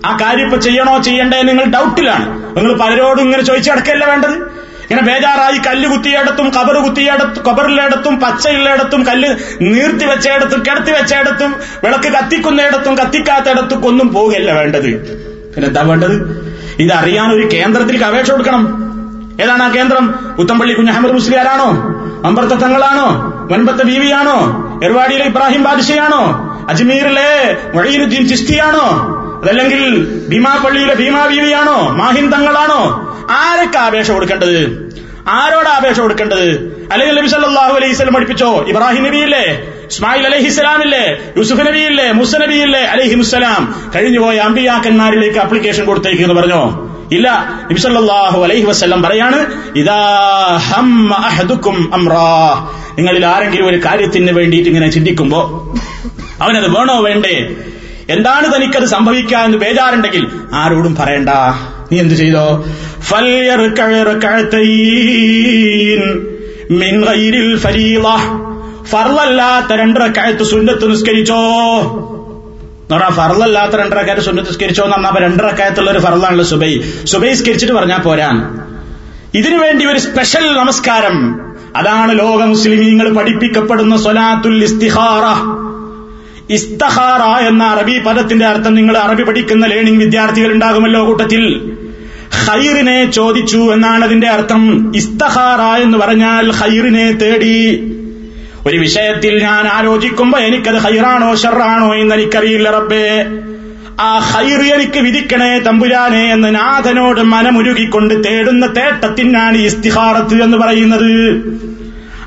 ആ കാര്യം ഇപ്പൊ ചെയ്യണോ ചെയ്യണ്ടേ നിങ്ങൾ ഡൗട്ടിലാണ് നിങ്ങൾ പലരോടും ഇങ്ങനെ ചോദിച്ചു കിടക്കല്ല വേണ്ടത്? ഇങ്ങനെ ബേജാറായി കല്ല് കുത്തിയിടത്തും കബർ കുത്തിയിടത്തും കബറിലിടത്തും പച്ചയിലിടത്തും കല്ല് നീർത്തി വെച്ചയിടത്തും കിടത്തി വെച്ചയിടത്തും വിളക്ക് കത്തിക്കുന്നിടത്തും കത്തിക്കാത്തയിടത്തും ഒന്നും പോവുകയല്ല വേണ്ടത്. പിന്നെ എന്താ വേണ്ടത്? ഇതറിയാൻ ഒരു കേന്ദ്രത്തിലേക്ക് അപേക്ഷ കൊടുക്കണം. ഏതാണ് ആ കേന്ദ്രം? ഉത്തംപള്ളി കുഞ്ഞഹമ്മദ് മുസ്ലിയാരാണോ? അമ്പർത്ത തങ്ങളാണോ? വൻപത്തെ ബീവിയാണോ? എർവാടിയിലെ ഇബ്രാഹിം ബാദിഷയാണോ? അജ്മീറിലെ മൊഴീനുദ്ദീൻ ചിസ്തിയാണോ അതല്ലെങ്കിൽ ഭീമാപള്ളിയിലെ ഭീമാ ബീവിയാണോ മാഹിൻ ആരൊക്കെ അപേക്ഷ കൊടുക്കേണ്ടത്? ആരോടാ അപേക്ഷ കൊടുക്കേണ്ടത്? അല്ലെങ്കിൽ നബി സല്ലാഹു അലൈഹി വസല്ലം പഠിപ്പിച്ചോ? ഇബ്രാഹിം നബിയില്ലേ? ഇസ്മായിൽ അലഹി ഇസ്ലാമില്ലേ യൂസുഫ് നബിയില്ലേ? മുസ നബിയില്ലേ? അലഹി മുസ്സലാം കഴിഞ്ഞുപോയ അമ്പിയാക്കന്മാരിലേക്ക് അപ്ലിക്കേഷൻ കൊടുത്തേക്ക് എന്ന് പറഞ്ഞോ? ഇല്ല. നബി സല്ലാഹു അലൈഹി വസ്ലം പറയാണ് അഹദുക്കും അംറാ. നിങ്ങളിൽ ആരെങ്കിലും ഒരു കാര്യത്തിന് വേണ്ടിയിട്ട് ഇങ്ങനെ ചിന്തിക്കുമ്പോ അവനത് വേണോ വേണ്ടേ? എന്താണ് തനിക്കത് സംഭവിക്കുക എന്ന് ബേജാറുണ്ടെങ്കിൽ ആരോടും പറയണ്ട. നീ എന്ത് ചെയ്തോ? ഫർലല്ലാത്ത രണ്ടരക്കായത്ത് സുന്നത്ത് നിസ്കരിച്ചോ? എന്ന് പറഞ്ഞാൽ ഫറലല്ലാത്ത രണ്ടരക്കായത്ത് സുന്നത്ത് നിസ്കരിച്ചോ എന്ന് പറഞ്ഞാൽ രണ്ടരക്കായത്തുള്ള ഒരു ഫർലാണല്ലോ സുബൈ. സുബൈ സ്കരിച്ചിട്ട് പറഞ്ഞാൽ പോരാ. ഇതിനുവേണ്ടി ഒരു സ്പെഷ്യൽ നമസ്കാരം. അതാണ് ലോക മുസ്ലിമീങ്ങൾ പഠിപ്പിക്കപ്പെടുന്ന സൊലാത്തുൽ ഇസ്തിഹാറ ഇസ്തഹാറ എന്ന അറബി പദത്തിന്റെ അർത്ഥം നിങ്ങൾ അറബി പഠിക്കുന്ന ലേണിംഗ് വിദ്യാർത്ഥികൾ ഉണ്ടാകുമല്ലോ കൂട്ടത്തിൽ. ഹൈറിനെ ചോദിച്ചു എന്നാണ് അതിന്റെ അർത്ഥം. ഇസ്തഹാറ എന്ന് പറഞ്ഞാൽ ഹൈറിനെ തേടി. ഒരു വിഷയത്തിൽ ഞാൻ ആലോചിക്കുമ്പോ എനിക്കത് ഹൈറാണോ ഷെറാണോ എന്ന് എനിക്കറിയില്ല റബ്ബേ. ആ ഹൈർ എനിക്ക് വിധിക്കണേ തമ്പുരാനെ എന്ന് നാഥനോട് മനമുരുകിക്കൊണ്ട് തേടുന്ന തേട്ടത്തിനാണ് ഇസ്തിഹാറത്ത് എന്ന് പറയുന്നത്.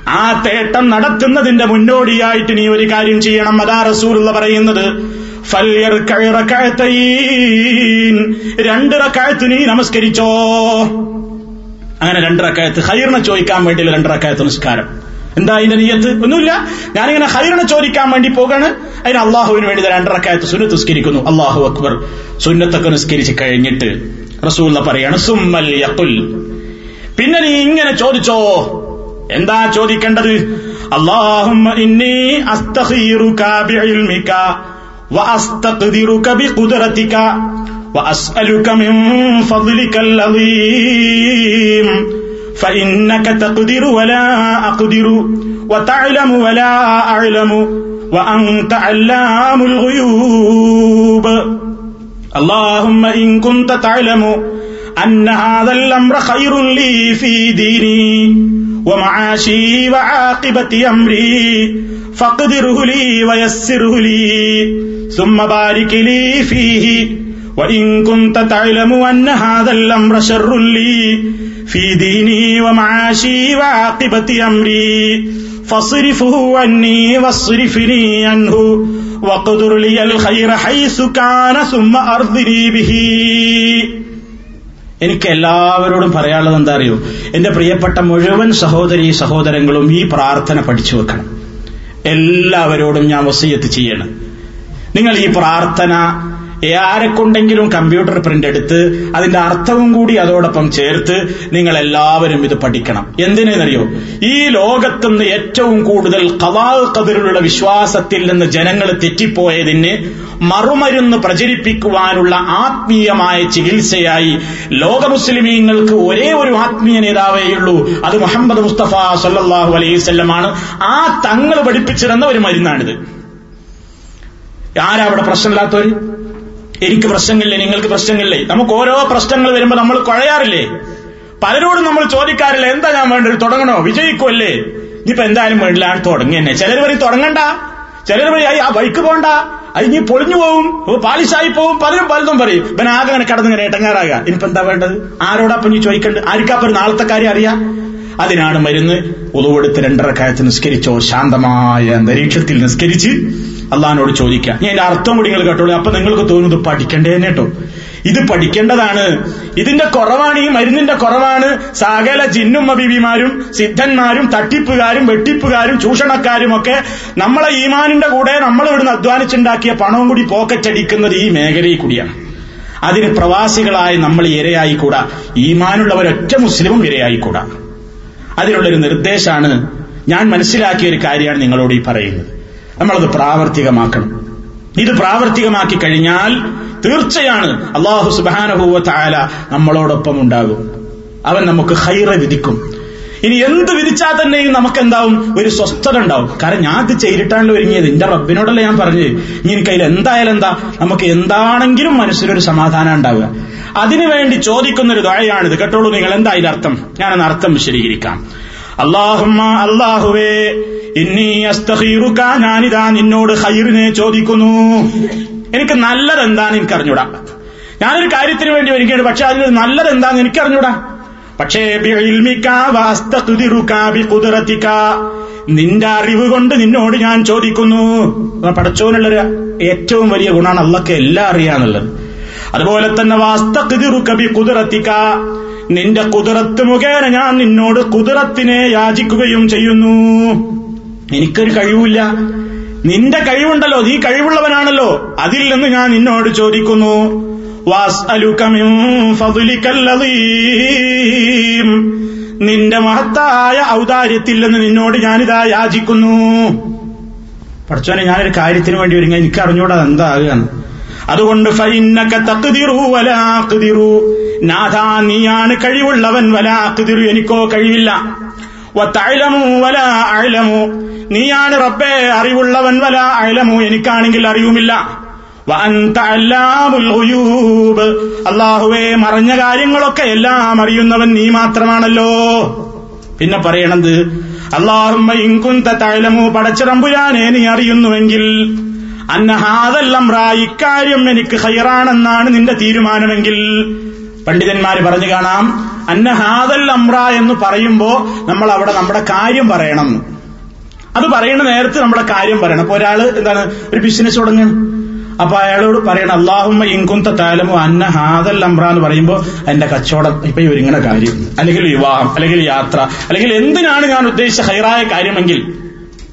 ആ തേട്ടം നടത്തുന്നതിന്റെ മുന്നോടിയായിട്ട് നീ ഒരു കാര്യം ചെയ്യണം അതാ റസൂലുള്ള പറയുന്നത്. രണ്ട് റക്കായത്ത് നീ നമസ്കരിച്ചോ. അങ്ങനെ രണ്ട് റക്കായത്ത്. ഹൈറിനെ ചോദിക്കാൻ വേണ്ടി രണ്ട് റക്കായത്ത് നമസ്കാരം എന്താ അതിന്റെ നീയത്ത്? ഒന്നുമില്ല. ഞാനിങ്ങനെ ഹൈറിനെ ചോദിക്കാൻ വേണ്ടി പോകാണ്. അതിന് അള്ളാഹുവിന് വേണ്ടി രണ്ടറക്കായത്ത് സുന്നത്ത് നിസ്കരിക്കുന്നു. അള്ളാഹു അക്ബർ സുന്നത്തൊക്കെ നിസ്കരിച്ച് കഴിഞ്ഞിട്ട് റസൂല പറയാണ് സുമ്മൽ യഖുൽ. പിന്നെ നീ ഇങ്ങനെ ചോദിച്ചോ എന്താ ചോദിക്കേണ്ടത് അള്ളാഹുമ്മ ഇന്നി അസ്തഖീറുക ബിഇൽമിക വഅസ്തഖ്ദിറുക ബിഖുദ്റതിക وأسألك من فضلك العظيم فإنك تقدر ولا أقدر وتعلم ولا أعلم وأنت علام الغيوب اللهم إن كنت تعلم أن هذا الأمر خير لي في ديني ومعاشي وعاقبة أمري. فاقدره لي ويسره لي. ثم بارك لي فيه. وإن كنت تعلم أن هذا الأمر شر لي في ديني ومعاشي وعاقبة أمري. فاصرفه عني واصرفني عنه. وقدر لي الخير حيث كان ثم أرضني به. എനിക്ക് എല്ലാവരോടും പറയാനുള്ളത് എന്താ അറിയോ? എന്റെ പ്രിയപ്പെട്ട മുഴുവൻ സഹോദരി സഹോദരങ്ങളും ഈ പ്രാർത്ഥന പഠിച്ചു വെക്കണം. എല്ലാവരോടും ഞാൻ വസീയത്ത് ചെയ്യണം. നിങ്ങൾ ഈ പ്രാർത്ഥന ആരെക്കൊണ്ടെങ്കിലും കമ്പ്യൂട്ടർ പ്രിന്റ് എടുത്ത് അതിന്റെ അർത്ഥവും കൂടി അതോടൊപ്പം ചേർത്ത് നിങ്ങൾ എല്ലാവരും ഇത് പഠിക്കണം. എന്തിനെന്നറിയോ? ഈ ലോകത്തുനിന്ന് ഏറ്റവും കൂടുതൽ കവാ കതിരിലുള്ള വിശ്വാസത്തിൽ നിന്ന് ജനങ്ങൾ തെറ്റിപ്പോയതിന് മറുമരുന്ന് പ്രചരിപ്പിക്കുവാനുള്ള ആത്മീയമായ ചികിത്സയായി ലോക മുസ്ലിമീങ്ങൾക്ക് ഒരേ ഒരു ആത്മീയ നേതാവേയുള്ളൂ അത് മുഹമ്മദ് മുസ്തഫ സല്ലാഹു അലൈവല്ലമാണ് ആ തങ്ങൾ പഠിപ്പിച്ചിരുന്ന ഒരു മരുന്നാണിത്. ആരാ അവിടെ പ്രശ്നമില്ലാത്തവർ എനിക്ക് പ്രശ്നങ്ങളില്ലേ നിങ്ങൾക്ക് പ്രശ്നങ്ങളില്ലേ? നമുക്ക് ഓരോ പ്രശ്നങ്ങൾ വരുമ്പോൾ നമ്മൾ കുഴയാറില്ലേ? പലരോടും നമ്മൾ ചോദിക്കാറില്ല എന്താ ഞാൻ വേണ്ടത് തുടങ്ങണോ? വിജയിക്കുമല്ലേ ഇനിയിപ്പോ എന്തായാലും വേണ്ടില്ല തുടങ്ങി തന്നെ ചിലർ വഴി തുടങ്ങണ്ട. ചിലർ വഴി ആ ബൈക്ക് പോണ്ട. അത് ഇനി പൊളിഞ്ഞു പോവും. പാലിശായി പോവും. പലരും പലതും പറയും. ഇവൻ ആകെ അങ്ങനെ കടന്നിങ്ങനെ ഏട്ടങ്ങാറാകുക ഇനിയിപ്പോ എന്താ വേണ്ടത്? ആരോടാ നീ ചോദിക്കണ്ട് ആർക്കാപ്പൊരു നാളത്തെ കാര്യം അറിയാം? അതിനാണ് മരുന്ന് ഉളവെടുത്ത് രണ്ടരക്കാലത്ത് നിസ്കരിച്ചോ ശാന്തമായ അന്തരീക്ഷത്തിൽ നിസ്കരിച്ച് അള്ളഹാനോട് ചോദിക്കാം. ഞാൻ എന്റെ അർത്ഥം കൂടി നിങ്ങൾ കേട്ടോളൂ. അപ്പൊ നിങ്ങൾക്ക് തോന്നുന്നത് പഠിക്കണ്ടേ കേട്ടോ. ഇത് പഠിക്കേണ്ടതാണ്. ഇതിന്റെ കുറവാണ് ഈ മരുന്നിന്റെ കുറവാണ്. സകല ജിന്നും അബിബിമാരും സിദ്ധന്മാരും തട്ടിപ്പുകാരും വെട്ടിപ്പുകാരും ചൂഷണക്കാരും ഒക്കെ നമ്മളെ ഈമാനിന്റെ കൂടെ നമ്മൾ ഇവിടുന്ന് അധ്വാനിച്ചുണ്ടാക്കിയ പണവും കൂടി പോക്കറ്റടിക്കുന്നത് ഈ മേഖലയിൽ കൂടിയാണ്. അതിന് പ്രവാസികളായി നമ്മൾ ഇരയായിക്കൂടാ. ഈമാനുള്ളവരൊറ്റ മുസ്ലിമും ഇരയായിക്കൂടാ. അതിനുള്ളൊരു നിർദ്ദേശമാണ് ഞാൻ മനസ്സിലാക്കിയ ഒരു കാര്യമാണ് നിങ്ങളോട് ഈ പറയുന്നത്. നമ്മളത് പ്രാവർത്തികമാക്കണം. ഇത് പ്രാവർത്തികമാക്കി കഴിഞ്ഞാൽ തീർച്ചയാണ് അള്ളാഹു സുബാനഹൂവ താല നമ്മളോടൊപ്പം ഉണ്ടാകും. അവൻ നമുക്ക് ഹൈറ വിധിക്കും. ഇനി എന്ത് വിധിച്ചാൽ തന്നെയും നമുക്ക് എന്താവും ഒരു സ്വസ്ഥത ഉണ്ടാവും. കാരണം ഞാൻ ഇത് ചെയ്തിട്ടാണല്ലോ ഒരുങ്ങിയത്. എന്റെ റബ്ബിനോടല്ലേ ഞാൻ പറഞ്ഞത്. ഇനി എനിക്ക് അതിൽ എന്തായാലും എന്താ? നമുക്ക് എന്താണെങ്കിലും മനസ്സിലൊരു സമാധാനം ഉണ്ടാവുക. അതിനുവേണ്ടി ചോദിക്കുന്ന ഒരു ദയാണിത് കേട്ടോളൂ നിങ്ങൾ എന്താ ഇതിന്റെ അർത്ഥം? ഞാനൊന്ന് അർത്ഥം വിശദീകരിക്കാം. അള്ളാഹുമ്മ അള്ളാഹുവേ ഇന്നീ അസ്തഹീറുക്ക ഞാനിതാ നിന്നോട് ഹൈറിനെ ചോദിക്കുന്നു. എനിക്ക് നല്ലതെന്താന്ന് എനിക്ക് അറിഞ്ഞൂടാ ഞാനൊരു കാര്യത്തിന് വേണ്ടി വരികയാണ്. പക്ഷെ അതിൽ നല്ലതെന്താന്ന് എനിക്ക് അറിഞ്ഞൂടാ പക്ഷേ നിന്റെ അറിവ് കൊണ്ട് നിന്നോട് ഞാൻ ചോദിക്കുന്നു. പടച്ചോനുള്ളൊരു ഏറ്റവും വലിയ ഗുണമാണ് അള്ളക്ക് എല്ലാം അറിയാന്നുള്ളത് അതുപോലെ തന്നെ വാസ്തഖ്ദിറുക കുതിറത്തിക്ക നിന്റെ കുതിരത്ത് മുഖേന ഞാൻ നിന്നോട് കുതിരത്തിനെ യാചിക്കുകയും ചെയ്യുന്നു. എനിക്കൊരു കഴിവില്ല. നിന്റെ കഴിവുണ്ടല്ലോ നീ കഴിവുള്ളവനാണല്ലോ. അതിൽ നിന്ന് ഞാൻ നിന്നോട് ചോദിക്കുന്നു. നിന്റെ മഹത്തായ ഔദാര്യത്തിൽ നിന്ന് നിന്നോട് ഞാനിതാ യാചിക്കുന്നു. പഠിച്ചോനെ ഞാനൊരു കാര്യത്തിന് വേണ്ടി ഒരുങ്ങ എനിക്ക് അറിഞ്ഞൂടാ എന്താകുകയാണ് അതുകൊണ്ട് നാഥാ നീയാണ് കഴിവുള്ളവൻ വലാ അഖ്ദിറു. എനിക്കോ കഴിവില്ല. വലാ അഅലമു. നീയാണ് റബ്ബേ അറിവുള്ളവൻ വല അയലമു എനിക്കാണെങ്കിൽ അറിയുമില്ല അള്ളാഹുവേ മറഞ്ഞ കാര്യങ്ങളൊക്കെ എല്ലാം അറിയുന്നവൻ നീ മാത്രമാണല്ലോ. പിന്നെ പറയണത് അള്ളാഹുമ്മ ഇൻകുന്ത തഴലമു പടച്ചിറമ്പുരാനെ നീ അറിയുന്നുവെങ്കിൽ അന്നഹാദല്ലംറ ഇക്കാര്യം എനിക്ക് ഹൈറാണെന്നാണ് നിന്റെ തീരുമാനമെങ്കിൽ. പണ്ഡിതന്മാര് പറഞ്ഞു കാണാം അന്നഹാദൽ അമ്ര എന്ന് പറയുമ്പോ നമ്മൾ അവിടെ നമ്മുടെ കാര്യം പറയണം. അത് പറയുന്ന നേരത്തെ നമ്മുടെ കാര്യം പറയണം. അപ്പൊ ഒരാൾ എന്താണ് ഒരു ബിസിനസ് തുടങ്ങുന്നത് അപ്പൊ അയാളോട് പറയണം അള്ളാഹുമ്മ ഇൻകുന്ത താലമോ അന്ന ഹാദൽ അമ്ര എന്ന് പറയുമ്പോൾ എന്റെ കച്ചവടം ഇപ്പൊ ഒരുങ്ങണ കാര്യം. അല്ലെങ്കിൽ വിവാഹം അല്ലെങ്കിൽ യാത്ര അല്ലെങ്കിൽ എന്തിനാണ് ഞാൻ ഉദ്ദേശിച്ച ഹൈറായ കാര്യമെങ്കിൽ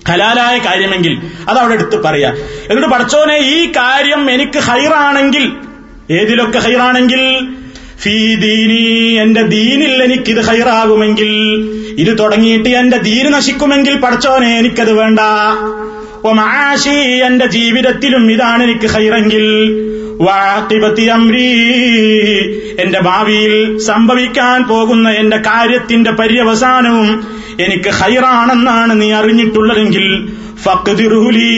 ഹലാലായ കാര്യമെങ്കിൽ അത് അവിടെ എടുത്ത് പറയാ. എന്നിട്ട് പഠിച്ചോനെ ഈ കാര്യം എനിക്ക് ഹൈറാണെങ്കിൽ ഏതിലൊക്കെ ഹൈറാണെങ്കിൽ? ഫീ ദീനി എന്റെ ദീനിൽ എനിക്കിത് ഹൈറാകുമെങ്കിൽ ഇത് തുടങ്ങിയിട്ട് എന്റെ ദീന് നശിക്കുമെങ്കിൽ പഠിച്ചോനെ എനിക്കത് വേണ്ട. ഒമാശി എന്റെ ജീവിതത്തിലും ഇതാണ് എനിക്ക് ഹൈറെങ്കിൽ. അമ്രീ എന്റെ ഭാവിയിൽ സംഭവിക്കാൻ പോകുന്ന എന്റെ കാര്യത്തിന്റെ പര്യവസാനവും എനിക്ക് ഹൈറാണെന്നാണ് നീ അറിഞ്ഞിട്ടുള്ളതെങ്കിൽ ഫക്തിറുലി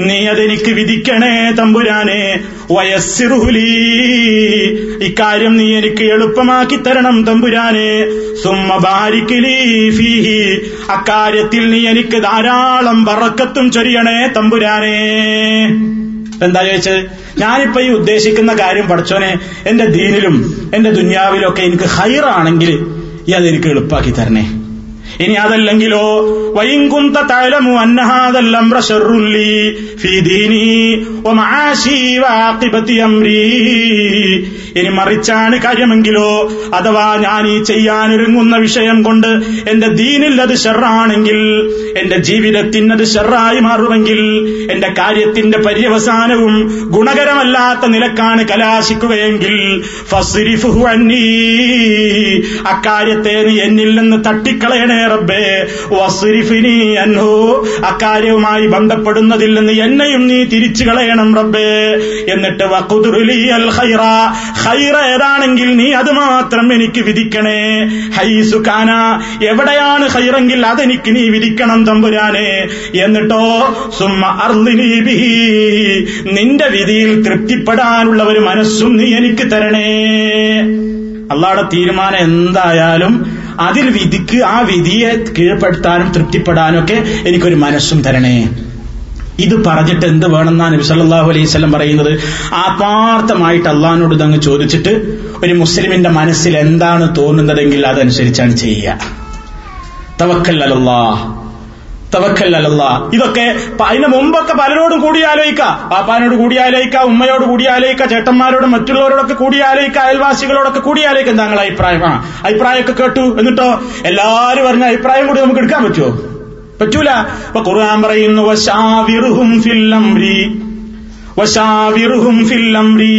നീ അതെനിക്ക് വിധിക്കണേ തമ്പുരാനെ വയസ്സിറുഹുലി ഇക്കാര്യം നീ എനിക്ക് എളുപ്പമാക്കി തരണം തമ്പുരാനെ. സുമ്മ ബാരിക്കലി ഫീഹി അക്കാര്യത്തിൽ നീ എനിക്ക് ധാരാളം വറക്കത്തും ചൊരിയണേ തമ്പുരാനെ. എന്താ ചോദിച്ചത്? ഞാനിപ്പോ ഈ ഉദ്ദേശിക്കുന്ന കാര്യം പഠിച്ചോനെ എന്റെ ദീനിലും എന്റെ ദുന്യാവിലും ഒക്കെ എനിക്ക് ഹൈറാണെങ്കിൽ ഈ അതെനിക്ക് എളുപ്പാക്കി തരണേ. ഇനി അതല്ലെങ്കിലോ? ഇനി മറിച്ചാണ് കാര്യമെങ്കിലോ? അഥവാ ഞാൻ ഈ ചെയ്യാനൊരുങ്ങുന്ന വിഷയം കൊണ്ട് എന്റെ ദീനിൽ അത് ഷെറാണെങ്കിൽ എന്റെ ജീവിതത്തിന് അത് ഷെറായി മാറുമെങ്കിൽ എന്റെ കാര്യത്തിന്റെ പര്യവസാനവും ഗുണകരമല്ലാത്ത നിലക്കാണ് കലാശിക്കുകയെങ്കിൽ അക്കാര്യത്തെ നീ എന്നിൽ നിന്ന് തട്ടിക്കളയണേ റബ്ബേ അൻഹു. അക്കാര്യവുമായി ബന്ധപ്പെടുന്നതിൽ നിന്ന് എന്നെയും നീ തിരിച്ചു കളയണം റബ്ബേ. എന്നിട്ട് വഖുദുറുലി അൽ ഖൈറ. ഖൈറ ഏതാണെങ്കിൽ നീ അത് മാത്രം എനിക്ക് വിധിക്കണേ. ഹൈസു കാന. എവിടെയാണ് ഖൈറെങ്കിൽ അതെനിക്ക് നീ വിധിക്കണം തമ്പുരാനെ. എന്നിട്ടോ സുമ്മ അർലിനി ബിഹി. നിന്റെ വിധിയിൽ തൃപ്തിപ്പെടാനുള്ള ഒരു മനസ്സും നീ എനിക്ക് തരണേ. അള്ളാടെ തീരുമാനം എന്തായാലും അതിൽ വിധിക്ക് ആ വിധിയെ കീഴ്പ്പെടുത്താനും തൃപ്തിപ്പെടാനും ഒക്കെ എനിക്കൊരു മനസ്സും തരണേ. ഇത് പറഞ്ഞിട്ട് എന്ത് വേണമെന്നാണ് നബി സല്ലല്ലാഹു അലൈഹി സ്വലം പറയുന്നത്? ആത്മാർത്ഥമായിട്ട് അള്ളഹാനോട് ഇതങ്ങ് ചോദിച്ചിട്ട് ഒരു മുസ്ലിമിന്റെ മനസ്സിൽ എന്താണ് തോന്നുന്നതെങ്കിൽ അതനുസരിച്ചാണ് ചെയ്യുക. തവക്കൽ അലല്ലാഹ്. തവക്കൽ ഇതൊക്കെ അതിന് മുമ്പൊക്കെ പലരോടും കൂടി ആലോചിക്ക. പാപ്പാനോട് കൂടി ആലോചിക്ക ഉമ്മയോട് കൂടി ആലോചിക്ക ചേട്ടന്മാരോടും മറ്റുള്ളവരോടൊക്കെ കൂടി ആലോചിക്ക അയൽവാസികളോടൊക്കെ കൂടി ആലോചിക്കാം. താങ്കൾ അഭിപ്രായമാണ് അഭിപ്രായമൊക്കെ കേട്ടു എന്നിട്ടോ? എല്ലാരും പറഞ്ഞ അഭിപ്രായം കൂടി നമുക്ക് എടുക്കാൻ പറ്റുമോ? പറ്റൂല. അപ്പൊ ഖുർആൻ പറയുന്നു വശാവിറുഹും ഫില്ലംരി. വശാവിറുഹും ഫിൽ അംരി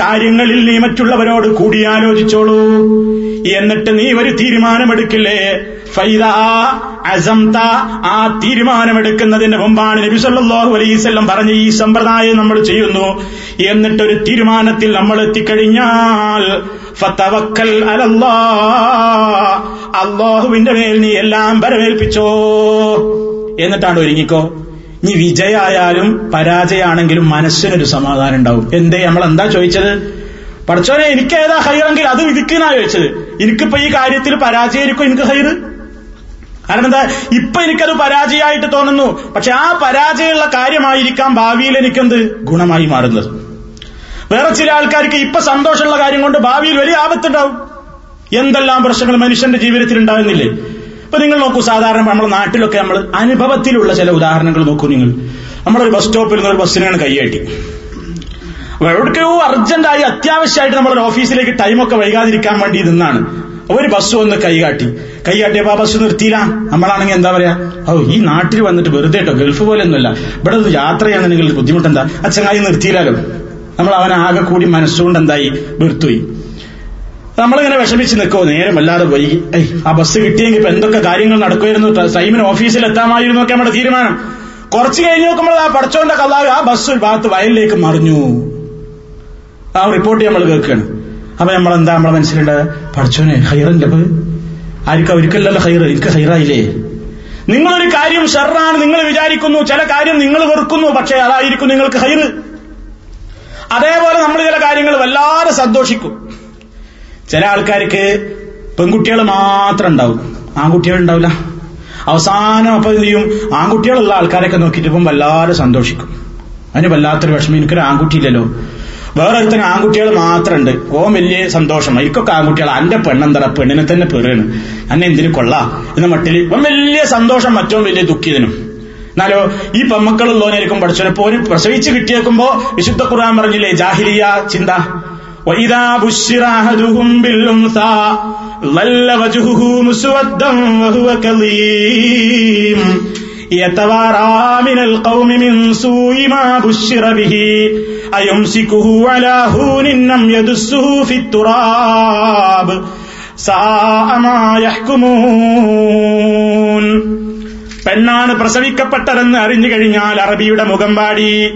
കാര്യങ്ങളിൽ നീ മറ്റുള്ളവരോട് കൂടിയാലോചിച്ചോളൂ എന്നിട്ട് നീ ഒരു തീരുമാനമെടുക്കില്ലേ? ഫൈദ അസംത ആ തീരുമാനമെടുക്കുന്നതിന് മുമ്പാണ് നബി സല്ലല്ലാഹു അലൈഹി വസല്ലം പറഞ്ഞ ഈ സമ്പ്രദായം നമ്മൾ ചെയ്യുന്നു. എന്നിട്ടൊരു തീരുമാനത്തിൽ നമ്മൾ എത്തിക്കഴിഞ്ഞാൽ ഫതവക്കൽ അലല്ലാ അള്ളാഹുവിന്റെ മേൽ നീ എല്ലാം പരമേൽപ്പിച്ചോ എന്നിട്ടാണ് ഒരുങ്ങിക്കോ. നീ വിജയായാലും പരാജയമാണെങ്കിലും മനസ്സിനൊരു സമാധാനം ഉണ്ടാവും. എന്തേ? നമ്മൾ എന്താ ചോദിച്ചത്? പഠിച്ചോനെ എനിക്ക് ഏതാ ഹൈറെങ്കിൽ അത് വിധിക്കുന്നാ ചോദിച്ചത്? എനിക്കിപ്പോ ഈ കാര്യത്തിൽ പരാജയമായിരിക്കും എനിക്ക് ഹൈറ്? കാരണം എന്താ? ഇപ്പൊ എനിക്കത് പരാജയമായിട്ട് തോന്നുന്നു. പക്ഷെ ആ പരാജയമുള്ള കാര്യമായിരിക്കാം ഭാവിയിൽ എനിക്കെന്ത്? ഗുണമായി മാറുന്നത്. വേറെ ചില ആൾക്കാർക്ക് ഇപ്പൊ സന്തോഷമുള്ള കാര്യം കൊണ്ട് ഭാവിയിൽ വലിയ ആപത്തുണ്ടാവും. എന്തെല്ലാം പ്രശ്നങ്ങൾ മനുഷ്യന്റെ ജീവിതത്തിൽ ഉണ്ടാകുന്നില്ലേ ഇപ്പൊ നിങ്ങൾ നോക്കൂ സാധാരണ നമ്മുടെ നാട്ടിലൊക്കെ നമ്മൾ അനുഭവത്തിലുള്ള ചില ഉദാഹരണങ്ങൾ നോക്കൂ നിങ്ങൾ. നമ്മളൊരു ബസ് സ്റ്റോപ്പിൽ നിന്ന് ഒരു ബസ്സിനാണ് കൈയാട്ടി എവിടേക്കോ അർജന്റായി അത്യാവശ്യമായിട്ട് നമ്മളൊരു ഓഫീസിലേക്ക് ടൈമൊക്കെ വൈകാതിരിക്കാൻ വേണ്ടി നിന്നാണ് ഒരു ബസ് ഒന്ന് കൈകാട്ടി. കൈകാട്ടിയപ്പോ ആ ബസ് നിർത്തിയില്ല. നമ്മളാണെങ്കിൽ എന്താ പറയാ? ഓ ഈ നാട്ടിൽ വന്നിട്ട് വെറുതെ കേട്ടോ ഗൾഫ് പോലെ ഒന്നുമല്ല ഇവിടെ ഒരു യാത്ര ചെയ്യാൻ നിങ്ങൾക്ക് ബുദ്ധിമുട്ടെന്താ? ആ ചങ്ങായി നിർത്തിയില്ലല്ലോ നമ്മൾ അവൻ ആകെ കൂടി മനസ്സുകൊണ്ട് എന്തായി? വെറുത്തുപോയി. നമ്മളിങ്ങനെ വിഷമിച്ച് നിൽക്കുമോ നേരം വല്ലാതെ പോയി. ഐ ആ ബസ് കിട്ടിയെങ്കിൽ ഇപ്പൊ എന്തൊക്കെ കാര്യങ്ങൾ നടക്കുമായിരുന്നു? ടൈമിന് ഓഫീസിൽ എത്താമായിരുന്നു ഒക്കെ നമ്മുടെ തീരുമാനം. കുറച്ച് കഴിഞ്ഞ് നോക്കുമ്പോൾ ആ പടച്ചോന്റെ കള്ളാവ് ആ ബസ് ഭാഗത്ത് വയലിലേക്ക് മറിഞ്ഞു. ആ റിപ്പോർട്ട് നമ്മൾ കേൾക്കുകയാണ് അപ്പൊ നമ്മൾ എന്താ നമ്മളെ മനസ്സിലുണ്ട് പഠിച്ചോനെ ഹൈറന്റെ അപ്പൊ. ആർക്കും ഒരിക്കലല്ല ഹൈർ എനിക്ക് ഹൈറായില്ലേ നിങ്ങളൊരു കാര്യം ഷെറാണ് നിങ്ങൾ വിചാരിക്കുന്നു. ചില കാര്യം നിങ്ങൾ വെറുക്കുന്നു. പക്ഷേ അതായിരിക്കും നിങ്ങൾക്ക് ഹൈർ അതേപോലെ നമ്മൾ ചില കാര്യങ്ങൾ വല്ലാതെ സന്തോഷിക്കും. ചില ആൾക്കാർക്ക് പെൺകുട്ടികൾ മാത്രം ഉണ്ടാവും. ആൺകുട്ടികൾ ഉണ്ടാവില്ല അവസാനം അപ്പൊ എന്ത് ചെയ്യും? ആൺകുട്ടികളുള്ള ആൾക്കാരൊക്കെ നോക്കിയിട്ട് ഇപ്പം വല്ലാതെ സന്തോഷിക്കും. അതിന് വല്ലാത്തൊരു വിഷമം. എനിക്കൊരു വേറെ ഒരുത്തന് ആൺകുട്ടികൾ മാത്രമുണ്ട് ഓ വലിയ സന്തോഷം എനിക്കൊക്കെ ആൺകുട്ടികൾ അന്റെ പെണ്ണെന്തറ പെണ്ണിനെ തന്നെ പെറുകയാണ് അന്നെ എന്തിനു കൊള്ളാം എന്ന മട്ടിൽ ഇപ്പം വലിയ സന്തോഷം മറ്റോ വലിയ ദുഃഖിതനും എന്നാലോ ഈ പെമ്മക്കളുള്ളവനായിരിക്കും പഠിച്ചപ്പോ ഒരു പ്രസവിച്ച് കിട്ടിയേക്കുമ്പോ വിശുദ്ധ ഖുർആൻ പറഞ്ഞില്ലേ ജാഹിലിയ ചിന്ത وإذا بشر أحدهم بالأنثى ظل وجهه مسودا وهو كظيم يتوارى من القوم من سوء ما بشر به പെണ്ണാണ് പ്രസവിക്കപ്പെട്ടതെന്ന് അറിഞ്ഞു കഴിഞ്ഞാൽ അറബിയുടെ മുഖം പാടി.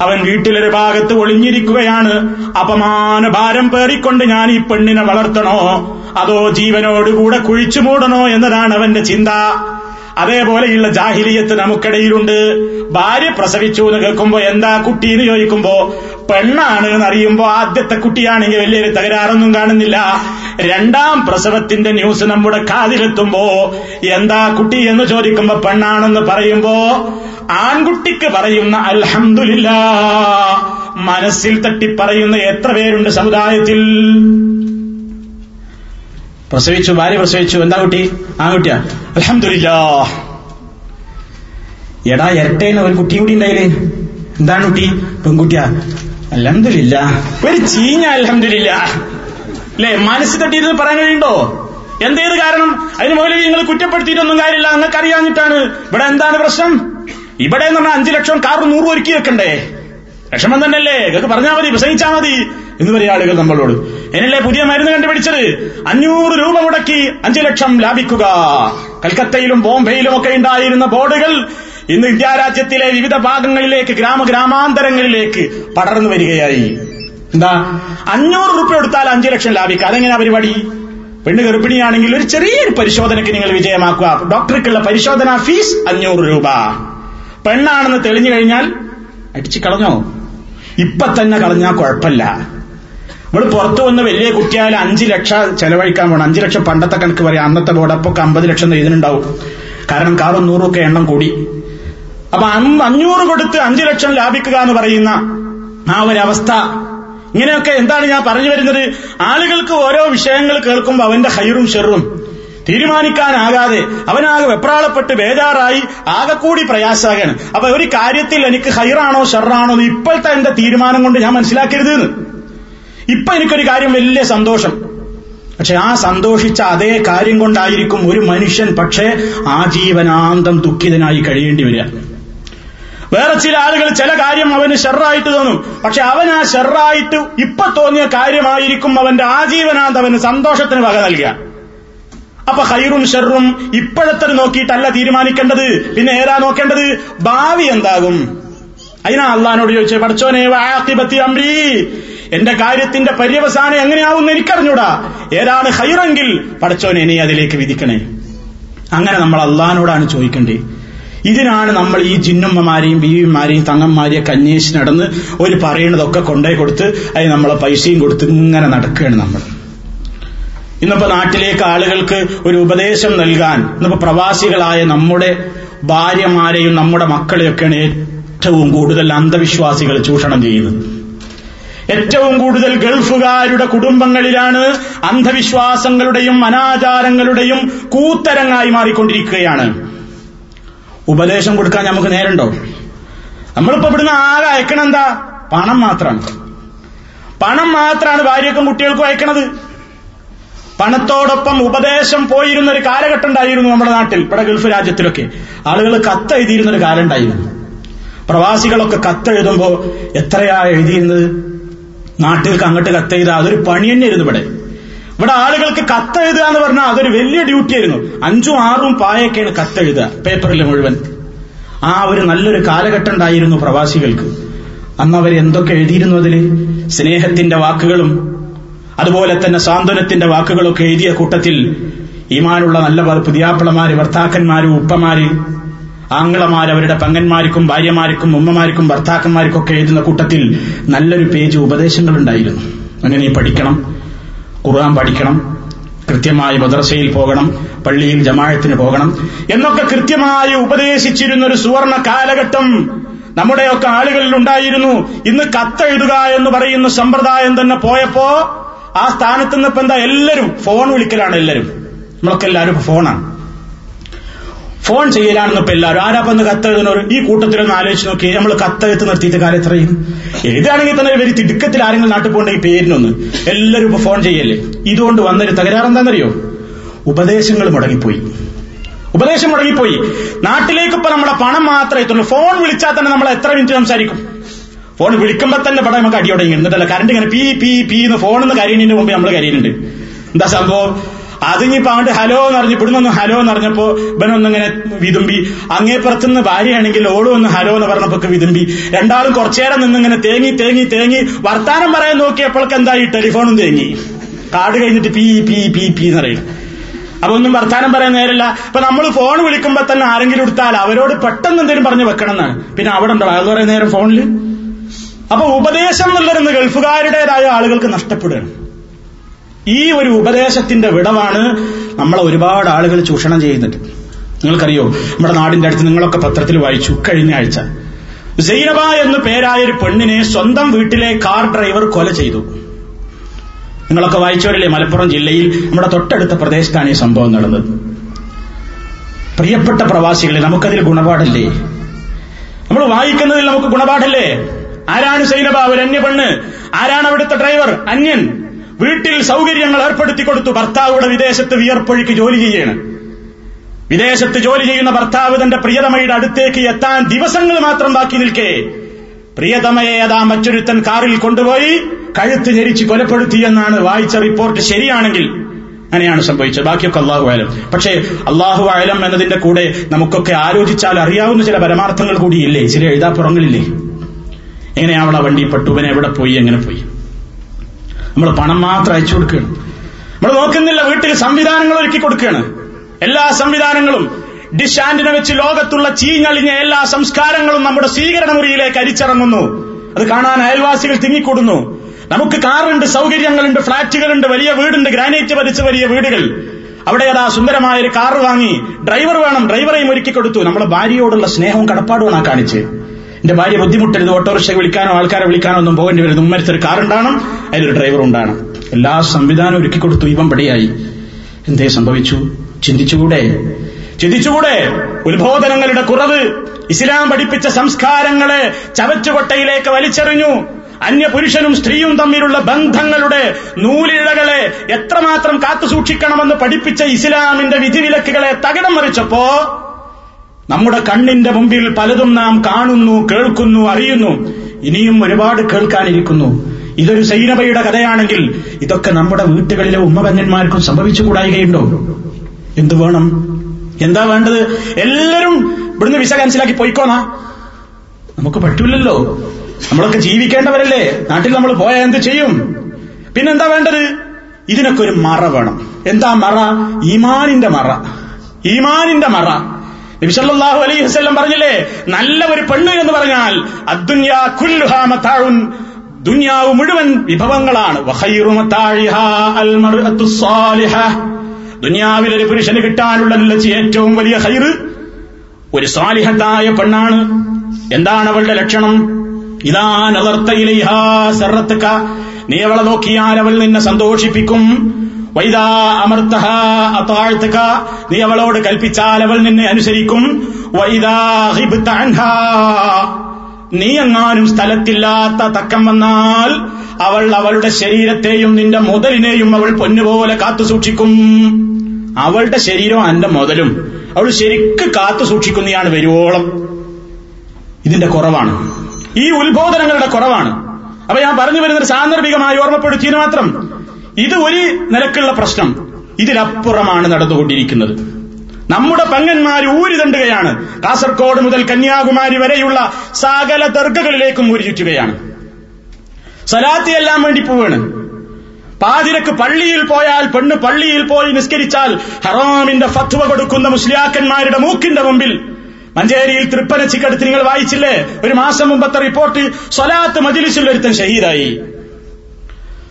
അവൻ വീട്ടിലൊരു ഭാഗത്ത് ഒളിഞ്ഞിരിക്കുകയാണ്. അപമാന ഭാരം പേറിക്കൊണ്ട് ഞാൻ ഈ പെണ്ണിനെ വളർത്തണോ? അതോ ജീവനോടുകൂടെ കുഴിച്ചു മൂടണോ എന്നതാണ് അവന്റെ ചിന്ത. അതേപോലെയുള്ള ജാഹിലിയത്ത് നമുക്കിടയിലുണ്ട്. ഭാര്യ പ്രസവിച്ചു എന്ന് കേൾക്കുമ്പോ എന്താ കുട്ടി എന്ന് ചോദിക്കുമ്പോ പെണ്ണാണ് എന്ന് അറിയുമ്പോ ആദ്യത്തെ കുട്ടിയാണെങ്കിൽ വലിയൊരു തകരാറൊന്നും കാണുന്നില്ല. രണ്ടാം പ്രസവത്തിന്റെ ന്യൂസ് നമ്മുടെ കാതിലെത്തുമ്പോ എന്താ കുട്ടി എന്ന് ചോദിക്കുമ്പോ പെണ്ണാണെന്ന് പറയുമ്പോ ആൺകുട്ടിക്ക് പറയുന്ന അൽഹമില്ല മനസ്സിൽ തട്ടി പറയുന്ന എത്ര പേരുണ്ട് സമുദായത്തിൽ? പ്രസവിച്ചു ഭാര്യ പ്രസവിച്ചു. എന്താ കുട്ടി? ആ കുട്ടിയാ? അലഹമില്ല എടാ ഇരട്ടേന് ഒരു കുട്ടി കൂടി ഉണ്ടായില്ലേ? എന്താണ് കുട്ടി? പെൺകുട്ടിയാ. അലഹമില്ല ഒരു ചീഞ്ഞ അലഹമില്ല അല്ലെ മനസ്സ് തട്ടിയിരുന്ന് പറയാൻ കഴിയുണ്ടോ എന്തേത് കാരണം? അതിന് മുകളിൽ നിങ്ങൾ കുറ്റപ്പെടുത്തിയിട്ടൊന്നും കാര്യമില്ല. നിങ്ങൾക്ക് അറിയാഞ്ഞിട്ടാണ് ഇവിടെ എന്താണ് പ്രശ്നം? ഇവിടെ എന്ന് പറഞ്ഞാൽ അഞ്ചു ലക്ഷം കാർ നൂറ് ഒരുക്കി വെക്കണ്ടേ? ലക്ഷമം തന്നെയല്ലേ? നിങ്ങൾക്ക് പറഞ്ഞാൽ മതി. പ്രസംഗിച്ചാൽ മതി. എന്ന് പറയുന്ന ആളുകൾ നമ്മളോട്. എന്നല്ലേ പുതിയ മരുന്ന് കണ്ടുപിടിച്ചത് അഞ്ഞൂറ് രൂപ മുടക്കി അഞ്ചു ലക്ഷം ലാഭിക്കുക. കൽക്കത്തയിലും ബോംബെയിലും ഒക്കെ ഉണ്ടായിരുന്ന ബോർഡുകൾ ഇന്ന് ഇന്ത്യ രാജ്യത്തിലെ വിവിധ ഭാഗങ്ങളിലേക്ക് ഗ്രാമ ഗ്രാമാന്തരങ്ങളിലേക്ക് പടർന്നു വരികയായി. എന്താ? അഞ്ഞൂറ് രൂപ കൊടുത്താൽ അഞ്ചു ലക്ഷം ലാഭിക്കുക. അതെങ്ങനെയാ പരിപാടി? പെണ്ണ് ഗർഭിണിയാണെങ്കിൽ ഒരു ചെറിയൊരു പരിശോധനയ്ക്ക് നിങ്ങൾ വിജയമാക്കുക. ഡോക്ടർക്കുള്ള പരിശോധനാ ഫീസ് അഞ്ഞൂറ് രൂപ. പെണ്ണാണെന്ന് തെളിഞ്ഞു കഴിഞ്ഞാൽ അടിച്ചു കളഞ്ഞോ? ഇപ്പൊ തന്നെ കളഞ്ഞാൽ കുഴപ്പമില്ല. ഇവൾ പുറത്തു വന്ന വലിയ കുട്ടിയായാലും അഞ്ചു ലക്ഷം ചെലവഴിക്കാൻ പോകണം അഞ്ചു ലക്ഷം പണ്ടത്തെ കണക്ക് പറയാം. അന്നത്തെ ബോർഡപ്പൊക്കെ അമ്പത് ലക്ഷം ഇതിനുണ്ടാവും കാരണം കാറും നൂറും ഒക്കെ എണ്ണം കൂടി. അപ്പൊ അഞ്ഞൂറ് കൊടുത്ത് അഞ്ചു ലക്ഷം ലാഭിക്കുക എന്ന് പറയുന്ന ആ ഒരു അവസ്ഥ ഇങ്ങനെയൊക്കെ എന്താണ് ഞാൻ പറഞ്ഞു വരുന്നത്? ആളുകൾക്ക് ഓരോ വിഷയങ്ങൾ കേൾക്കുമ്പോൾ അവന്റെ ഹൈറും ഷെറും. തീരുമാനിക്കാനാകാതെ അവനാകെ വെപ്രാളപ്പെട്ട് ബേജാറായി ആകെ കൂടി പ്രയാസാകാണ് അപ്പൊ ഒരു കാര്യത്തിൽ എനിക്ക് ഹൈറാണോ ഷെറാണോ എന്ന് ഇപ്പോഴത്തെ എന്റെ തീരുമാനം കൊണ്ട് ഞാൻ മനസ്സിലാക്കരുത് ഇപ്പൊ എനിക്കൊരു കാര്യം വലിയ സന്തോഷം. പക്ഷെ ആ സന്തോഷിച്ച അതേ കാര്യം കൊണ്ടായിരിക്കും ഒരു മനുഷ്യൻ പക്ഷേ ആജീവനാന്തം ദുഃഖിതനായി കഴിയേണ്ടി വരിക. വേറെ ചില ആളുകൾ ചില കാര്യം അവന് ഷെറായിട്ട് തോന്നും. പക്ഷെ അവൻ ആ ഷെറായിട്ട് ഇപ്പൊ തോന്നിയ കാര്യമായിരിക്കും അവന്റെ ആജീവനാന്തം അവന് സന്തോഷത്തിന് വക നൽകുക. അപ്പൊ ഹൈറും ഷെറും ഇപ്പോഴത്തെ നോക്കിയിട്ടല്ല തീരുമാനിക്കേണ്ടത്. പിന്നെ ഏതാ നോക്കേണ്ടത്? ഭാവി എന്താകും? അതിനാ അള്ളഹാനോട് ചോദിച്ചത് പഠിച്ചോനെ എന്റെ കാര്യത്തിന്റെ പര്യവസാനം എങ്ങനെയാവുമെന്ന് എനിക്കറിഞ്ഞൂടാ. ഏതാണ് ഹൈറെങ്കിൽ പടച്ചോൻ എന്നെ അതിലേക്ക് വിധിക്കണേ. അങ്ങനെ നമ്മൾ അള്ളഹാനോടാണ് ചോദിക്കേണ്ടത് ഇതിനാണ് നമ്മൾ ഈ ജിന്നുമ്മമാരെയും ബീവിമാരെയും തങ്ങന്മാരെയും അന്വേഷിച്ച് നടന്ന് ഒരു പറയണതൊക്കെ കൊണ്ടേ കൊടുത്ത് അതിന് നമ്മളെ പൈസയും കൊടുത്ത് ഇങ്ങനെ നടക്കുകയാണ് നമ്മൾ. ഇന്നിപ്പോ നാട്ടിലേക്ക് ആളുകൾക്ക് ഒരു ഉപദേശം നൽകാൻ ഇന്നിപ്പോ പ്രവാസികളായ നമ്മുടെ ഭാര്യമാരെയും നമ്മുടെ മക്കളെയൊക്കെയാണ് ഏറ്റവും കൂടുതൽ അന്ധവിശ്വാസികൾ ചൂഷണം ചെയ്യുന്നത്. ഏറ്റവും കൂടുതൽ ഗൾഫുകാരുടെ കുടുംബങ്ങളിലാണ് അന്ധവിശ്വാസങ്ങളുടെയും അനാചാരങ്ങളുടെയും കൂത്തരങ്ങായി മാറിക്കൊണ്ടിരിക്കുകയാണ്. ഉപദേശം കൊടുക്കാൻ നമുക്ക് നേരണ്ടോ നമ്മളിപ്പോ ഇവിടുന്ന് ആകെ അയക്കണ എന്താ പണം മാത്രമാണ് പണം മാത്രമാണ് ഭാര്യക്കും കുട്ടികൾക്കും അയക്കണത്. പണത്തോടൊപ്പം ഉപദേശം പോയിരുന്ന ഒരു കാലഘട്ടം ഉണ്ടായിരുന്നു നമ്മുടെ നാട്ടിൽ ഇവിടെ ഗൾഫ് രാജ്യത്തിലൊക്കെ. ആളുകൾ കത്തെഴുതിയിരുന്ന ഒരു കാലം ഉണ്ടായിരുന്നു. പ്രവാസികളൊക്കെ കത്തെഴുതുമ്പോൾ എത്രയാ എഴുതിയിരുന്നത്? നാട്ടിലേക്ക് അങ്ങോട്ട് കത്തെഴുതുക അതൊരു പണി തന്നെയായിരുന്നു ഇവിടെ. ഇവിടെ ആളുകൾക്ക് കത്തെഴുതുക എന്ന് പറഞ്ഞാൽ അതൊരു വലിയ ഡ്യൂട്ടി ആയിരുന്നു. അഞ്ചും ആറും പായൊക്കെയാണ് കത്തെഴുതുക പേപ്പറിൽ മുഴുവൻ. ആ ഒരു നല്ലൊരു കാലഘട്ടം ഉണ്ടായിരുന്നു പ്രവാസികൾക്ക്. അന്ന് അവർ എന്തൊക്കെ എഴുതിയിരുന്നു അതിൽ സ്നേഹത്തിന്റെ വാക്കുകളും അതുപോലെ തന്നെ സാന്ത്വനത്തിന്റെ വാക്കുകളൊക്കെ എഴുതിയ കൂട്ടത്തിൽ ഈമാനുള്ള നല്ല പുതിയാപ്പിളമാര് ഭർത്താക്കന്മാര് ഉപ്പമാര് ആങ്ങളമാർ അവരുടെ പങ്കന്മാർക്കും ഭാര്യമാർക്കും ഉമ്മമാർക്കും ഭർത്താക്കന്മാർക്കും ഒക്കെ എഴുതുന്ന കൂട്ടത്തിൽ നല്ലൊരു പേജ് ഉപദേശങ്ങൾ ഉണ്ടായിരുന്നു അങ്ങനെ പഠിക്കണം ഖുർആൻ പഠിക്കണം കൃത്യമായി മദ്രസയിൽ പോകണം പള്ളിയിൽ ജമാഴത്തിന് പോകണം എന്നൊക്കെ കൃത്യമായി ഉപദേശിച്ചിരുന്ന ഒരു സുവർണ കാലഘട്ടം നമ്മുടെയൊക്കെ ആളുകളിൽ ഉണ്ടായിരുന്നു ഇന്ന് കത്തെഴുതുക എന്ന് പറയുന്ന സമ്പ്രദായം തന്നെ പോയപ്പോ ആ സ്ഥാനത്ത് നിന്ന് ഇപ്പൊ എന്താ എല്ലാരും ഫോൺ വിളിക്കലാണ് എല്ലാരും നമ്മളൊക്കെ എല്ലാവരും ഫോണാണ്. ഫോൺ ചെയ്യലാണെന്ന് ഇപ്പൊ എല്ലാവരും. ആരാപ്പെന്ന് കത്തെഴുതുന്നവർ ഈ കൂട്ടത്തിലൊന്ന് ആലോചിച്ച് നോക്കി നമ്മൾ കത്തെഴുത്ത് നിർത്തിയിട്ട് കാര്യം എത്രയും? എഴുതാണെങ്കിൽ തന്നെ ഒരു തിടുക്കത്തിൽ ആരെങ്കിലും നാട്ടിൽ പോകേണ്ട ഈ പേരിനൊന്ന്. എല്ലാവരും ഇപ്പൊ ഫോൺ ചെയ്യല്ലേ? ഇതുകൊണ്ട് വന്നൊരു തകരാറെന്താണെന്നറിയോ ഉപദേശങ്ങൾ മുടങ്ങിപ്പോയി. ഉപദേശം മുടങ്ങിപ്പോയി. നാട്ടിലേക്ക് ഇപ്പൊ നമ്മളെ പണം മാത്രമേ എത്തുള്ളൂ. ഫോൺ വിളിച്ചാൽ തന്നെ നമ്മൾ എത്ര മിനിറ്റ് സംസാരിക്കും? ഫോൺ വിളിക്കുമ്പോൾ തന്നെ പടം നമുക്ക് അടിയോടെ ഇങ്ങനെ എന്നിട്ടല്ല കറണ്ട് ഇങ്ങനെ പി പി പീ എന്ന് ഫോണിന്ന് കരയുന്നതിന് മുമ്പ് നമ്മൾ കരയുന്നുണ്ട്. എന്താ സംഭവം? അതിനിപ്പോ അങ്ങോട്ട് ഹലോ എന്ന് പറഞ്ഞു ഇവിടുന്ന് ഒന്ന് ഹലോ എന്ന് പറഞ്ഞപ്പോ ഇവനൊന്നിങ്ങനെ വിതുമ്പി. അങ്ങേപ്പുറത്തുനിന്ന് ഭാര്യയാണെങ്കിൽ ഓളും ഒന്ന് ഹലോ എന്ന് പറഞ്ഞപ്പോ വിതുമ്പി. രണ്ടാളും കുറച്ചേരം നിന്നിങ്ങനെ തേങ്ങി തേങ്ങി തേങ്ങി. വർത്താനം പറയാൻ നോക്കിയപ്പോഴൊക്കെ എന്താ ഈ ടെലിഫോണും തേങ്ങി. കാട് കഴിഞ്ഞിട്ട് പി പി പി പീ എന്ന് പറയും. അപ്പൊ ഒന്നും വർത്താനം പറയാൻ നേരല്ല. അപ്പൊ നമ്മൾ ഫോൺ വിളിക്കുമ്പോ തന്നെ ആരെങ്കിലും എടുത്താൽ അവരോട് പെട്ടെന്ന് എന്തെങ്കിലും പറഞ്ഞു വെക്കണം എന്നാണ് പിന്നെ അവിടെ ഉണ്ടോ അത് പറയുന്ന നേരം ഫോണിൽ അപ്പൊ ഉപദേശം എന്നുള്ളതെന്ന് ഗൾഫുകാരുടേതായ ആളുകൾക്ക് നഷ്ടപ്പെടുകയാണ്. ഈ ഒരു ഉപദേശത്തിന്റെ വിടവാണ് നമ്മളെ ഒരുപാട് ആളുകൾ ചൂഷണം ചെയ്യുന്നുണ്ട് നിങ്ങൾക്കറിയോ നമ്മുടെ നാടിന്റെ അടുത്ത് നിങ്ങളൊക്കെ പത്രത്തിൽ വായിച്ചു കഴിഞ്ഞ ആഴ്ച. സൈനബ എന്നു പേരായ ഒരു പെണ്ണിനെ സ്വന്തം വീട്ടിലെ കാർ ഡ്രൈവർ കൊല ചെയ്തു. നിങ്ങളൊക്കെ വായിച്ചവരല്ലേ മലപ്പുറം ജില്ലയിൽ നമ്മുടെ തൊട്ടടുത്ത പ്രദേശത്താണ് ഈ സംഭവം നടന്നത്. പ്രിയപ്പെട്ട പ്രവാസികളെ നമുക്കതിൽ ഗുണപാടല്ലേ? നമ്മൾ വായിക്കുന്നതിൽ നമുക്ക് ഗുണപാടല്ലേ? ആരാണ് സൈനബ ഒരു അന്യ പെണ്ണ്? ആരാണ് അവിടുത്തെ ഡ്രൈവർ? അന്യൻ? വീട്ടിൽ സൗകര്യങ്ങൾ ഏർപ്പെടുത്തി കൊടുത്തു ഭർത്താവിടെ വിദേശത്ത് വിയർപ്പൊഴിക്ക് ജോലി ചെയ്യാണ്. വിദേശത്ത് ജോലി ചെയ്യുന്ന ഭർത്താവ് തന്റെ പ്രിയതമയുടെ അടുത്തേക്ക് എത്താൻ ദിവസങ്ങൾ മാത്രം ബാക്കി നിൽക്കേ. പ്രിയതമയെ അതാ മറ്റൊരുത്തൻ കാറിൽ കൊണ്ടുപോയി കഴുത്ത് കൊലപ്പെടുത്തി എന്നാണ് വായിച്ച റിപ്പോർട്ട് ശരിയാണെങ്കിൽ അങ്ങനെയാണ് സംഭവിച്ചത്. ബാക്കിയൊക്കെ അള്ളാഹു ആയാലും പക്ഷേ അള്ളാഹു ആയാലും എന്നതിന്റെ കൂടെ നമുക്കൊക്കെ ആലോചിച്ചാൽ അറിയാവുന്ന ചില പരമാർത്ഥങ്ങൾ കൂടിയില്ലേ? ചില എഴുതാപ്പുറങ്ങളില്ലേ? എങ്ങനെയാ അവളെ വണ്ടി? ഇവനെ എവിടെ പോയി? എങ്ങനെ പോയി? നമ്മൾ പണം മാത്രം അയച്ചു കൊടുക്കുകയാണ്. നമ്മൾ നോക്കുന്നില്ല വീട്ടിൽ സംവിധാനങ്ങൾ ഒരുക്കി കൊടുക്കുകയാണ്. എല്ലാ സംവിധാനങ്ങളും ഡിഷ് വെച്ച് ലോകത്തുള്ള ചീഞ്ഞളിഞ്ഞ എല്ലാ സംസ്കാരങ്ങളും നമ്മുടെ സ്വീകരണ മുറിയിലേക്ക് അരിച്ചിറങ്ങുന്നു. അത് കാണാൻ അയൽവാസികൾ തിങ്ങിക്കൂടുന്നു. നമുക്ക് കാറുണ്ട് സൗകര്യങ്ങളുണ്ട് ഫ്ളാറ്റുകളുണ്ട് വലിയ വീടുണ്ട് ഗ്രാനൈറ്റ് പതിച്ച വലിയ വീടുകൾ. അവിടെ അതാ സുന്ദരമായ ഒരു കാർ വാങ്ങി ഡ്രൈവർ വേണം ഡ്രൈവറെയും ഒരുക്കി കൊടുത്തു. നമ്മുടെ ഭാര്യയോടുള്ള സ്നേഹവും കടപ്പാടുമാണ് കാണിച്ച്. എന്റെ ഭാര്യ ബുദ്ധിമുട്ടരുത് ഓട്ടോറിക്ഷ വിളിക്കാനോ ആൾക്കാരെ വിളിക്കാനോ ഒന്നും പോകേണ്ടി വരുന്നത് ഉമ്മരത്തൊരു കാർ ഉണ്ടാകണം അതിലൊരു ഡ്രൈവർ ഉണ്ടാണ് എല്ലാ സംവിധാനവും ഒരുക്കി കൊടുത്തു ഇവൻ പടിയായി. എന്തേ സംഭവിച്ചു? ചിന്തിച്ചുകൂടെ? ചിന്തിച്ചുകൂടെ? ഉത്ബോധനങ്ങളുടെ കുറവ്. ഇസ്ലാം പഠിപ്പിച്ച സംസ്കാരങ്ങളെ ചവറ്റുകൊട്ടയിലേക്ക് വലിച്ചെറിഞ്ഞു. അന്യപുരുഷനും സ്ത്രീയും തമ്മിലുള്ള ബന്ധങ്ങളുടെ നൂലിഴകളെ എത്രമാത്രം കാത്തുസൂക്ഷിക്കണമെന്ന് പഠിപ്പിച്ച ഇസ്ലാമിന്റെ വിധിവിലക്കുകളെ തകിടം മറിച്ചപ്പോ നമ്മുടെ കണ്ണിന്റെ മുമ്പിൽ പലതും നാം കാണുന്നു കേൾക്കുന്നു അറിയുന്നു. ഇനിയും ഒരുപാട് കേൾക്കാനിരിക്കുന്നു. ഇതൊരു സൈനബയുടെ കഥയാണെങ്കിൽ ഇതൊക്കെ നമ്മുടെ വീട്ടുകളിലെ ഉമ്മപന്യന്മാർക്കും സംഭവിച്ചുകൂടായികയുണ്ടോ? എന്തു വേണം? എന്താ വേണ്ടത്? എല്ലാവരും ഇവിടുന്ന് വിസ ക്യാൻസലാക്കി പോയിക്കോണാ നമുക്ക് പറ്റില്ലല്ലോ നമ്മളൊക്കെ ജീവിക്കേണ്ടവരല്ലേ? നാട്ടിൽ നമ്മൾ പോയാൽ എന്ത് ചെയ്യും? പിന്നെന്താ വേണ്ടത്? ഇതിനൊക്കെ ഒരു മറ വേണം. എന്താ മറ? ഈമാനിന്റെ മറ. ഈമാനിന്റെ മറ. നബിസല്ലാഹു അലൈഹി വസല്ലം പറഞ്ഞില്ലേ? നല്ല ഒരു പെണ്ണ് എന്ന് പറഞ്ഞാൽ അദ്ദുന്യാ കുല്ലുഹാ മതാഉൻ. ദുനിയാവ് മുഴുവൻ വിഭവങ്ങളാണ്. ഒരു പുരുഷന് കിട്ടാനുള്ള ഏറ്റവും വലിയ ഹൈറ് ഒരു സ്വാലിഹത്തായ പെണ്ണാണ്. എന്താണ് അവളുടെ ലക്ഷണം? ഇതാ നീ അവളെ നോക്കിയാൽ അവൾ നിന്നെ സന്തോഷിപ്പിക്കും. വൈദാ അമർത്തഹ അതാഴ്ത്തുക നീ അവളോട് കൽപ്പിച്ചാൽ അവൾ നിന്നെ അനുസരിക്കും. വൈദാ നീ എങ്ങാനും സ്ഥലത്തില്ലാത്ത തക്കം വന്നാൽ അവൾ അവളുടെ ശരീരത്തെയും നിന്റെ മുതലിനെയും അവൾ പൊന്നുപോലെ കാത്തു സൂക്ഷിക്കും. അവളുടെ ശരീരം അന്റെ മുതലും. അവൾ ശരിക്ക് കാത്തു സൂക്ഷിക്കുന്നതാണ് വരുവോളം. ഇതിന്റെ കുറവാണ്. ഈ ഉത്ബോധനങ്ങളുടെ കുറവാണ്. അപ്പൊ ഞാൻ പറഞ്ഞു വരുന്നത് സാന്ദർഭികമായി ഓർമ്മപ്പെടുത്തിയത് മാത്രം. ഇത് ഒരു നിലക്കുള്ള പ്രശ്നം. ഇതിലപ്പുറമാണ് നടന്നുകൊണ്ടിരിക്കുന്നത്. നമ്മുടെ പങ്ങന്മാർ ഊരി തണ്ടുകയാണ് കാസർഗോഡ് മുതൽ കന്യാകുമാരി വരെയുള്ള സകല ദർഗകളിലേക്കും ഊരി ചുറ്റുകയാണ്. സലാത്തി എല്ലാം വേണ്ടി പോവാണ്. പാതിരക്ക് പള്ളിയിൽ പോയാൽ പെണ്ണ് പള്ളിയിൽ പോയി നിസ്കരിച്ചാൽ ഹറാമിന്റെ ഫത്വ കൊടുക്കുന്ന മുസ്ലിയാക്കന്മാരുടെ മൂക്കിന്റെ മുമ്പിൽ. മഞ്ചേരിയിൽ തൃപ്പനച്ചിക്കടുത്ത് നിങ്ങൾ വായിച്ചില്ലേ? ഒരു മാസം മുമ്പത്തെ റിപ്പോർട്ട് സ്വലാത്ത് മജിലിസിൽ ഒരുത്തൻ ഷഹീദായി.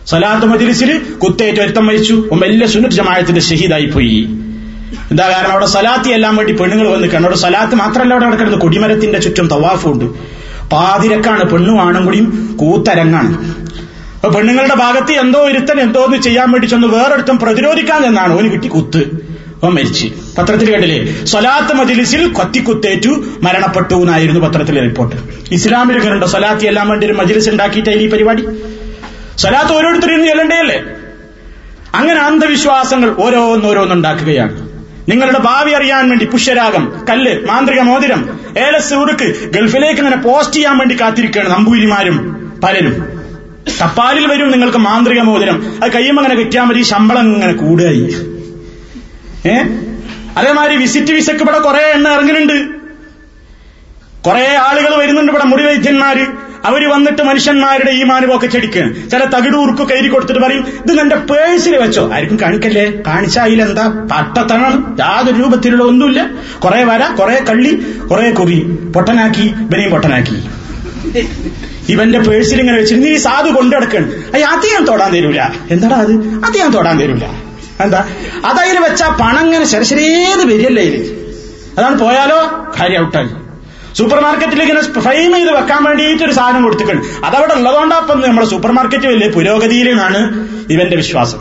സ്വലാത്ത് മജിലിസിൽ കുത്തേറ്റ് ഒരുത്തം മരിച്ചു. വലിയ സുന്നത്ത് ജമായത്തിന്റെ ഷഹീദായി പോയി എന്താ കാരണം? അവിടെ സലാത്തി എല്ലാം വേണ്ടി പെണ്ണുങ്ങൾ വന്ന് കണ്ടു അവിടെ സലാത്ത് മാത്രമല്ല അവിടെ നടക്കുന്നത്. കൊടിമരത്തിന്റെ ചുറ്റും തവാഫുണ്ട്. പാതിരക്കാണ്. പെണ്ണും ആണും കൂടിയും കൂത്തരങ്ങാണ്. അപ്പൊ പെണ്ണുങ്ങളുടെ ഭാഗത്ത് എന്തോ ഇരുത്തൻ എന്തോ ഒന്ന് ചെയ്യാൻ വേണ്ടി ചെന്ന് വേറൊരുത്തൻ പ്രതിരോധിക്കാൻ എന്നാണ് ഓന് കിട്ടി കുത്ത്. അവൻ മരിച്ച്. പത്രത്തിൽ കണ്ടില്ലേ? സ്വലാത്ത് മജിലിസിൽ കൊത്തിക്കുത്തേറ്റു മരണപ്പെട്ടു എന്നായിരുന്നു പത്രത്തിലെ റിപ്പോർട്ട്. ഇസ്ലാമിൽ കണ്ടോ സ്വലാത്തി എല്ലാം വേണ്ടി ഒരു മജിലിസ് ഈ പരിപാടി? സ്വലാത്ത് ഓരോരുത്തരും ചെല്ലണ്ടേയല്ലേ? അങ്ങനെ അന്ധവിശ്വാസങ്ങൾ ഓരോന്നോരോന്നുണ്ടാക്കുകയാണ്. നിങ്ങളുടെ ഭാവി അറിയാൻ വേണ്ടി പുഷ്യരാഗം കല്ല് മാന്ത്രിക മോതിരം ഏലസ് ഉറുക്ക് ഗൾഫിലേക്ക് ഇങ്ങനെ പോസ്റ്റ് ചെയ്യാൻ വേണ്ടി കാത്തിരിക്കുകയാണ് നമ്പൂരിമാരും പലരും. കപ്പാലിൽ വരും നിങ്ങൾക്ക് മാന്ത്രിക മോതിരം. അത് കഴിയുമ്പോൾ അങ്ങനെ കിട്ടിയാൽ മതി ശമ്പളം ഇങ്ങനെ കൂടുകയായി ഏ? അതേമാതിരി വിസിറ്റ് വിസക്ക് ഇവിടെ കുറെ എണ്ണ ഇറങ്ങുന്നുണ്ട്. കുറെ ആളുകൾ വരുന്നുണ്ട് ഇവിടെ മുടിവൈദ്യന്മാര്. അവർ വന്നിട്ട് മനുഷ്യന്മാരുടെ ഈ മാനുവൊക്കെ ചെടിക്ക്. ചില തകിടൂർക്ക് കയറി കൊടുത്തിട്ട് പറയും ഇത് നിന്റെ പേഴ്സിൽ വെച്ചോ. ആർക്കും കാണിക്കല്ലേ? കാണിച്ചായില്ല എന്താ? പട്ടത്തണം യാതൊരു രൂപത്തിലുള്ള ഒന്നുമില്ല. കുറെ വര കുറെ കള്ളി കുറെ കുറി. പൊട്ടനാക്കി ഇവനെയും പൊട്ടനാക്കി. ഇവന്റെ പേഴ്സിൽ ഇങ്ങനെ വെച്ചിട്ട് നീ സാധു കൊണ്ടെടുക്കണം അയ്യ അത് ഞാൻ തൊടാൻ തരൂല. എന്താടാ അത്? അത് ഞാൻ തൊടാൻ തരൂല. എന്താ? അതതിൽ വെച്ചാ പണം ഇങ്ങനെ ശരശരേത് വരിയല്ലേ അതാണ് പോയാലോ? കാര്യം ഔട്ടായി. സൂപ്പർ മാർക്കറ്റിൽ ഇങ്ങനെ ഫ്രെയിം ചെയ്ത് വെക്കാൻ വേണ്ടിയിട്ട് ഒരു സാധനം കൊടുത്തിട്ടുണ്ട്. അതവിടെ ഉള്ളതുകൊണ്ടപ്പം നമ്മുടെ സൂപ്പർ മാർക്കറ്റ് വലിയ പുരോഗതിയിലാണ് ഇവന്റെ വിശ്വാസം.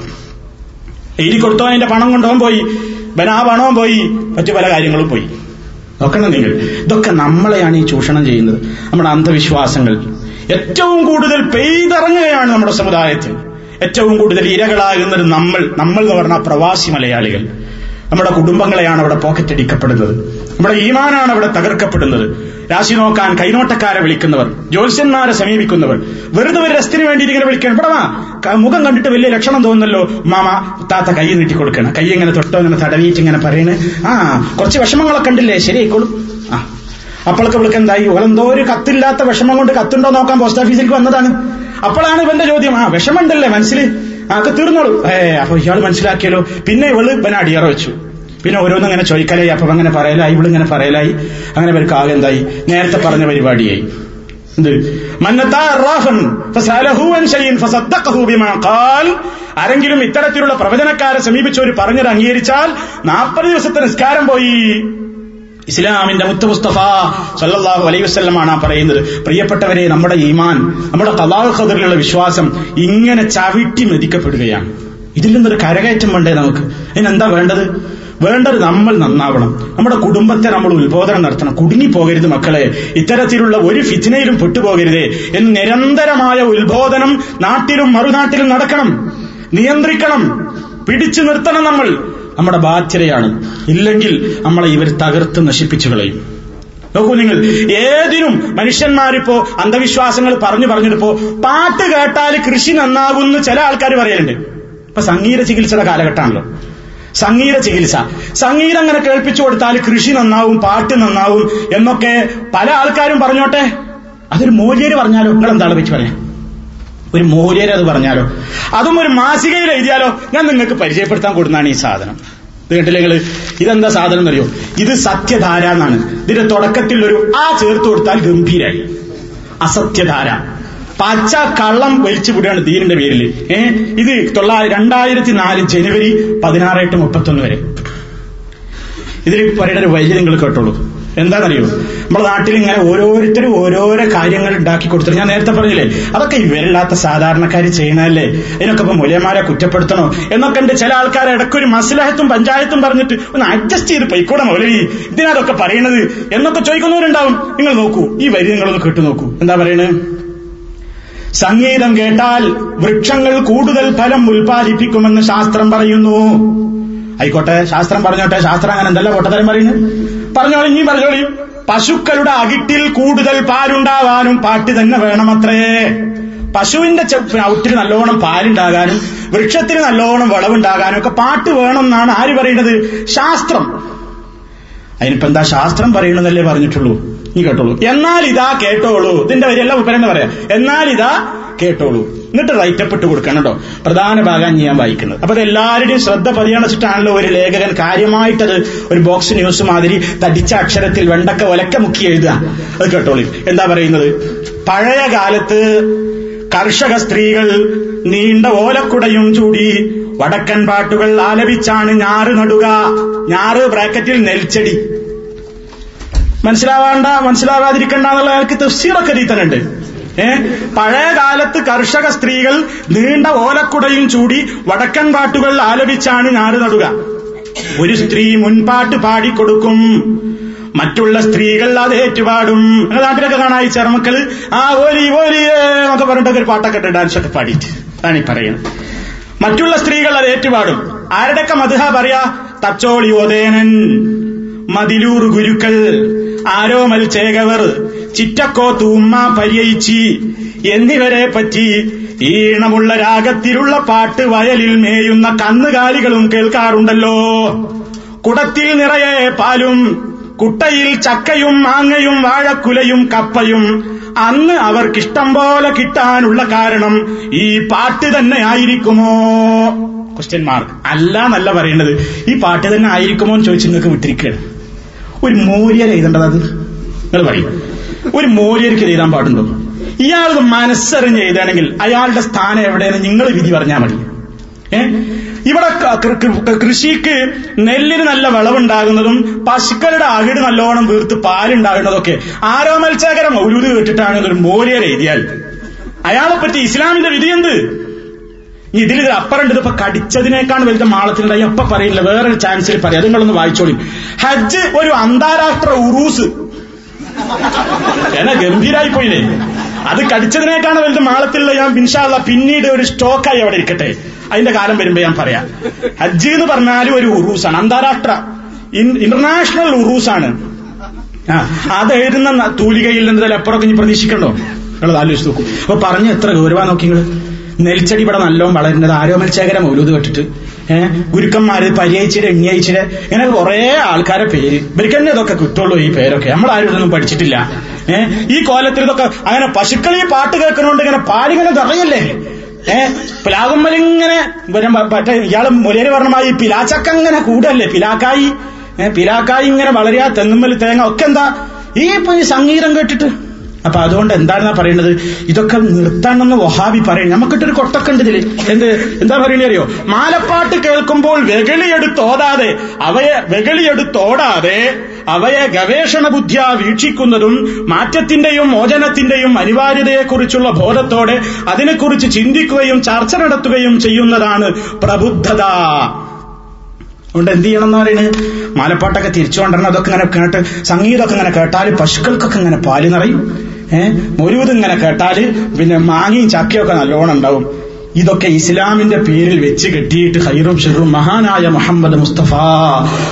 എഴുതി കൊടുത്തോ അതിന്റെ പണം കൊണ്ടുപോകാൻ പോയി. ഇവൻ ആ പണവും പോയി. മറ്റു പല കാര്യങ്ങളും പോയി. നോക്കണം നിങ്ങൾ. ഇതൊക്കെ നമ്മളെയാണ് ഈ ചൂഷണം ചെയ്യുന്നത്. നമ്മുടെ അന്ധവിശ്വാസങ്ങൾ. ഏറ്റവും കൂടുതൽ പെയ്തിറങ്ങുകയാണ് നമ്മുടെ സമുദായത്തിൽ. ഏറ്റവും കൂടുതൽ ഇരകളാകുന്നത് നമ്മൾ. നമ്മൾ എന്ന് പറഞ്ഞ പ്രവാസി മലയാളികൾ. നമ്മുടെ കുടുംബങ്ങളെയാണ് അവിടെ പോക്കറ്റടിക്കപ്പെടുന്നത് നമ്മുടെ ഈമാനാണ് അവിടെ തകർക്കപ്പെടുന്നത്. രാശി നോക്കാൻ കൈനോട്ടക്കാരെ വിളിക്കുന്നവർ ജ്യോത്സ്യന്മാരെ സമീപിക്കുന്നവർ വെറുതെ ഒരു രസത്തിന് വേണ്ടി ഇങ്ങനെ വിളിക്കണം ഇവിടെ മുഖം കണ്ടിട്ട് വലിയ ലക്ഷണം തോന്നുന്നല്ലോ. മാമ താത്ത കൈ നീട്ടി കൊടുക്കണം കൈ ഇങ്ങനെ തൊട്ടോ ഇങ്ങനെ തടവിയിട്ട് ഇങ്ങനെ പറയണേ. ആ കുറച്ച് വിഷമങ്ങളൊക്കെ ശരി ശരിയായിക്കോളും. ആ അപ്പോഴൊക്കെ വിളിക്കാൻ എന്തായി? ഓളെന്തോ ഒരു കത്തില്ലാത്ത വിഷമം കൊണ്ട് കത്തുണ്ടോ നോക്കാൻ പോസ്റ്റ് ഓഫീസിലേക്ക് വന്നതാണ്. അപ്പോഴാണ് ഇവന്റെ ചോദ്യം. ആ വിഷമമുണ്ടല്ലേ മനസ്സിൽ ആ അത് തീർന്നോളൂ. ഏ അപ്പൊ ഇയാൾ മനസ്സിലാക്കിയല്ലോ. പിന്നെ ഇവൾ ഇവനെ വെച്ചു. പിന്നെ ഓരോന്നും അങ്ങനെ ചോദിക്കലായി. അപ്പം അങ്ങനെ പറയലായി ഇവളിങ്ങനെ പറയലായി. അങ്ങനെ ഇവർക്ക് ആകെ എന്തായി? നേരത്തെ പറഞ്ഞ പരിപാടിയായി. ആരെങ്കിലും ഇത്തരത്തിലുള്ള പ്രവചനക്കാരെ സമീപിച്ച് ഒരു പറഞ്ഞത് അംഗീകരിച്ചാൽ നാൽപ്പത് ദിവസത്തെ നിസ്കാരം പോയി. ഇസ്ലാമിന്റെ മുത്ത മുസ്തഫ സല്ലല്ലാഹു അലൈഹി വസല്ലമാണ് ആ പറയുന്നത്. പ്രിയപ്പെട്ടവരെ നമ്മുടെ ഈമാൻ നമ്മുടെ തലാഹ് ഖദറിലുള്ള വിശ്വാസം ഇങ്ങനെ ചവിട്ടി മെതിക്കപ്പെടുകയാണ്. ഇതിൽ നിന്നൊരു കരകയറ്റം വേണ്ടേ നമുക്ക്? അതിനെന്താ വേണ്ടത്? വേണ്ടത് നമ്മൾ നന്നാവണം. നമ്മുടെ കുടുംബത്തെ നമ്മൾ ഉത്ബോധനം നടത്തണം. കുടുങ്ങി പോകരുത് മക്കളെ. ഇത്തരത്തിലുള്ള ഒരു ഫിത്തിനയിലും പെട്ടുപോകരുത്. എന്ന് നിരന്തരമായ ഉത്ബോധനം നാട്ടിലും മറുനാട്ടിലും നടക്കണം. നിയന്ത്രിക്കണം. പിടിച്ചു നിർത്തണം നമ്മൾ. നമ്മുടെ ബാധ്യതയാണ്. ഇല്ലെങ്കിൽ നമ്മളെ ഇവർ തകർത്ത് നശിപ്പിച്ചു കളയും. നോക്കൂ നിങ്ങൾ ഏതിനും മനുഷ്യന്മാരിപ്പോ അന്ധവിശ്വാസങ്ങൾ പറഞ്ഞു പറഞ്ഞിട്ടിപ്പോ പാട്ട് കേട്ടാൽ കൃഷി നന്നാകുമെന്ന് ചില ആൾക്കാർ പറയലുണ്ട്. ഇപ്പൊ സംഗീത ചികിത്സയുടെ കാലഘട്ടമാണല്ലോ. സംഗീത ചികിത്സ. സംഗീതം അങ്ങനെ കേൾപ്പിച്ചു കൊടുത്താൽ കൃഷി നന്നാവും പാട്ട് നന്നാവും എന്നൊക്കെ പല ആൾക്കാരും പറഞ്ഞോട്ടെ? അതൊരു മൂല്യര് പറഞ്ഞാലോ? നിങ്ങൾ എന്താണ് വെച്ച് പറയാം? ഒരു മൂല്യര് അത് പറഞ്ഞാലോ? അതും ഒരു മാസികയിൽ എഴുതിയാലോ? ഞാൻ നിങ്ങൾക്ക് പരിചയപ്പെടുത്താൻ കൊടുക്കുന്നതാണ് ഈ സാധനം. ഇത് കേട്ടില്ലേ ഇതെന്താ സാധനം എന്നറിയോ? ഇത് സത്യധാര എന്നാണ്. ഇതിന്റെ തുടക്കത്തിൽ ഒരു ആ ചേർത്ത് കൊടുത്താൽ ഗംഭീരായി. അസത്യധാര. പച്ച കള്ളം വലിച്ചു വിടുകയാണ് ദീനിന്റെ പേരിൽ. ഏ? ഇത് തൊള്ളായിരം രണ്ടായിരത്തി നാല് ജനുവരി പതിനാറ് എട്ട് മുപ്പത്തൊന്ന് വരെ. ഇതിൽ പറയുന്ന ഒരു വൈദ്യം നിങ്ങൾ കേട്ടോളൂ. എന്താണെന്നറിയോ? നമ്മുടെ നാട്ടിൽ ഇങ്ങനെ ഓരോരുത്തരും ഓരോരോ കാര്യങ്ങൾ ഉണ്ടാക്കി കൊടുത്തിട്ട് ഞാൻ നേരത്തെ പറഞ്ഞില്ലേ? അതൊക്കെ ഇവരില്ലാത്ത സാധാരണക്കാർ ചെയ്യണല്ലേ ഇതിനൊക്കെ ഇപ്പൊ മുലയന്മാരെ കുറ്റപ്പെടുത്തണോ? എന്നൊക്കെ ഉണ്ട്. ചില ആൾക്കാർ ഇടയ്ക്കൊരു മസിലഹത്തും പഞ്ചായത്തും പറഞ്ഞിട്ട് ഒന്ന് അഡ്ജസ്റ്റ് ചെയ്ത് പൊയ്ക്കൂടെ മൗലവി. ഇതിനതൊക്കെ പറയണത് എന്നൊക്കെ ചോദിക്കുന്നവരുണ്ടാവും. നിങ്ങൾ നോക്കൂ. ഈ വരി നിങ്ങളൊന്ന് കേട്ടു നോക്കൂ. എന്താ പറയണത് സംഗീതം കേട്ടാൽ വൃക്ഷങ്ങൾ കൂടുതൽ ഫലം ഉൽപ്പാദിപ്പിക്കുമെന്ന് ശാസ്ത്രം പറയുന്നു. ആയിക്കോട്ടെ ശാസ്ത്രം പറഞ്ഞോട്ടെ ശാസ്ത്രം അങ്ങനെ എന്തല്ല പൊട്ടത്തരം പറയുന്നു പറഞ്ഞോളി ഇനി പറഞ്ഞോളി. പശുക്കളുടെ അകിട്ടിൽ കൂടുതൽ പാലുണ്ടാവാനും പാട്ട് തന്നെ വേണമത്രേ. പശുവിന്റെ ഔട്ടിൽ നല്ലോണം പാലുണ്ടാകാനും വൃക്ഷത്തിന് നല്ലോണം വിളവുണ്ടാകാനും ഒക്കെ പാട്ട് വേണമെന്നാണ് ആര് പറയുന്നത്? ശാസ്ത്രം. അതിനിപ്പോ എന്താ ശാസ്ത്രം പറയണമെന്നല്ലേ പറഞ്ഞിട്ടുള്ളൂ? നീ കേട്ടോളൂ. എന്നാൽ ഇതാ കേട്ടോളൂ. ഇതിന്റെ വരെയെല്ലാം ഉപ്പരെന്ന് പറയാം. എന്നാൽ ഇതാ കേട്ടോളൂ. എന്നിട്ട് റൈറ്റപ്പ് ഇട്ട് കൊടുക്കണം കേട്ടോ. പ്രധാന ഭാഗം ഞാൻ വായിക്കുന്നത്. അപ്പൊ എല്ലാവരുടെയും ശ്രദ്ധ പതിയണച്ചിട്ടാണല്ലോ ഒരു ലേഖകൻ കാര്യമായിട്ടത് ഒരു ബോക്സ് ന്യൂസ് മാതിരി തടിച്ച അക്ഷരത്തിൽ വെണ്ടക്ക ഒലക്ക മുക്കി എഴുതുക. അത് കേട്ടോളൂ. എന്താ പറയുന്നത്? പഴയ കാലത്ത് കർഷക സ്ത്രീകൾ നീണ്ട ഓലക്കുടയും ചൂടി വടക്കൻ പാട്ടുകൾ ആലപിച്ചാണ് ഞാറ് നടുക. ഞാറ് ബ്രാക്കറ്റിൽ നെൽച്ചെടി. മനസ്സിലാവാണ്ട മനസ്സിലാവാതിരിക്കണ്ട എന്നുള്ള എനിക്ക് തഫ്സീറൊക്കെ രീതനുണ്ട് ഏ? പഴയ കാലത്ത് കർഷക സ്ത്രീകൾ നീണ്ട ഓലക്കുടയും ചൂടി വടക്കൻ പാട്ടുകൾ ആലപിച്ചാണ് ഞാറ് നടുക. ഒരു സ്ത്രീ മുൻപാട്ട് പാടിക്കൊടുക്കും. മറ്റുള്ള സ്ത്രീകൾ അത് ഏറ്റുപാടും. നാട്ടിലൊക്കെ കാണാം ഈ ചെറുമക്കൾ. ആ ഓലി ഓലി എന്നൊക്കെ പറഞ്ഞിട്ടൊക്കെ ഒരു പാട്ടൊക്കെ ഇട്ട് ഡാൻസ് ഒക്കെ പാടിയിട്ട്. അതാണ് ഈ പറയുന്നത്. മറ്റുള്ള സ്ത്രീകൾ അത് ഏറ്റുപാടും. ആരുടെയൊക്കെ മധുഹ പറയാ? തച്ചോളി ഓതേനൻ മതിലൂർ ഗുരുക്കൾ. ആരോമൽ ചേകവർ ചിറ്റക്കോ തൂമ്മ പര്യയിച്ചി. എന്നിവരെ പറ്റി? ഈണമുള്ള രാഗത്തിലുള്ള പാട്ട് വയലിൽ മേയുന്ന കന്നുകാലികളും കേൾക്കാറുണ്ടല്ലോ. കുടത്തിൽ നിറയെ പാലും കുട്ടയിൽ ചക്കയും മാങ്ങയും വാഴക്കുലയും കപ്പയും അന്ന് അവർക്കിഷ്ടം പോലെ കിട്ടാനുള്ള കാരണം ഈ പാട്ട് തന്നെ ആയിരിക്കുമോ? ക്വസ്റ്റ്യൻ മാർക്ക് അല്ല എന്നല്ല പറയേണ്ടത്. ഈ പാട്ട് തന്നെ ആയിരിക്കുമോ എന്ന് ചോദിച്ചു നിങ്ങൾക്ക് വിട്ടിരിക്കുകയാണ്. ഒരു മൂര്യർ എഴുതേണ്ടത് അത്? നിങ്ങൾ പറയും. ഒരു മൂര്യർക്ക് എഴുതാൻ പാടുണ്ടോ? ഇയാളത് മനസ്സറിഞ്ഞ് എഴുതുകയാണെങ്കിൽ അയാളുടെ സ്ഥാനം എവിടെയെന്ന് നിങ്ങൾ വിധി പറഞ്ഞാൽ മതി. ഇവിടെ കൃഷിക്ക് നെല്ലിന് നല്ല വിളവുണ്ടാകുന്നതും പശുക്കളുടെ അകിട് നല്ലോണം വീർത്ത് പാലുണ്ടാകുന്നതൊക്കെ ആരോ മത്സകരം ഒരു കേട്ടിട്ടാണ് ഒരു മോര്യർ എഴുതിയാൽ. അയാളെ പറ്റി ഇസ്ലാമിന്റെ വിധി എന്ത്? ഇതിൽ ഇത് അപ്പറുണ്ട് ഇതിപ്പോ കടിച്ചതിനേക്കാൾ വലുത് മാളത്തിലുണ്ടായി. അപ്പൊ പറയില്ല വേറൊരു ചാൻസിൽ പറയാം. അതുങ്ങളൊന്ന് വായിച്ചോളി. ഹജ്ജ് ഒരു അന്താരാഷ്ട്ര ഉറൂസ്. എന്നാ ഗംഭീരായി പോയില്ലേ? അത് കടിച്ചതിനേക്കാണ് വലുത് മാളത്തിലുള്ള ഞാൻ പിൻഷാള്ള പിന്നീട് ഒരു സ്റ്റോക്കായി അവിടെ ഇരിക്കട്ടെ. അതിന്റെ കാലം വരുമ്പോ ഞാൻ പറയാം. ഹജ്ജ് എന്ന് പറഞ്ഞാലും ഒരു ഉറൂസാണ്. അന്താരാഷ്ട്ര ഇന്റർനാഷണൽ ഉറൂസാണ്. അത് എഴുതുന്ന തൂലികയിൽ നിന്ന് എപ്പോഴൊക്കെ ഇനി പ്രതീക്ഷിക്കണ്ടോ? നിങ്ങൾ ആലോചിച്ച് നോക്കും. അപ്പൊ പറഞ്ഞ എത്ര ഗൗരവാ നോക്കി നിങ്ങൾ നെൽച്ചെടി ഇവിടെ നല്ലോണം വളരുന്നത് ആരോമൽശേഖര മൗലൂത് കേട്ടിട്ട്. ഏഹ് ഗുരുക്കന്മാര് പരിയച്ചിട്ട് എണ്ണിയച്ചിട്ട് ഇങ്ങനെ കുറെ ആൾക്കാരെ പേര്. ഇവർക്ക് തന്നെ ഇതൊക്കെ കിട്ടുള്ളൂ ഈ പേരൊക്കെ. നമ്മൾ ആരും ഇതൊന്നും പഠിച്ചിട്ടില്ല. ഏഹ് ഈ കോലത്തിൽ ഇതൊക്കെ അങ്ങനെ പശുക്കൾ ഈ പാട്ട് കേൾക്കുന്നോണ്ട് ഇങ്ങനെ പാലിങ്ങനെ നിറയല്ലേ? ഏഹ് പിലാകുമ്പലിങ്ങനെ മറ്റേ ഇയാൾ മുലേര് പറഞ്ഞമായി പിലാച്ചക്ക ഇങ്ങനെ കൂടല്ലേ? പിലാക്കായി. ഏഹ് പിലാക്കായി ഇങ്ങനെ വളരെയാ തെങ്ങുമ്പൽ തേങ്ങ ഒക്കെ എന്താ? ഈ സംഗീതം കേട്ടിട്ട് അപ്പൊ അതുകൊണ്ട് എന്താണെന്നാ പറയുന്നത് ഇതൊക്കെ നിർത്താണെന്ന് വഹാബി പറയും നമുക്കിട്ടൊരു കൊട്ടൊക്കെ ഉണ്ട് ഇതിൽ. എന്ത്? എന്താ പറയുന്നത് അറിയോ? മാലപ്പാട്ട് കേൾക്കുമ്പോൾ വെകളിയെടുത്തോടാതെ അവയെ വെകളിയെടുത്തോടാതെ അവയെ ഗവേഷണ ബുദ്ധിയ വീക്ഷിക്കുന്നതും മാറ്റത്തിന്റെയും മോചനത്തിന്റെയും അനിവാര്യതയെക്കുറിച്ചുള്ള ബോധത്തോടെ അതിനെക്കുറിച്ച് ചിന്തിക്കുകയും ചർച്ച നടത്തുകയും ചെയ്യുന്നതാണ് പ്രബുദ്ധത. അതുകൊണ്ട് എന്ത് ചെയ്യണം എന്ന് പറയുന്നത് മാലപ്പാട്ടൊക്കെ തിരിച്ചു കൊണ്ടുവരണം അതൊക്കെ ഇങ്ങനെ കേട്ട് സംഗീതമൊക്കെ ഇങ്ങനെ കേട്ടാൽ പശുക്കൾക്കൊക്കെ ഇങ്ങനെ പാൽ നിറയും. ഏഹ് മൊരുവത് ഇങ്ങനെ കേട്ടാൽ പിന്നെ മാങ്ങയും ചക്കയൊക്കെ നല്ലോണം ഉണ്ടാവും. ഇതൊക്കെ ഇസ്ലാമിന്റെ പേരിൽ വെച്ച് കെട്ടിയിട്ട് ഹൈറും ഷെറും മഹാനായ മുഹമ്മദ് മുസ്തഫ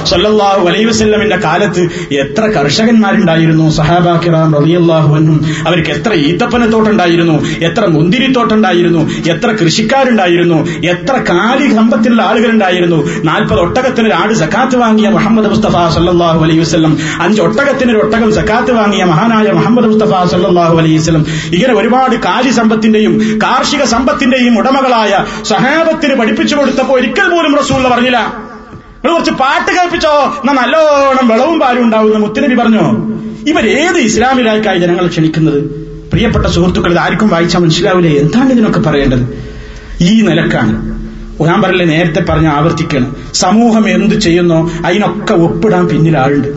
സല്ലല്ലാഹു അലൈഹി വസല്ലമിന്റെ കാലത്ത് എത്ര കർഷകന്മാരുണ്ടായിരുന്നു സഹാബാക്കിറാം റളിയല്ലാഹുവനും അവർക്ക് എത്ര ഈത്തപ്പനത്തോട്ടുണ്ടായിരുന്നു എത്ര മുന്തിരിത്തോട്ടുണ്ടായിരുന്നു എത്ര കൃഷിക്കാരുണ്ടായിരുന്നു എത്ര കാലി കമ്പത്തിലുള്ള ആളുകളുണ്ടായിരുന്നു. നാൽപ്പത് ഒട്ടകത്തിന് ആട് സക്കാത്ത് വാങ്ങിയ മുഹമ്മദ് മുസ്തഫ സല്ലല്ലാഹു അലൈഹി വസല്ലം അഞ്ച് ഒട്ടകത്തിന് ഒരു ഒട്ടകം സക്കാത്ത് വാങ്ങിയ മഹാനായ മുഹമ്മദ് മുസ്തഫ സല്ലല്ലാഹു അലൈഹി വസ്ലം ഇങ്ങനെ ഒരുപാട് കാലി സമ്പത്തിന്റെയും കാർഷിക സമ്പത്തിന്റെയും ഉടമകളായ സഹാബത്തിന് പഠിപ്പിച്ചു കൊടുത്തപ്പോ ഒരിക്കൽ പോലും റസൂള്ള പറഞ്ഞില്ല. നിങ്ങൾ കുറച്ച് പാട്ട് കേൾപ്പിച്ചോ? എന്നാ നല്ലോണം വെളവും പാലും ഉണ്ടാവുന്ന മുത്തുനബി പറഞ്ഞോ. ഇവരേത് ഇസ്ലാമിലായിക്കായി ജനങ്ങൾ ക്ഷണിക്കുന്നത്? പ്രിയപ്പെട്ട സുഹൃത്തുക്കൾ ഇത് ആർക്കും വായിച്ചാൽ മനസ്സിലാവില്ല? എന്താണ് ഇതിനൊക്കെ പറയേണ്ടത്? ഈ നിലക്കാണ്. ഞാൻ പറയില്ലേ നേരത്തെ പറഞ്ഞ ആവർത്തിക്കണം. സമൂഹം എന്ത് ചെയ്യുന്നോ അതിനൊക്കെ ഒപ്പിടാൻ പിന്നിൽ ആളുണ്ട്.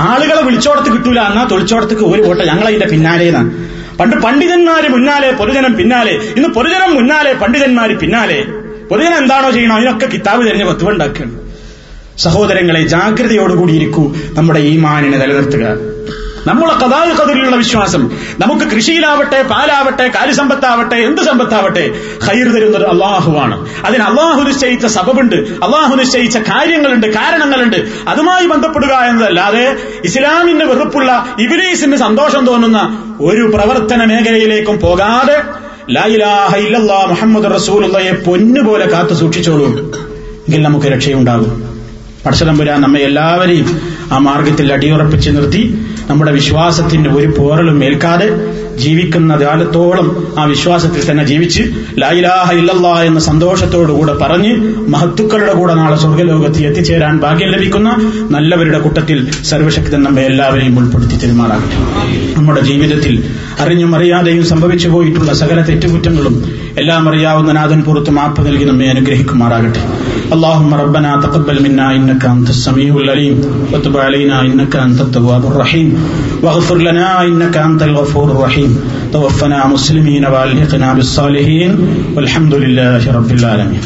ആളുകളെ വിളിച്ചോടത്ത് കിട്ടൂല എന്നാ തൊളിച്ചോടത്തേക്ക് ഒരു അതിന്റെ പിന്നാലേന്നാണ് പണ്ട് പണ്ഡിതന്മാര് മുന്നാലെ പൊതുജനം പിന്നാലെ. ഇന്ന് പൊതുജനം മുന്നാലെ പണ്ഡിതന്മാര് പിന്നാലെ. പൊതുജനം എന്താണോ ചെയ്യണോ അതിനൊക്കെ കിതാബ് തിരഞ്ഞ് പത്തുണ്ടാക്കുകയാണ് സഹോദരങ്ങളെ ജാഗ്രതയോടുകൂടി ഇരിക്കൂ. നമ്മുടെ ഈമാനിനെ നിലനിർത്തുക. നമ്മളെ കഥാവ് കതിലുള്ള വിശ്വാസം. നമുക്ക് കൃഷിയിലാവട്ടെ പാലാവട്ടെ കാര്യസമ്പത്താവട്ടെ എന്ത് സമ്പത്താവട്ടെ ഹൈർ തരുന്നത് അള്ളാഹുവാണ്. അതിന് അള്ളാഹു നിശ്ചയിച്ച സബബുണ്ട് അള്ളാഹു നിശ്ചയിച്ച കാര്യങ്ങളുണ്ട് കാരണങ്ങളുണ്ട്. അതുമായി ബന്ധപ്പെടുക എന്നതല്ലാതെ ഇസ്ലാമിന്റെ വെറുപ്പുള്ള ഇബിലീസിന് സന്തോഷം തോന്നുന്ന ഒരു പ്രവർത്തന മേഖലയിലേക്കും പോകാതെ ഇല്ലല്ലാ മുഹമ്മദ് റസൂലുള്ളയെ പൊന്നുപോലെ കാത്തു സൂക്ഷിച്ചോളൂ. എങ്കിൽ നമുക്ക് രക്ഷയുണ്ടാകും. പടച്ചതമ്പുരാൻ നമ്മെ എല്ലാവരെയും ആ മാർഗത്തിൽ അടിയുറപ്പിച്ച് നിർത്തി. നമ്മുടെ വിശ്വാസത്തിന്റെ ഒരു പോറലും ഏൽക്കാതെ ജീവിക്കുന്ന കാലത്തോളം ആ വിശ്വാസത്തിൽ തന്നെ ജീവിച്ച് ലായിലാഹ ഇല്ലല്ലാ എന്ന സന്തോഷത്തോടുകൂടെ പറഞ്ഞ് മഹത്തുക്കളുടെ കൂടെ നാളെ സ്വർഗലോകത്ത് എത്തിച്ചേരാൻ ഭാഗ്യം ലഭിക്കുന്ന നല്ലവരുടെ കൂട്ടത്തിൽ സർവശക്തൻ നമ്മെ എല്ലാവരെയും ഉൾപ്പെടുത്തി തെരുമാറാകട്ടെ. നമ്മുടെ ജീവിതത്തിൽ അറിഞ്ഞും അറിയാതെയും സംഭവിച്ചു പോയിട്ടുള്ള സകല തെറ്റുകുറ്റങ്ങളും എല്ലാം അറിയാവുന്ന നാഥൻ പുറത്ത് മാപ്പ് നൽകി നമ്മെ അനുഗ്രഹിക്കുമാറാകട്ടെ اللهم ربنا تقبل منا انك انت السميع العليم وتب علينا انك انت التواب الرحيم واغفر لنا انك انت الغفور الرحيم توفنا مسلمين والحقنا بالصالحين والحمد لله رب العالمين